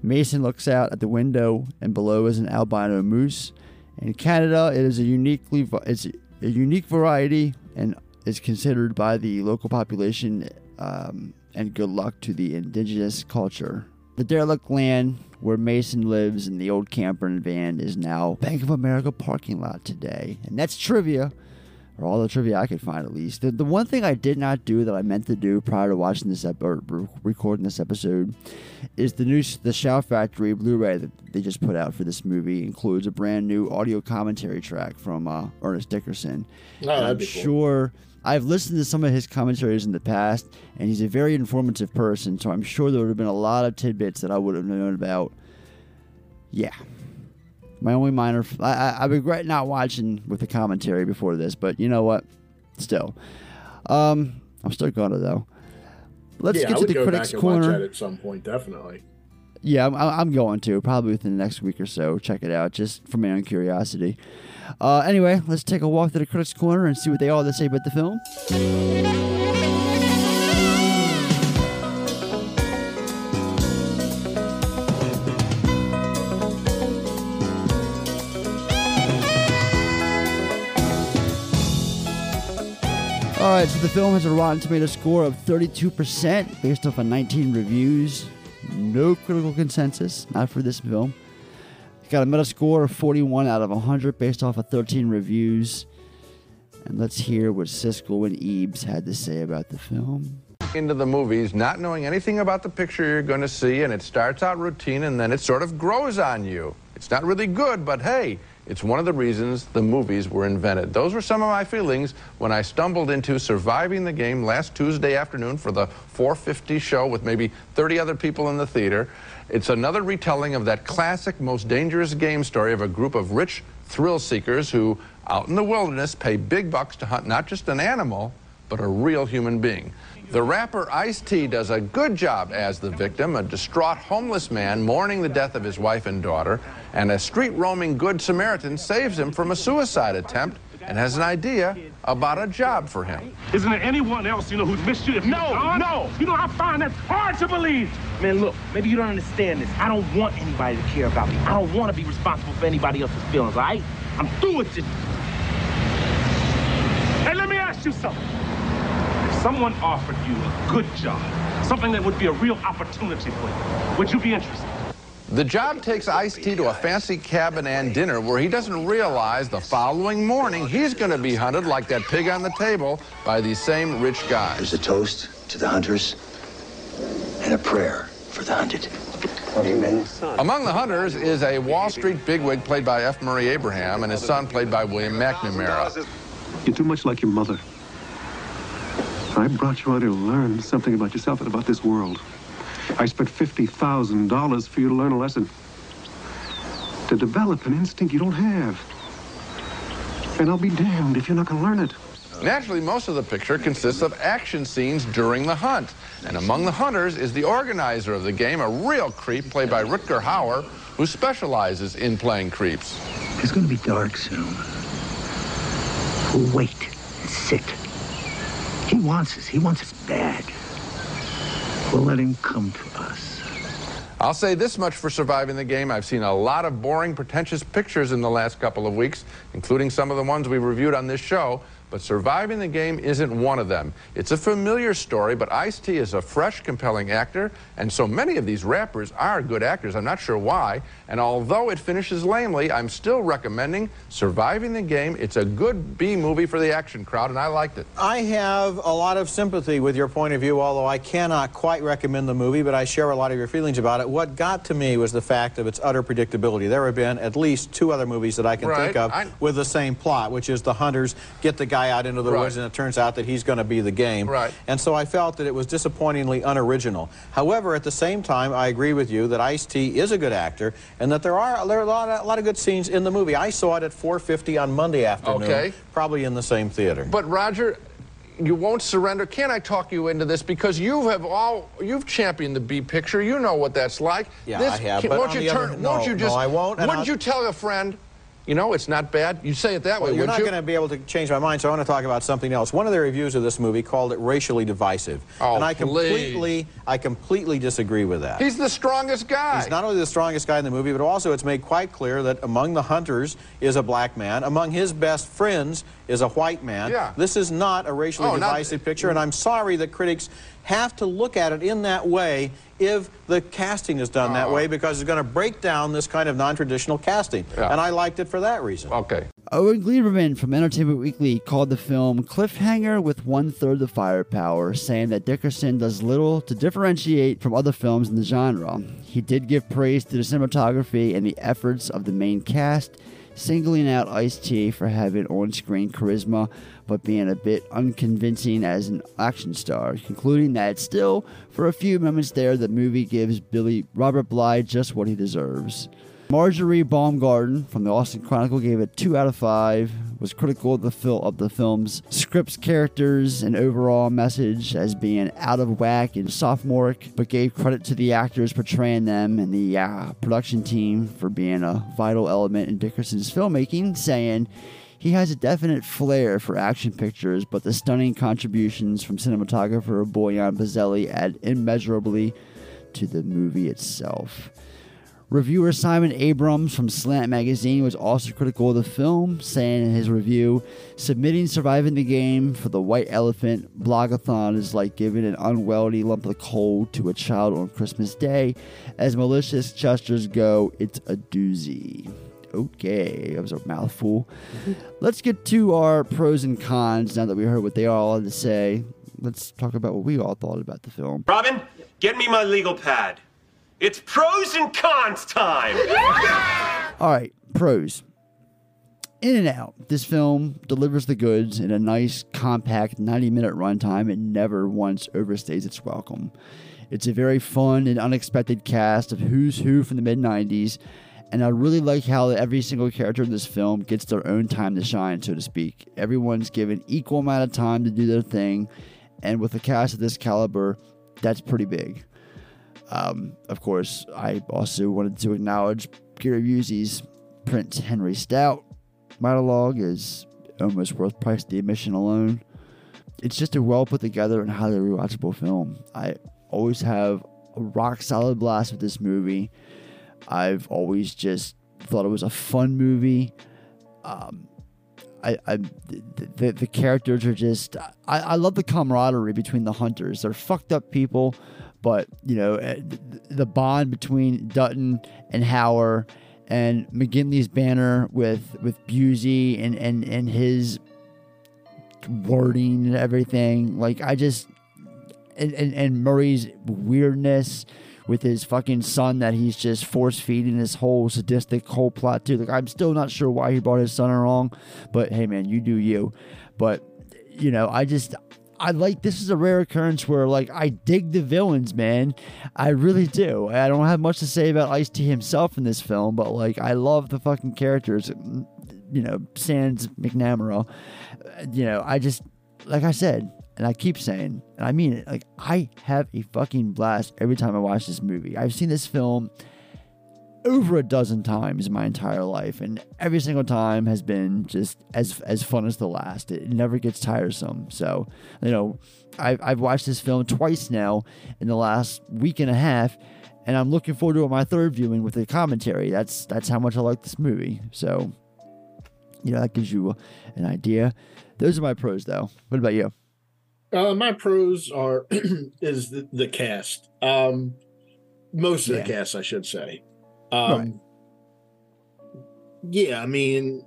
Mason looks out at the window, and below is an albino moose. In Canada, it is a uniquely it's a unique variety and is considered by the local population um, and good luck to the indigenous culture. The derelict land where Mason lives in the old camper and van is now Bank of America parking lot today, and that's trivia or all the trivia I could find at least. The, the one thing I did not do that I meant to do prior to watching this ep- or recording this episode is the new the Shout Factory Blu-ray that they just put out for this movie includes a brand new audio commentary track from uh, Ernest Dickerson. Oh, I'm cool. sure I've listened to some of his commentaries in the past, and he's a very informative person. So I'm sure there would have been a lot of tidbits that I would have known about. Yeah. My only minor, I, I, I regret not watching with the commentary before this, but you know what? Still, um, I'm still gonna though. Let's yeah, get to the critics back and watch corner. that at some point, definitely. Yeah, I'm, I'm going to probably within the next week or so. Check it out, just for my own curiosity. Uh, anyway, let's take a walk to the critics corner and see what they all have to say about the film. Right, so the film has a Rotten Tomato score of 32% based off of 19 reviews. No critical consensus, not for this film. It's got a Metascore of 41 out of 100 based off of 13 reviews. And let's hear what Siskel and Ebes had to say about the film. into the movies not knowing anything about the picture you're going to see, and it starts out routine and then it sort of grows on you. It's not really good, but hey, it's one of the reasons the movies were invented. Those were some of my feelings when I stumbled into surviving the game last Tuesday afternoon for the 450 show with maybe 30 other people in the theater. It's another retelling of that classic, most dangerous game story of a group of rich thrill seekers who, out in the wilderness, pay big bucks to hunt not just an animal, but a real human being. The rapper Ice-T does a good job as the victim, a distraught homeless man mourning the death of his wife and daughter, and a street-roaming good Samaritan saves him from a suicide attempt and has an idea about a job for him. Isn't there anyone else you know who'd miss you if No, gone? no. You know, I find that hard to believe. Man, look, maybe you don't understand this. I don't want anybody to care about me. I don't want to be responsible for anybody else's feelings, all right? I'm through with this. Hey, let me ask you something. If someone offered you a good job, something that would be a real opportunity for you, would you be interested? The job takes Ice-T to a fancy cabin and dinner where he doesn't realize the following morning he's going to be hunted like that pig on the table by these same rich guys. There's a toast to the hunters and a prayer for the hunted. Amen. Among the hunters is a Wall Street bigwig played by F. Murray Abraham and his son played by William McNamara. You're too much like your mother. I brought you out here to learn something about yourself and about this world. I spent $50,000 for you to learn a lesson. To develop an instinct you don't have. And I'll be damned if you're not going to learn it. Naturally, most of the picture consists of action scenes during the hunt. And among the hunters is the organizer of the game, a real creep played by Rutger Hauer, who specializes in playing creeps. It's going to be dark soon. We'll wait and sit. He wants us. He wants us bad. We'll let him come to us. I'll say this much for surviving the game. I've seen a lot of boring, pretentious pictures in the last couple of weeks, including some of the ones we reviewed on this show. But surviving the game isn't one of them. It's a familiar story, but Ice-T is a fresh, compelling actor, and so many of these rappers are good actors. I'm not sure why. And although it finishes lamely, I'm still recommending Surviving the Game. It's a good B movie for the action crowd, and I liked it. I have a lot of sympathy with your point of view, although I cannot quite recommend the movie, but I share a lot of your feelings about it. What got to me was the fact of its utter predictability. There have been at least two other movies that I can Right, think of I- with the same plot, which is the hunters get the guy out into the Right. woods, and it turns out that he's going to be the game. Right. And so I felt that it was disappointingly unoriginal. However, at the same time, I agree with you that Ice-T is a good actor, and that there are, there are a, lot of, a lot of good scenes in the movie. I saw it at 4.50 on Monday afternoon, Okay. probably in the same theater. But Roger, you won't surrender. Can I talk you into this? Because you have all you've championed the B picture. You know what that's like. Yeah, this, I have, but won't you turn? other- won't no, you no. I won't, Wouldn't I'll- you tell a friend? You know, it's not bad. You say it that Well, way, you're you? going to be able to change my mind, so I want to talk about something else. One of the reviews of this movie called it racially divisive, Oh, and I please. completely, I completely disagree with that. He's the strongest guy. He's not only the strongest guy in the movie, but also it's made quite clear that among the hunters is a black man. Among his best friends is a white man. Yeah. This is not a racially Oh, not- divisive picture, and I'm sorry that critics have to look at it in that way if the casting is done that Oh. way because it's going to break down this kind of non-traditional casting. Yeah. And I liked it for that reason. Okay. Owen Gleiberman from Entertainment Weekly called the film cliffhanger with one third the firepower, saying that Dickerson does little to differentiate from other films in the genre. He did give praise to the cinematography and the efforts of the main cast, singling out Ice T for having on screen charisma but being a bit unconvincing as an action star, concluding that still, for a few moments there, the movie gives Billy Robert Bly just what he deserves. Marjorie Baumgarten from the Austin Chronicle gave it two out of five. Was critical of the fil- of the film's scripts, characters, and overall message as being out of whack and sophomoric, but gave credit to the actors portraying them and the uh, production team for being a vital element in Dickerson's filmmaking, saying. He has a definite flair for action pictures, but the stunning contributions from cinematographer Bojan Bazelli add immeasurably to the movie itself. Reviewer Simon Abrams from Slant Magazine was also critical of the film, saying in his review, submitting surviving the game for the White Elephant blogathon is like giving an unwieldy lump of coal to a child on Christmas Day. As malicious gestures go, it's a doozy. Okay, that was a mouthful. Let's get to our pros and cons now that we heard what they all had to say. Let's talk about what we all thought about the film. Robin, get me my legal pad. It's pros and cons time. All right, pros. In and out, this film delivers the goods in a nice, compact 90 minute runtime and never once overstays its welcome. It's a very fun and unexpected cast of who's who from the mid 90s, and I really like how every single character in this film gets their own time to shine, so to speak. Everyone's given equal amount of time to do their thing, and with a cast of this caliber, that's pretty big. Um, of course, I also wanted to acknowledge Gary Busey's Prince Henry Stout monologue is almost worth price the admission alone. It's just a well put together and highly rewatchable film. I always have a rock solid blast with this movie. I've always just thought it was a fun movie. Um, I, I the, the, the characters are just I, I love the camaraderie between the hunters. They're fucked up people but you know, eh, the bond between Dutton and Hauer and McGinley's banner with with Busey and and and his wording and everything. Like I just and, and, and Murray's weirdness with his fucking son that he's just force feeding this whole sadistic whole plot to. Like I'm still not sure why he brought his son along, but hey man, you do you. But you know, I just I like this is a rare occurrence where like I dig the villains, man. I really do. I don't have much to say about Ice T himself in this film, but like I love the fucking characters. You know, Sans McNamara. You know, I just like I said, and I keep saying, and I mean it. Like I have a fucking blast every time I watch this movie. I've seen this film over a dozen times in my entire life, and every single time has been just as as fun as the last. It never gets tiresome. So, you know, I've I've watched this film twice now in the last week and a half, and I'm looking forward to my third viewing with the commentary. That's that's how much I like this movie. So, you know, that gives you an idea. Those are my pros, though. What about you? Uh, my pros are is the, the cast. Um, most of Yeah. the cast, I should say. Um, Right. Yeah, I mean,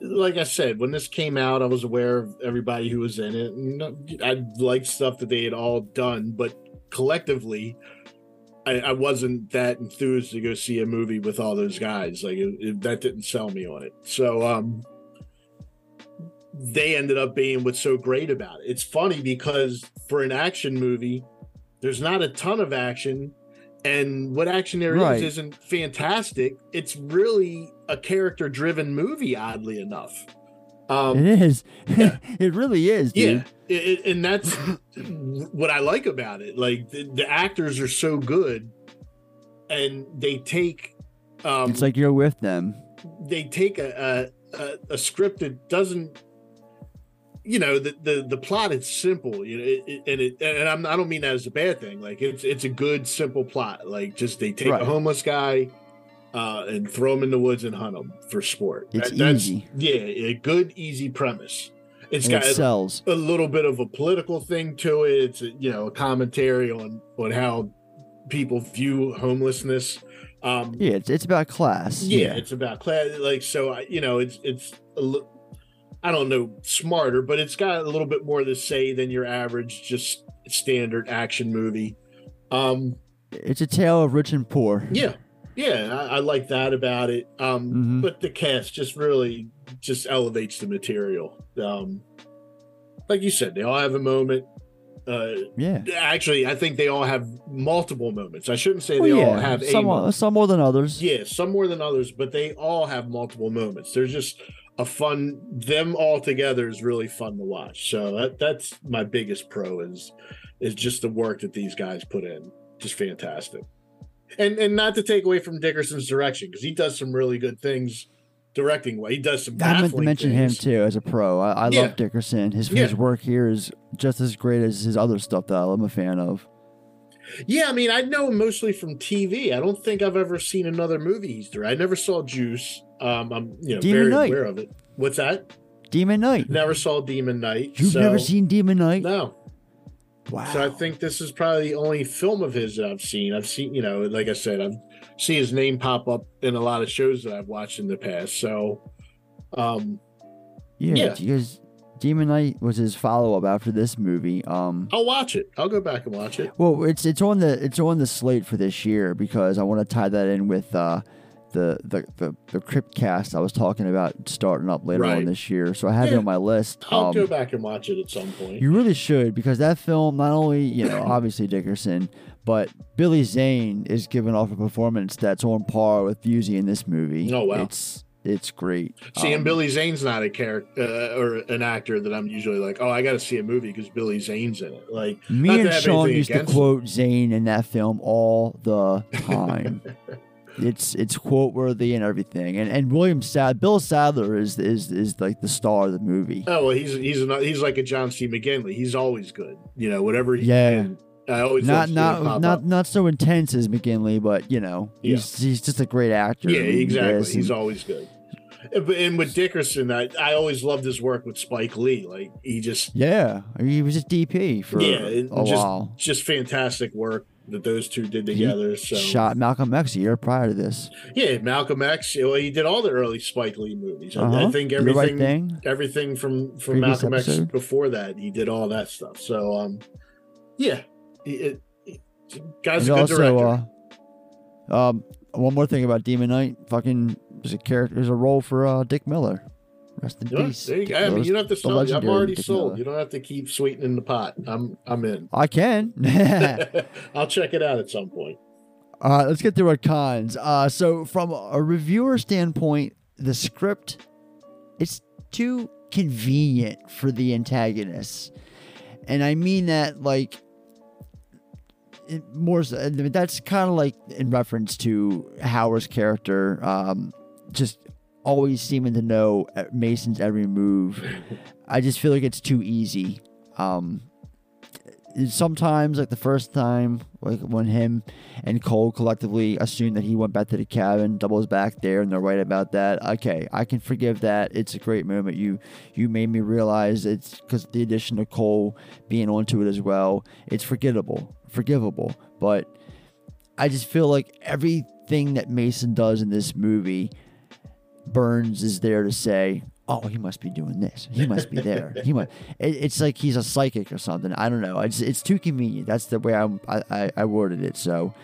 like I said, when this came out, I was aware of everybody who was in it, and I liked stuff that they had all done, but collectively, I, I wasn't that enthused to go see a movie with all those guys. Like it, it- that didn't sell me on it. So, um, they ended up being what's so great about it. It's funny because for an action movie, there's not a ton of action, and what action there is Right. isn't fantastic. It's really a character-driven movie, oddly enough. Um, it is. it really is, dude. yeah, it, it- and that's what I like about it. Like the, the actors are so good, and they take um, It's like you're with them. they take a, a a a script that doesn't you know the the, the plot is simple you know it, it- and it and I'm, i don't mean that as a bad thing like it's it's a good simple plot like just they take Right. a homeless guy uh and throw him in the woods and hunt him for sport It's that's easy. yeah a good easy premise it's And got it sells. a little bit of a political thing to it it's a, you know a commentary on on how people view homelessness um Yeah, it's, it's about class. yeah, it's about class. Like so, I- you know, it's it's a I don't know smarter, but it's got a little bit more to say than your average just standard action movie. Um, It's a tale of rich and poor. yeah, yeah, I, I like that about it. Um, Mhm. but the cast just really just elevates the material. Um, like you said, they all have a moment. Uh, Yeah. actually, I think they all have multiple moments. I shouldn't say Well, they yeah, all have a some, moment. some more than others. Yeah, some more than others, but they all have multiple moments. They're just a fun. Them all together is really fun to watch. So that that's my biggest pro is is just the work that these guys put in. Just fantastic. And and not to take away from Dickerson's direction because he does some really good things directing. He does some. I meant to mention him too as a pro. I, I Yeah. love Dickerson. His Yeah. his work here is just as great as his other stuff that I'm a fan of. Yeah, I mean, I know him mostly from TV. I don't think I've ever seen another movie he's directed. I never saw Juice. Um, I'm you know Demon very Knight. aware of it. What's that? Demon Knight. Never saw Demon Knight. You've so- never seen Demon Knight? No. Wow. So I think this is probably the only film of his that I've seen. I've seen, you know, like I said, I've seen his name pop up in a lot of shows that I've watched in the past. So, um, Yeah, Yeah. Demon Knight was his follow up after this movie. Um, I'll watch it. I'll go back and watch it. well, it's it's on the it's on the slate for this year because I want to tie that in with uh, the the the the Crypt cast I was talking about starting up later on this year. So I have it on my list. I'll Um, go back and watch it at some point. You really should because that film, not only you know obviously Dickerson, but Billy Zane is giving off a performance that's on par with Busey in this movie. Oh, wow. it's it's great. See, and Um, Billy Zane's not a character uh, or an actor that I'm usually like, oh, I got to see a movie because Billy Zane's in it. Like, Me and Sean used to against him. quote Zane in that film all the time. it's it's quote worthy and everything. And and William Sad Bill Sadler is is is like the star of the movie. Oh well, he's he's an, he's like a John C. McGinley. He's always good. You know, whatever. He, Yeah. I always Not love seeing him not not up. not so intense as McGinley, but you know he's he's just a great actor. Yeah, exactly. He's always good. And- with Dickerson, I, I always loved his work with Spike Lee. Like he just yeah, he was just DP for yeah, a just while. just fantastic work that those two did He together. So Shot Malcolm X a year prior to this. yeah, Malcolm X. Well, he did all the early Spike Lee movies. I, I Uh-huh. think the Right everything, Thing. everything from from Previous Malcolm X before that, he did all that stuff. So um, yeah, it, it, guy's And a good also, director. uh, um, one more thing about Demon Knight. Fucking there's a character, there's a role for uh, Dick Miller. Rest in Yeah, peace. there you Dick go. I mean, Miller's you don't have to sell. it. I'm already Dick sold. Miller. You don't have to keep sweetening the pot. I'm I'm in. I can. I'll check it out at some point. All right, let's get through our cons. Uh, so, from a reviewer standpoint, the script it's too convenient for the antagonists, and I mean that like it more. so- That's kind of like in reference to Hauer's character, um, just always seeming to know Mason's every move. I just feel like it's too easy. Um, sometimes like the first time like when him and cole collectively assume that he went back to the cabin doubles back there and they're right about that okay i can forgive that it's a great moment you you made me realize it's because the addition of cole being onto it as well it's forgettable forgivable but i just feel like everything that mason does in this movie burns is there to say oh he must be doing this. He must be there. He must it, it's like he's a psychic or something. I don't know. It's, it's too convenient. That's the way I'm, I, I i worded it so.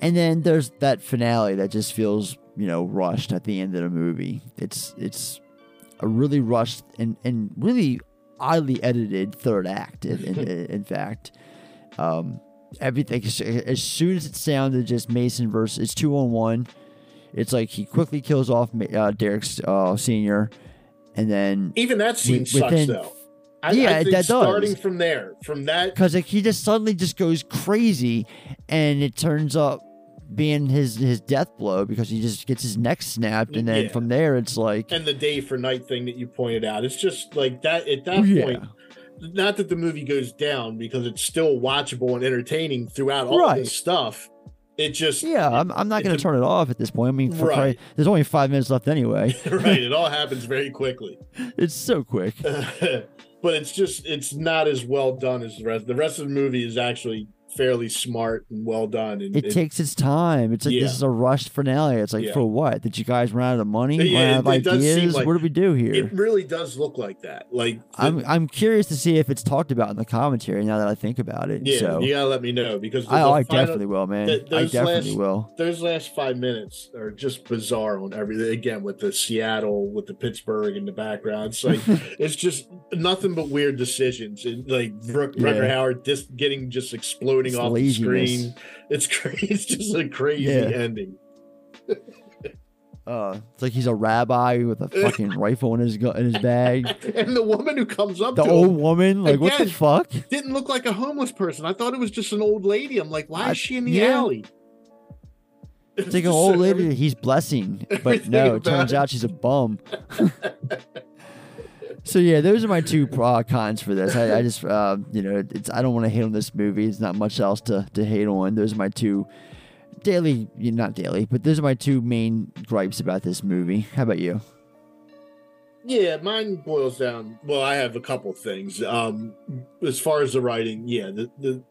And then there's that finale that just feels you know rushed at the end of the movie. It's it's a really rushed and and really oddly edited third act in, in, in fact. Um everything as- as soon as it sounded just mason versus it's two on one it's like he quickly kills off uh, derek's uh, senior and then Even that scene wi- sucks though. I, yeah, I think that does. starting from there, from that because like, he just suddenly just goes crazy, and it turns up being his his death blow because he just gets his neck snapped, and then Yeah. from there it's like and the day for night thing that you pointed out. It's just like that at that Yeah. point. Not that the movie goes down because it's still watchable and entertaining throughout all Right. this stuff. It just yeah, I'm, I'm not going to turn it off at this point. I mean, for Right. Christ- there's only five minutes left anyway. right. It all happens very quickly. it's so quick. but it's just it's not as well done as the rest. The rest of the movie is actually fairly smart and well done. And It takes its time. It's like Yeah. this is a rushed finale. It's like Yeah. for what? Did you guys run out of money? Yeah, run out of it does seem ideas? like- what do we do here? It really does look like that. Like I'm I'm curious to see if it's talked about in the commentary. Now that I think about it, Yeah, so you gotta let me know because I, I final- definitely will, man. th- I those definitely last- will. Those last five minutes are just bizarre on everything. Again, with the Seattle, with the Pittsburgh in the background, it's like it's just nothing but weird decisions. And like Rook, Yeah. Rutger Hauer just getting just exploding It's off laziness. the screen. It's crazy. It's just a crazy Yeah. ending. Uh, it's like he's a rabbi with a fucking rifle in his gu- in his bag. And the woman who comes up The old him, woman, like what the fuck? Didn't look like a homeless person. I thought it was just an old lady. I'm like, why I- is she in the yeah. alley? It's like an old lady he's blessing, but no, it turns it. out she's a bum. So yeah, those are my two uh, cons for this. I, I just, uh, you know, it's I don't want to hate on this movie. It's not much else to to hate on. Those are my two daily, not daily, but those are my two main gripes about this movie. How about you? Yeah, mine boils down. Well, I have a couple things. Um, as far as the writing, yeah, the the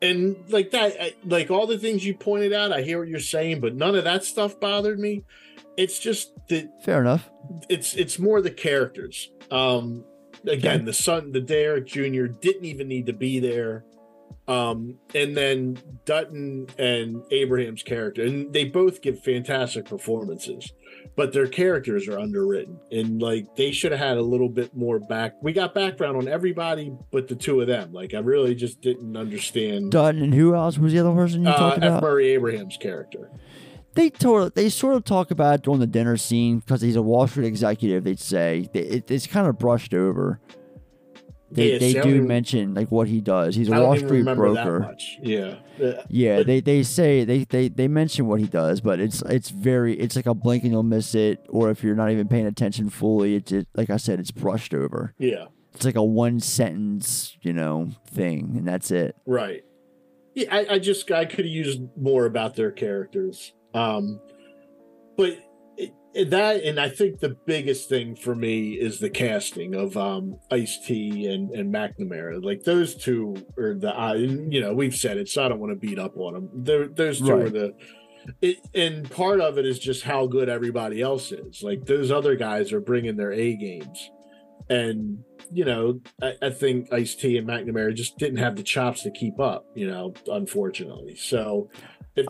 and like that, I, like all the things you pointed out, I hear what you're saying, but none of that stuff bothered me. It's just that Fair enough. it's it's more the characters. Um, again, the son, the Derek Jr. didn't even need to be there. Um, and then Dutton and Abraham's character, and they both give fantastic performances, but their characters are underwritten, and like they should have had a little bit more back. We got background on everybody but the two of them. Like I really just didn't understand. Dutton and who else was the other person you Uh, talked F. about? Murray Abraham's character. They told, they sort of talk about it during the dinner scene because he's a Wall Street executive. They'd say They- it, it's kind of brushed over. They Yeah, they see, don't even- mention like what he does. He's a Wall Street broker. Yeah. Uh, Yeah, they, they say they, they they mention what he does, but it's it's very it's like a blink and you'll miss it, or if you're not even paying attention fully, it's just, like I said, it's brushed over. Yeah. It's like a one sentence, you know, thing, and that's it. Right. Yeah, I, I just I could have used more about their characters. Um but it, it- that and I think the biggest thing for me is the casting of um Ice T and and McNamara. Like those two are the I you know we've said it, so I don't want to beat up on them. They're, those two are the it, and part of it is just how good everybody else is. Like those other guys are bringing their A games, and you know I, I think Ice T and McNamara just didn't have the chops to keep up. You know, unfortunately. So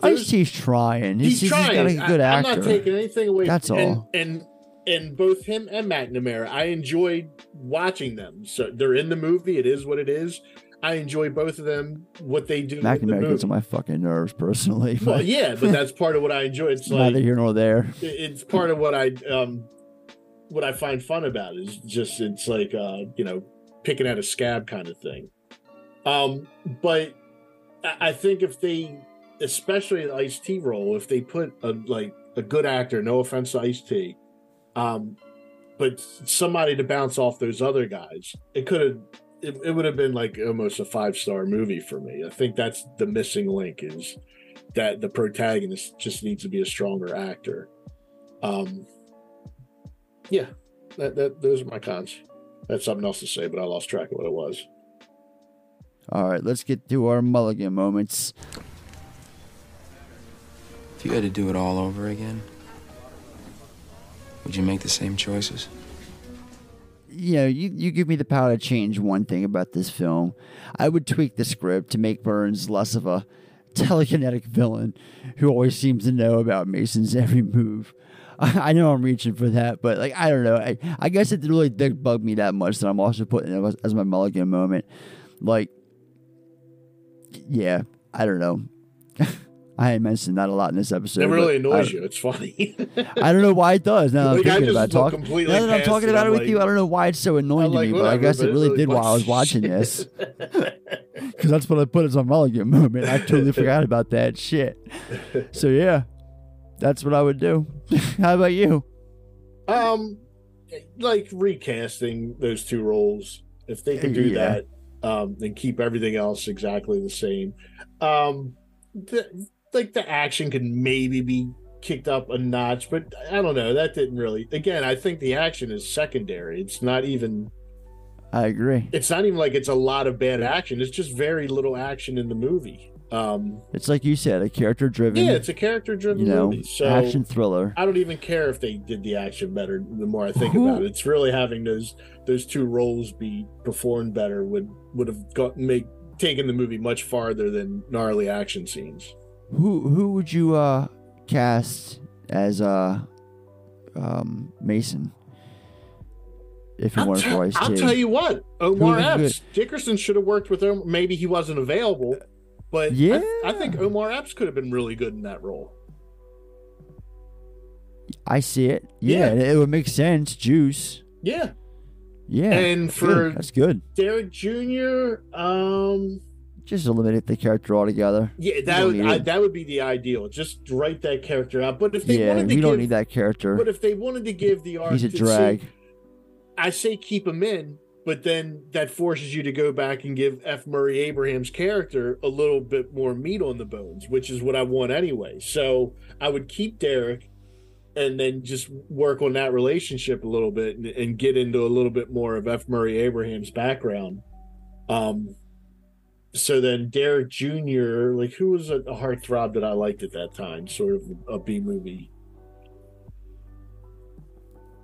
Ice T's trying. He's, he's, he's trying. got a good I, actor. I'm not taking anything away. That's and, all. And and both him and McNamara, I enjoyed watching them. So they're in the movie. It is what it is. I enjoy both of them. What they do. in the McNamara gets on my fucking nerves personally. Well, yeah, but that's part of what I enjoy. It's like neither here nor there. it's part of what I um what I find fun about is just it's like uh you know picking at a scab kind of thing. Um, but I, I think if they, especially the Ice T role, if they put a like a good actor, no offense to Ice T, um, but somebody to bounce off those other guys, it could have. It, it would have been like almost a five star movie for me. I think that's the missing link is that the protagonist just needs to be a stronger actor. Um, yeah, that, that those are my cons. That's something else to say, but I lost track of what it was. All right, let's get to our mulligan moments. If you had to do it all over again, would you make the same choices? you know, you, you give me the power to change one thing about this film. I would tweak the script to make Burns less of a telekinetic villain who always seems to know about Mason's every move. I, know I'm reaching for that, but like I don't know. I, I guess it really did bug me that much that I'm also putting it as my mulligan moment. Like, yeah, I don't know. I mentioned that a lot in this episode. it really annoys I- you. It's funny. I don't know why it does. Now that Like, I'm thinking about it, look talk, completely now that I'm talking about it with like- you, I don't know why it's so annoying I'm to me, but I guess but it really really did while I was watching shit. this. Because that's what I put as my mulligan moment. I totally forgot about that shit. So yeah, that's what I would do. How about you? Um, like recasting those two roles, if they can do Yeah. that, um, and keep everything else exactly the same. Um, the, like the action can maybe be kicked up a notch, but I don't know. That didn't really. Again, I think the action is secondary. It's not even. I agree. It's not even like it's a lot of bad action. It's just very little action in the movie. Um, It's like you said, a character driven. yeah, it's a character-driven you know movie. So action thriller. I don't even care if they did the action better. The more I think about it, it's really having those those two roles be performed better would would have got make taken the movie much farther than gnarly action scenes. Who who would you uh cast as uh um Mason? If you I'll, wanted tell- for I'll tell you what, Omar Epps, Dickerson should have worked with him. Maybe he wasn't available, but I- Yeah. I, think Omar Epps could have been really good in that role. I see it. Yeah, Yeah. it would make sense. Juice. Yeah, Yeah, and good. for that's good. Derek Jr., um, Just eliminate the character altogether. yeah, that would I, that would be the ideal. Just write that character out. But if they yeah, wanted to give, don't need that character. But if they wanted to give the arc, He's a drag. see, I say keep him in, but then that forces you to go back and give F. Murray Abraham's character a little bit more meat on the bones, which is what I want anyway. So I would keep Derek and then just work on that relationship a little bit and, and get into a little bit more of F. Murray Abraham's background. Um, so then Derek Jr., like who was a, a heartthrob that I liked at that time, sort of a B movie.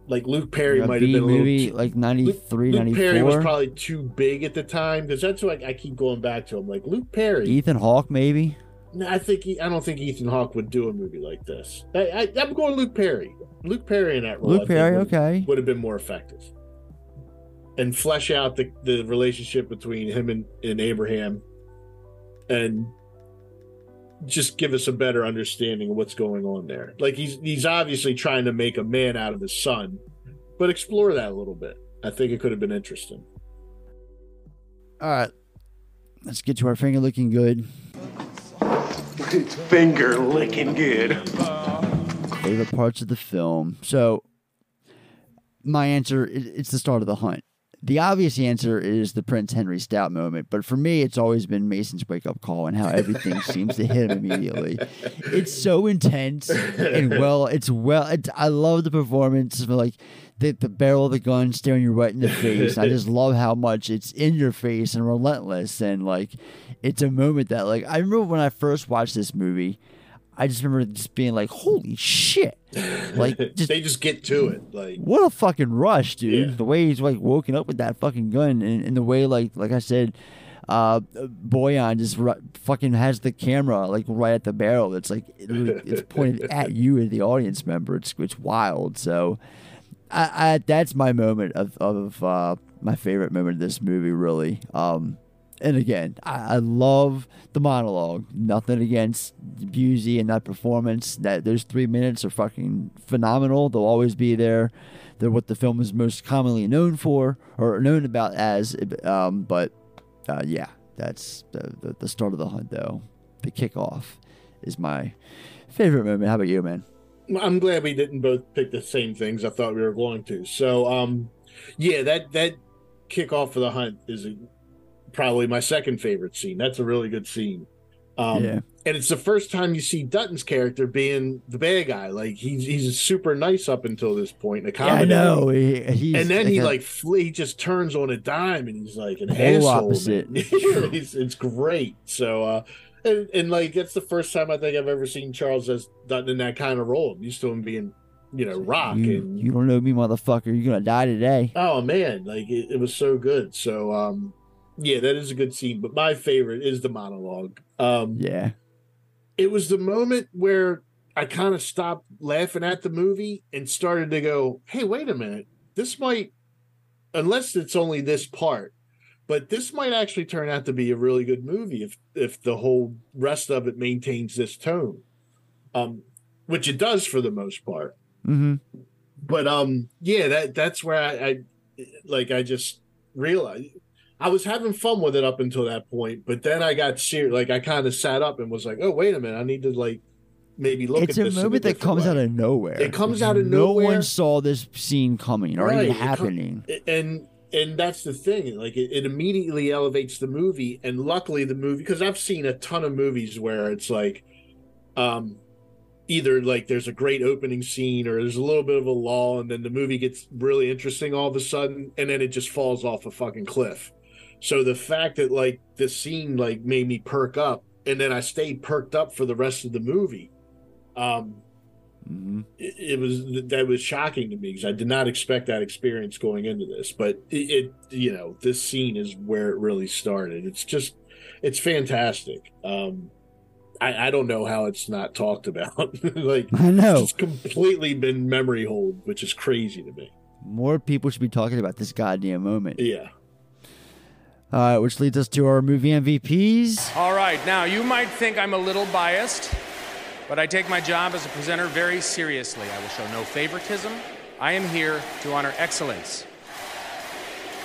Like Luke Perry might have been a little movie too- like 93, Luke Perry was probably too big at the time because that's what I, I keep going back to. him. like Luke Perry. Ethan Hawke, maybe. No, I think he, I don't think Ethan Hawke would do a movie like this. I, I, I'm going Luke Perry. Luke Perry in that role. Luke Perry, would, okay. would have been more effective, and flesh out the, the relationship between him and, and Abraham, and just give us a better understanding of what's going on there. Like he's he's obviously trying to make a man out of his son, but explore that a little bit. I think it could have been interesting. All right. Let's get to our finger looking good. It's finger licking good. Favorite parts of the film. So, my answer i- it's the start of the hunt. The obvious answer is the Prince Henry Stout moment, but for me, it's always been Mason's wake up call and how everything seems to hit him immediately. It's so intense and well. It's well. It's, I love the performance. of, Like the the barrel of the gun staring you right in the face. I just love how much it's in your face and relentless, and like it's a moment that like I remember when I first watched this movie. I just remember just being like, "Holy shit!" Like, just they just get to it. Like what a fucking rush, dude. Yeah. The way he's like woken up with that fucking gun, and, and the way like like I said, uh, Bojan just fucking has the camera like right at the barrel. It's like it, it's pointed at you as the audience member. It's it's wild. So, I, I that's my moment of of uh, my favorite moment of this movie. Really. Um, and again, I, I love the monologue. Nothing against Busey and that performance. That those three minutes are fucking phenomenal. They'll always be there. They're what the film is most commonly known for or known about as. Um, but uh, yeah, that's the, the the start of the hunt. Though the kickoff is my favorite moment. How about you, man? I'm glad we didn't both pick the same things I thought we were going to. So, um, yeah, that that kickoff for the hunt is a, probably my second favorite scene. That's a really good scene. Um, Yeah. And it's the first time you see Dutton's character being the bad guy. Like he's he's super nice up until this point. In a Yeah, I know. He, and then he a- like he just turns on a dime and he's like an asshole. opposite. He's- it's great. So uh and, and like that's the first time I think I've ever seen Charles S. Dutton in that kind of role. I'm used to him being, you know, rock you, and you don't know me, motherfucker. You're gonna die today. oh man, like it, it was so good. So um yeah, that is a good scene. But my favorite is the monologue. Um Yeah. it was the moment where I kind of stopped laughing at the movie and started to go, hey, wait a minute. This might, unless it's only this part, but this might actually turn out to be a really good movie if if the whole rest of it maintains this tone. Um, which it does for the most part. Mm-hmm. But um, yeah, that that's where I, I like I just realized I was having fun with it up until that point, but then I got serious. Like I kind of sat up and was like, "Oh, wait a minute! I need to like maybe look it's at a this." in moment that comes way." out of nowhere. It comes out of no nowhere. No one saw this scene coming or Right, even it co- happening. and and that's the thing. Like it, it immediately elevates the movie, and luckily the movie because I've seen a ton of movies where it's like, um, either like there's a great opening scene or there's a little bit of a lull, and then the movie gets really interesting all of a sudden, and then it just falls off a fucking cliff. So the fact that like this scene like made me perk up, and then I stayed perked up for the rest of the movie. Um, Mm-hmm. it, it was that was shocking to me because I did not expect that experience going into this. But it, it, you know, this scene is where it really started. It's just, it's fantastic. Um, I, I don't know how it's not talked about. like I know. it's completely been memory hold, which is crazy to me. More people should be talking about this goddamn moment. Yeah. Right, which leads us to our movie MVPs. All right, now you might think I'm a little biased, but I take my job as a presenter very seriously. I will show no favoritism. I am here to honor excellence.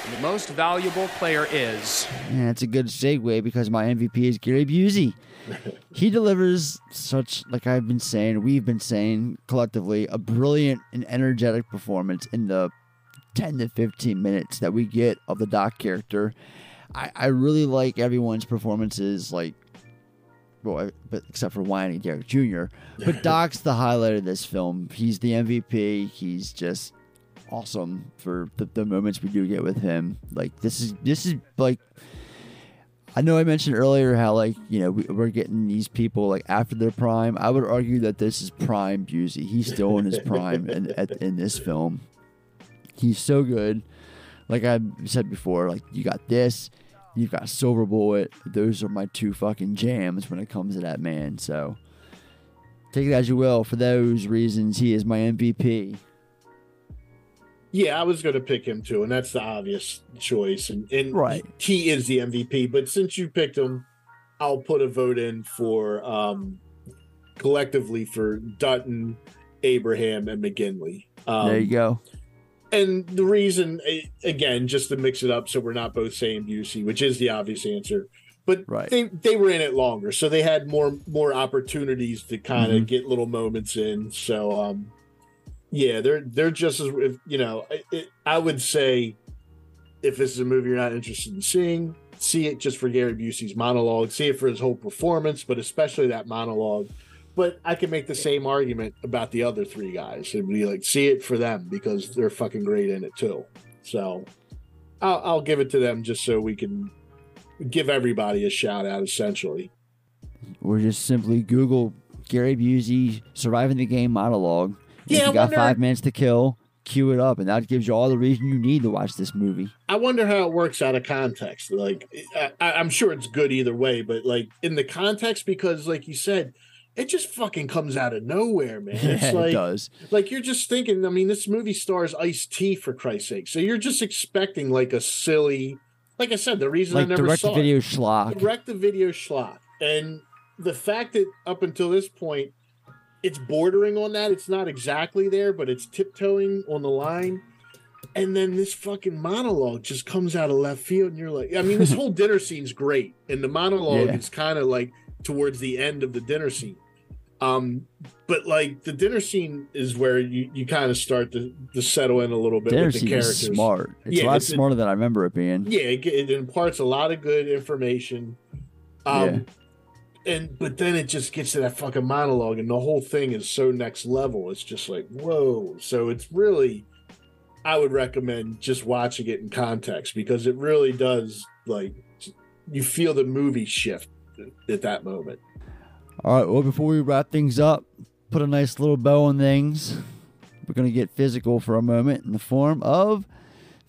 And the most valuable player is. Yeah, it's a good segue because my MVP is Gary Busey. he delivers such, like I've been saying, we've been saying collectively, a brilliant and energetic performance in the 10 to 15 minutes that we get of the Doc character. I, I really like everyone's performances, like, well, but except for Whiny Derek Jr. But Doc's the highlight of this film. He's the MVP. He's just awesome for the, the moments we do get with him. Like this is this is like I know I mentioned earlier how like you know we, we're getting these people like after their prime. I would argue that this is prime Busey. He's still in his prime in, at, in this film. He's so good. Like I said before, like you got this, you've got Silver Bullet. Those are my two fucking jams when it comes to that man. So take it as you will. For those reasons, he is my MVP. Yeah, I was going to pick him too, and that's the obvious choice. And, and Right. he, is the MVP. But since you picked him, I'll put a vote in for um, collectively for Dutton, Abraham, and McGinley. Um, there you go. And the reason, again, just to mix it up, so we're not both saying Busey, which is the obvious answer. But they they were in it longer, so they had more more opportunities to kind of Mhm. get little moments in. So, um, yeah, they're they're just as if you know. It, I would say, if this is a movie you're not interested in seeing, see it just for Gary Busey's monologue. See it for his whole performance, but especially that monologue. But I can make the same argument about the other three guys and be like, see it for them because they're fucking great in it too. So I'll, I'll give it to them just so we can give everybody a shout out. Essentially, Or just simply Google Gary Busey surviving the game monologue. Yeah, if I you got wonder- five minutes to kill, cue it up, and that gives you all the reason you need to watch this movie. I wonder how it works out of context. Like, I, I- I'm sure it's good either way, but like in the context, because like you said, it just fucking comes out of nowhere, man. It's Yeah, it does. Like you're just thinking. I mean, this movie stars Ice T for Christ's sake, so you're just expecting like a silly. Like I said, the reason Like I never direct saw video it, schlock. direct the video schlock, and the fact that up until this point, it's bordering on that. It's not exactly there, but it's tiptoeing on the line. And then this fucking monologue just comes out of left field, and you're like, I mean, this whole dinner scene's great, and the monologue Yeah. is kind of like towards the end of the dinner scene. Um, but like the dinner scene is where you, you kind of start to, to settle in a little bit Dinner with the scene characters. is smart. It's Yeah, a lot it's- smarter than I remember it being. Yeah, it, it imparts a lot of good information. Um, and but then it just gets to that fucking monologue, and the whole thing is so next level. It's just like whoa. So it's really, I would recommend just watching it in context because it really does like you feel the movie shift at that moment. All right. Well, before we wrap things up, put a nice little bow on things. We're gonna get physical for a moment in the form of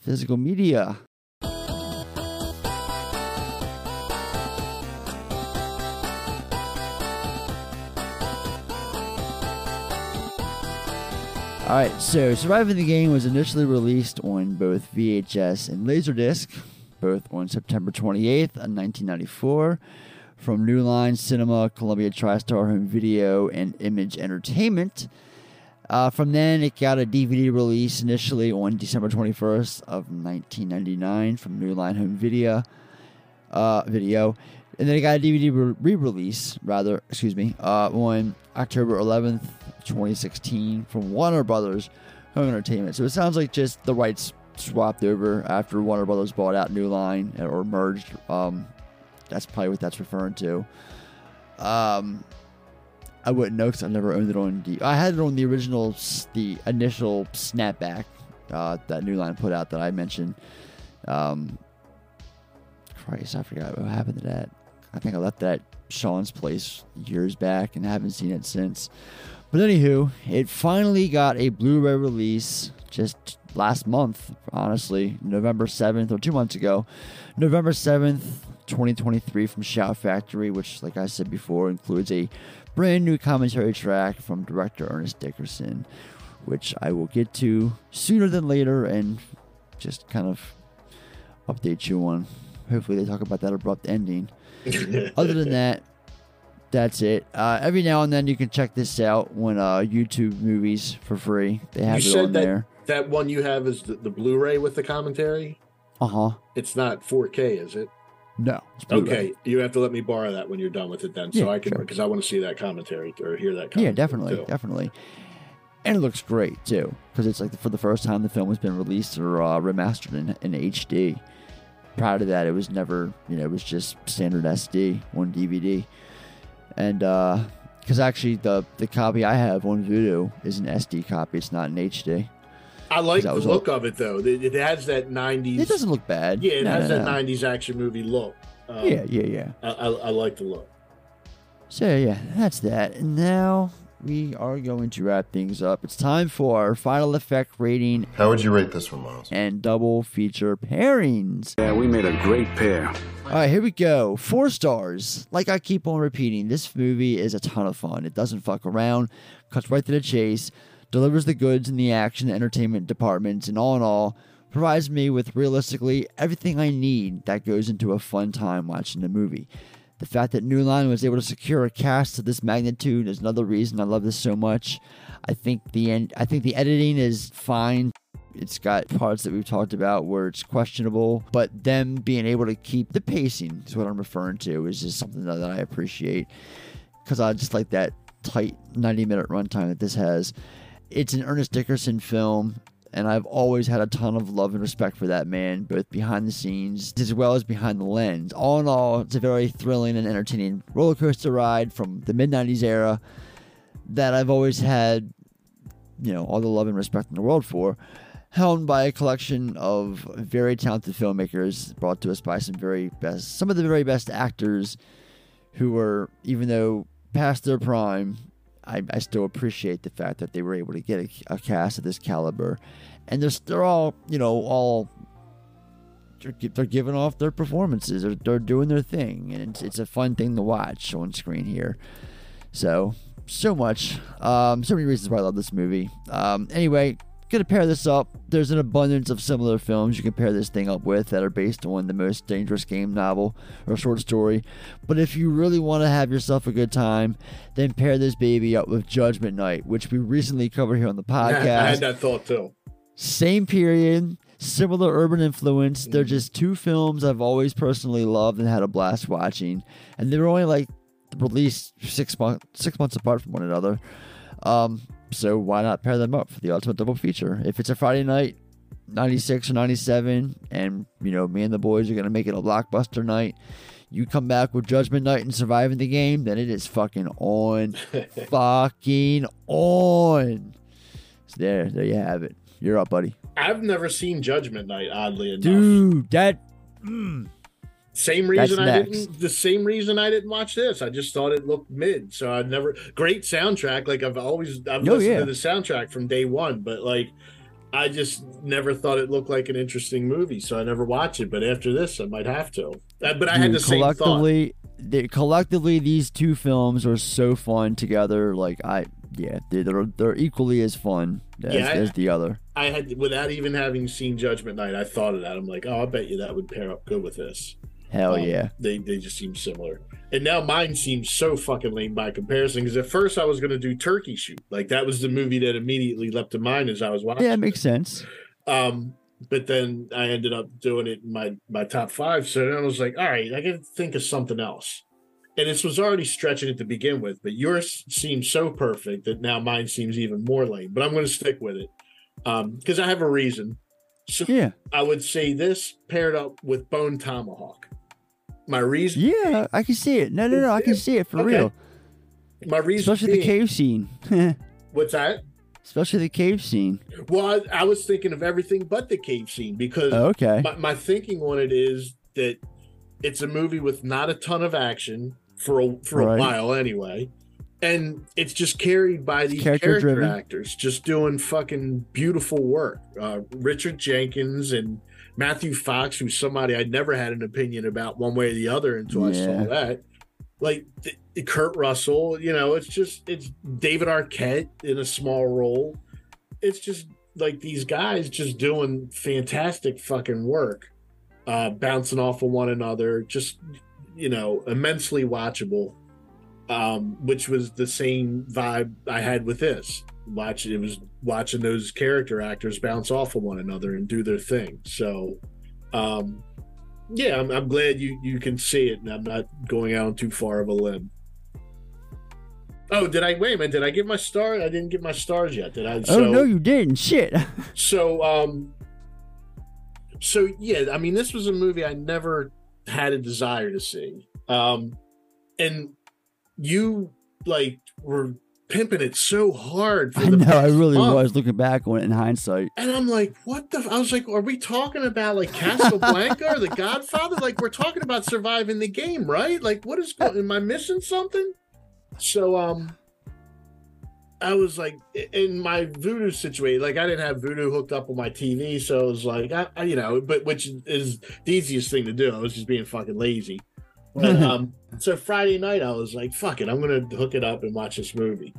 physical media. All right, so Surviving the Game was initially released on both VHS and Laserdisc, both on September 28th, of uh, 1994, from New Line Cinema, Columbia TriStar Home Video, and Image Entertainment. Uh, from then, it got a DVD release initially on December 21st of 1999 from New Line Home Video. Uh, video, and then it got a DVD re- re-release, rather, excuse me, uh, on October 11th, 2016, from Warner Brothers Home Entertainment. So it sounds like just the rights swapped over after Warner Brothers bought out New Line or merged. Um, that's probably what that's referring to. Um, I wouldn't know because I never owned it on. D- I had it on the original, the initial snapback uh, that New Line put out that I mentioned. Um, Christ, I forgot what happened to that. I think I left that at Sean's place years back and haven't seen it since. But anywho, it finally got a Blu-ray release just last month, honestly, November 7th or two months ago. November 7th, 2023 from Shout Factory, which, like I said before, includes a brand new commentary track from director Ernest Dickerson, which I will get to sooner than later and just kind of update you on. Hopefully, they talk about that abrupt ending. Other than that, that's it. Uh, every now and then, you can check this out when uh, YouTube movies for free. They have you it on that there. that one you have is the, the Blu-ray with the commentary. Uh huh. It's not 4K, is it? No. Okay, you have to let me borrow that when you're done with it, then, so Yeah, I can sure. because I want to see that commentary or hear that. Commentary Yeah, definitely, too. definitely. and it looks great too because it's like for the first time the film has been released or uh, remastered in, in HD. Prior to that, it was never, you know, it was just standard SD on DVD, and because actually the the copy I have on Vudu is an SD copy; it's not an HD. I like the look all- of it though. It, it has that '90s. It doesn't look bad. Yeah, it No, has no, that no. '90s action movie look. Um, Yeah, yeah, yeah. I, I, I like the look. So yeah, that's that. And now we are going to wrap things up. It's time for our final effect rating. How would you rate this one, Miles? And double feature pairings. Yeah, we made a great pair. All right, here we go. Four stars. Like I keep on repeating, this movie is a ton of fun. It doesn't fuck around, cuts right to the chase, delivers the goods in the action entertainment departments, and all in all, provides me with realistically everything I need that goes into a fun time watching a movie. The fact that New Line was able to secure a cast of this magnitude is another reason I love this so much. I think the end, I think the editing is fine. It's got parts that we've talked about where it's questionable, but them being able to keep the pacing is what I'm referring to is just something that, that I appreciate because I just like that tight 90 minute runtime that this has. It's an Ernest Dickerson film, and I've always had a ton of love and respect for that man, both behind the scenes as well as behind the lens. All in all, it's a very thrilling and entertaining roller coaster ride from the mid 90s era that I've always had, you know, all the love and respect in the world for. Helmed by a collection of very talented filmmakers brought to us by some very best, some of the very best actors who were, even though past their prime, I, I still appreciate the fact that they were able to get a, a cast of this caliber, and they're they're all you know all they're, they're giving off their performances. They're, they're doing their thing, and it's, it's a fun thing to watch on screen here. So so much, um, so many reasons why I love this movie. Um, anyway, gonna pair this up. There's an abundance of similar films you can pair this thing up with that are based on the most dangerous game novel or short story. But if you really want to have yourself a good time, then pair this baby up with Judgment Night, which we recently covered here on the podcast. I had that thought too. Same period, similar urban influence. They're just two films I've always personally loved and had a blast watching, and they were only like released six months six months apart from one another. Um, so why not pair them up for the ultimate double feature? If it's a Friday night, ninety six or ninety seven, and you know me and the boys are gonna make it a blockbuster night. You come back with Judgment Night and surviving the game, then it is fucking on, fucking on. So there, there you have it. You're up, buddy. I've never seen Judgment Night. Oddly enough, Dude, that. mm, Same reason I didn't. The same reason I didn't watch this. I just thought it looked mid. So I never. Great soundtrack. Like I've always. I've Oh, listened yeah. to the soundtrack from day one, but like. I just never thought it looked like an interesting movie, so I never watched it. But after this, I might have to. Uh, But I had dude, the same thought. collectively, collectively, these two films are so fun together. Like I, yeah, they- they're they're equally as fun as, Yeah, I- as the other. I had, without even having seen Judgment Night, I thought of that. I'm like, oh, I bet you that would pair up good with this. Hell Um, yeah. They they just seem similar. And now mine seems so fucking lame by comparison. Because at first I was gonna do Turkey Shoot, like that was the movie that immediately leapt to mind as I was watching. Yeah, it makes sense. Um, but then I ended up doing it in my my top five. So then I was like, all right, I got to think of something else. And this was already stretching it to begin with, but yours seems so perfect that now mine seems even more lame. But I'm going to stick with it because I have a reason. So yeah, I would say this paired up with Bone Tomahawk. My reason, Yeah, I can see it. No, no, no, I can see it for Okay. real. my reason, Especially the cave scene. What's that? Especially the cave scene. Well, I, I was thinking of everything but the cave scene because Oh, okay. my, my thinking on it is that it's a movie with not a ton of action for a, for a while anyway, and it's just carried by these character, character-driven. actors just doing fucking beautiful work. Uh, Richard Jenkins and Matthew Fox, who's somebody I'd never had an opinion about one way or the other until I saw that. Like th- Kurt Russell, you know, it's just it's David Arquette in a small role. It's just like these guys just doing fantastic fucking work, uh, bouncing off of one another, just you know, immensely watchable. Um, which was the same vibe I had with this. Watching it was watching those character actors bounce off of one another and do their thing. So, um, yeah, I'm, I'm glad you you can see it, and I'm not going out on too far of a limb. Oh, did I wait a minute? Did I give my star? I didn't give my stars yet. Did I? oh no, you didn't. Shit. So, um, so yeah, I mean, this was a movie I never had a desire to see. Um, and you like were pimping it so hard. For I the know. I really month. was looking back on it in hindsight. And I'm like, what the? f- I was like, are we talking about like Casablanca or The Godfather? Like, we're talking about surviving the game, right? Like, what is going? Am I missing something? So, um, I was like, in my Vudu situation, like I didn't have Vudu hooked up on my TV, so it was like, I, I you know, but which is the easiest thing to do. I was just being fucking lazy. But, um, so Friday night, I was like, fuck it, I'm gonna hook it up and watch this movie.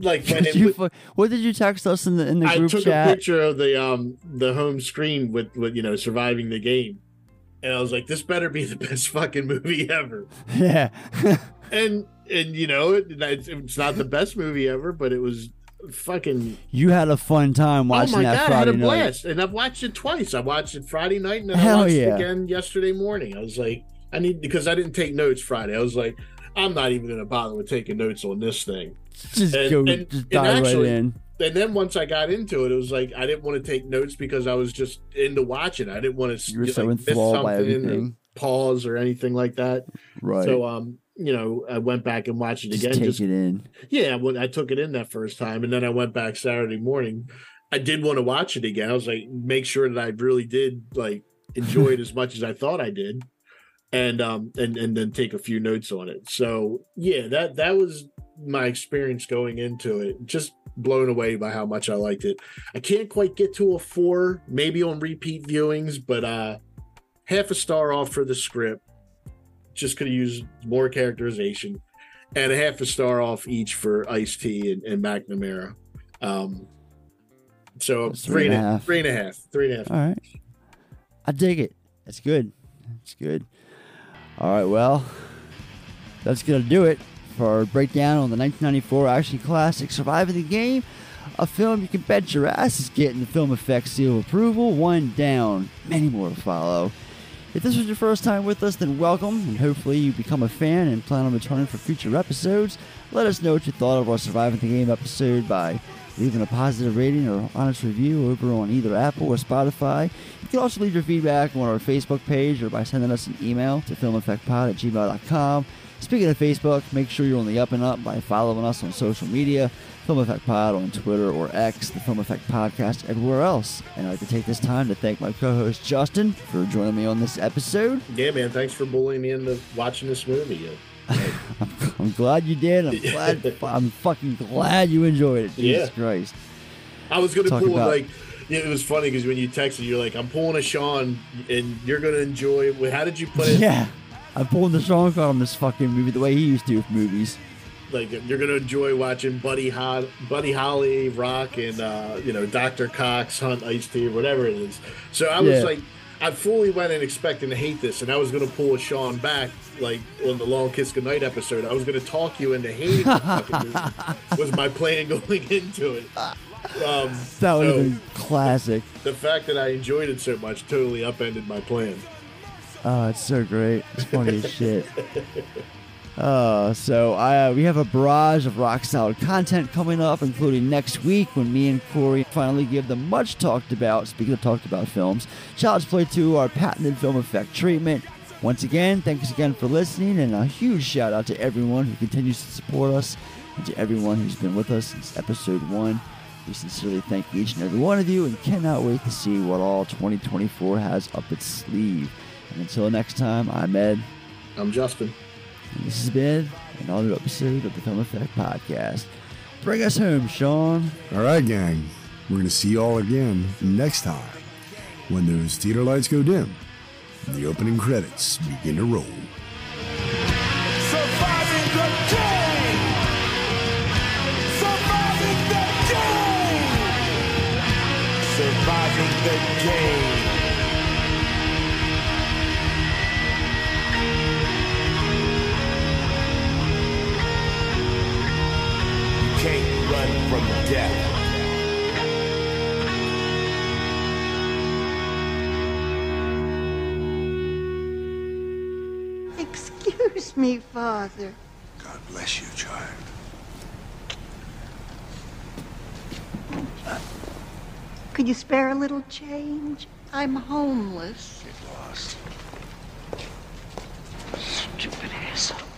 Like when Did you what did you text us in the in the I group took chat? a picture of the um the home screen with with you know surviving the game, and I was like, this better be the best fucking movie ever. Yeah. And and you know it, it's, it's not the best movie ever, but it was fucking. you had a fun time watching oh my that god, I Friday had a night. blast, and I've watched it twice. I watched it Friday night, and then Hell I watched yeah. it again yesterday morning. I was like, I need because I didn't take notes Friday. I was like, I'm not even gonna bother with taking notes on this thing. Just go, just dive right in. And then once I got into it, it was like I didn't want to take notes because I was just into watching. I didn't want to You were like, so miss enthralled by something everything. pause or anything like that. Right. So um, you know, I went back and watched it Just again. take just- it in. yeah, when I took it in that first time, and then I went back Saturday morning. I did want to watch it again. I was like, make sure that I really did like enjoy it as much as I thought I did, and um, and and then take a few notes on it. So yeah, that that was my experience going into it. Just blown away by how much I liked it. I can't quite get to a four, maybe on repeat viewings, but uh, half a star off for the script. Just could have used more characterization and a half a star off each for Ice T and, and McNamara. Um, so That's three and a half, three and a half, three and a half. All right. I dig it. That's good. That's good. All right, well, that's going to do it for our breakdown on the 1994 action classic Surviving the Game, a film you can bet your ass is getting the Film Effects seal of approval. One down, many more to follow. If this was your first time with us, then welcome, and hopefully you become a fan and plan on returning for future episodes. Let us know what you thought of our Surviving the Game episode by leaving a positive rating or honest review over on either Apple or Spotify. You can also leave your feedback on our Facebook page or by sending us an email to filmeffectpod at gmail.com. Speaking of Facebook, make sure you're on the up and up by following us on social media, Film Effect Pod on Twitter or X, the Film Effect Podcast, everywhere else. And I'd like to take this time to thank my co-host Justin for joining me on this episode. Yeah, man. Thanks for bullying me into watching this movie. I'm glad you did. I'm glad. I'm fucking glad you enjoyed it. Jesus Yeah. Christ. I was gonna Talk pull about- like. Yeah, it was funny because when you texted, you're like, "I'm pulling a Sean, and you're gonna enjoy." it." How did you put it? Yeah. I'm pulling the card on this fucking movie the way he used to with movies. like you're gonna enjoy watching Buddy Ho- Buddy Holly, Rock, and uh, you know Doctor Cox, Hunt, Ice T, whatever it is. So I was Yeah. like, I fully went in expecting to hate this, and I was gonna pull a Sean back, like on the Long Kiss Goodnight episode. I was gonna talk you into hating the. Was my plan going into it? Um, That would have so been classic. the fact that I enjoyed it so much totally upended my plan. Oh, it's so great. It's funny as shit. Uh, so I, uh, we have a barrage of rock solid content coming up, including next week when me and Corey finally give the much talked about, speaking of talked about films, Child's Play 2, our patented film effect treatment. Once again, thanks again for listening, and a huge shout out to everyone who continues to support us and to everyone who's been with us since episode one. We sincerely thank each and every one of you and cannot wait to see what all 2024 has up its sleeve. And until next time, I'm Ed. I'm Justin. And this has been another episode of the Film Effect Podcast. Bring us home, Sean. All right, gang. We're going to see you all again next time when those theater lights go dim and the opening credits begin to roll. Surviving the game! Surviving the game! Surviving the game! run from death. Excuse me, Father. God bless you, child. Could you spare a little change? I'm homeless. Get lost. Stupid asshole.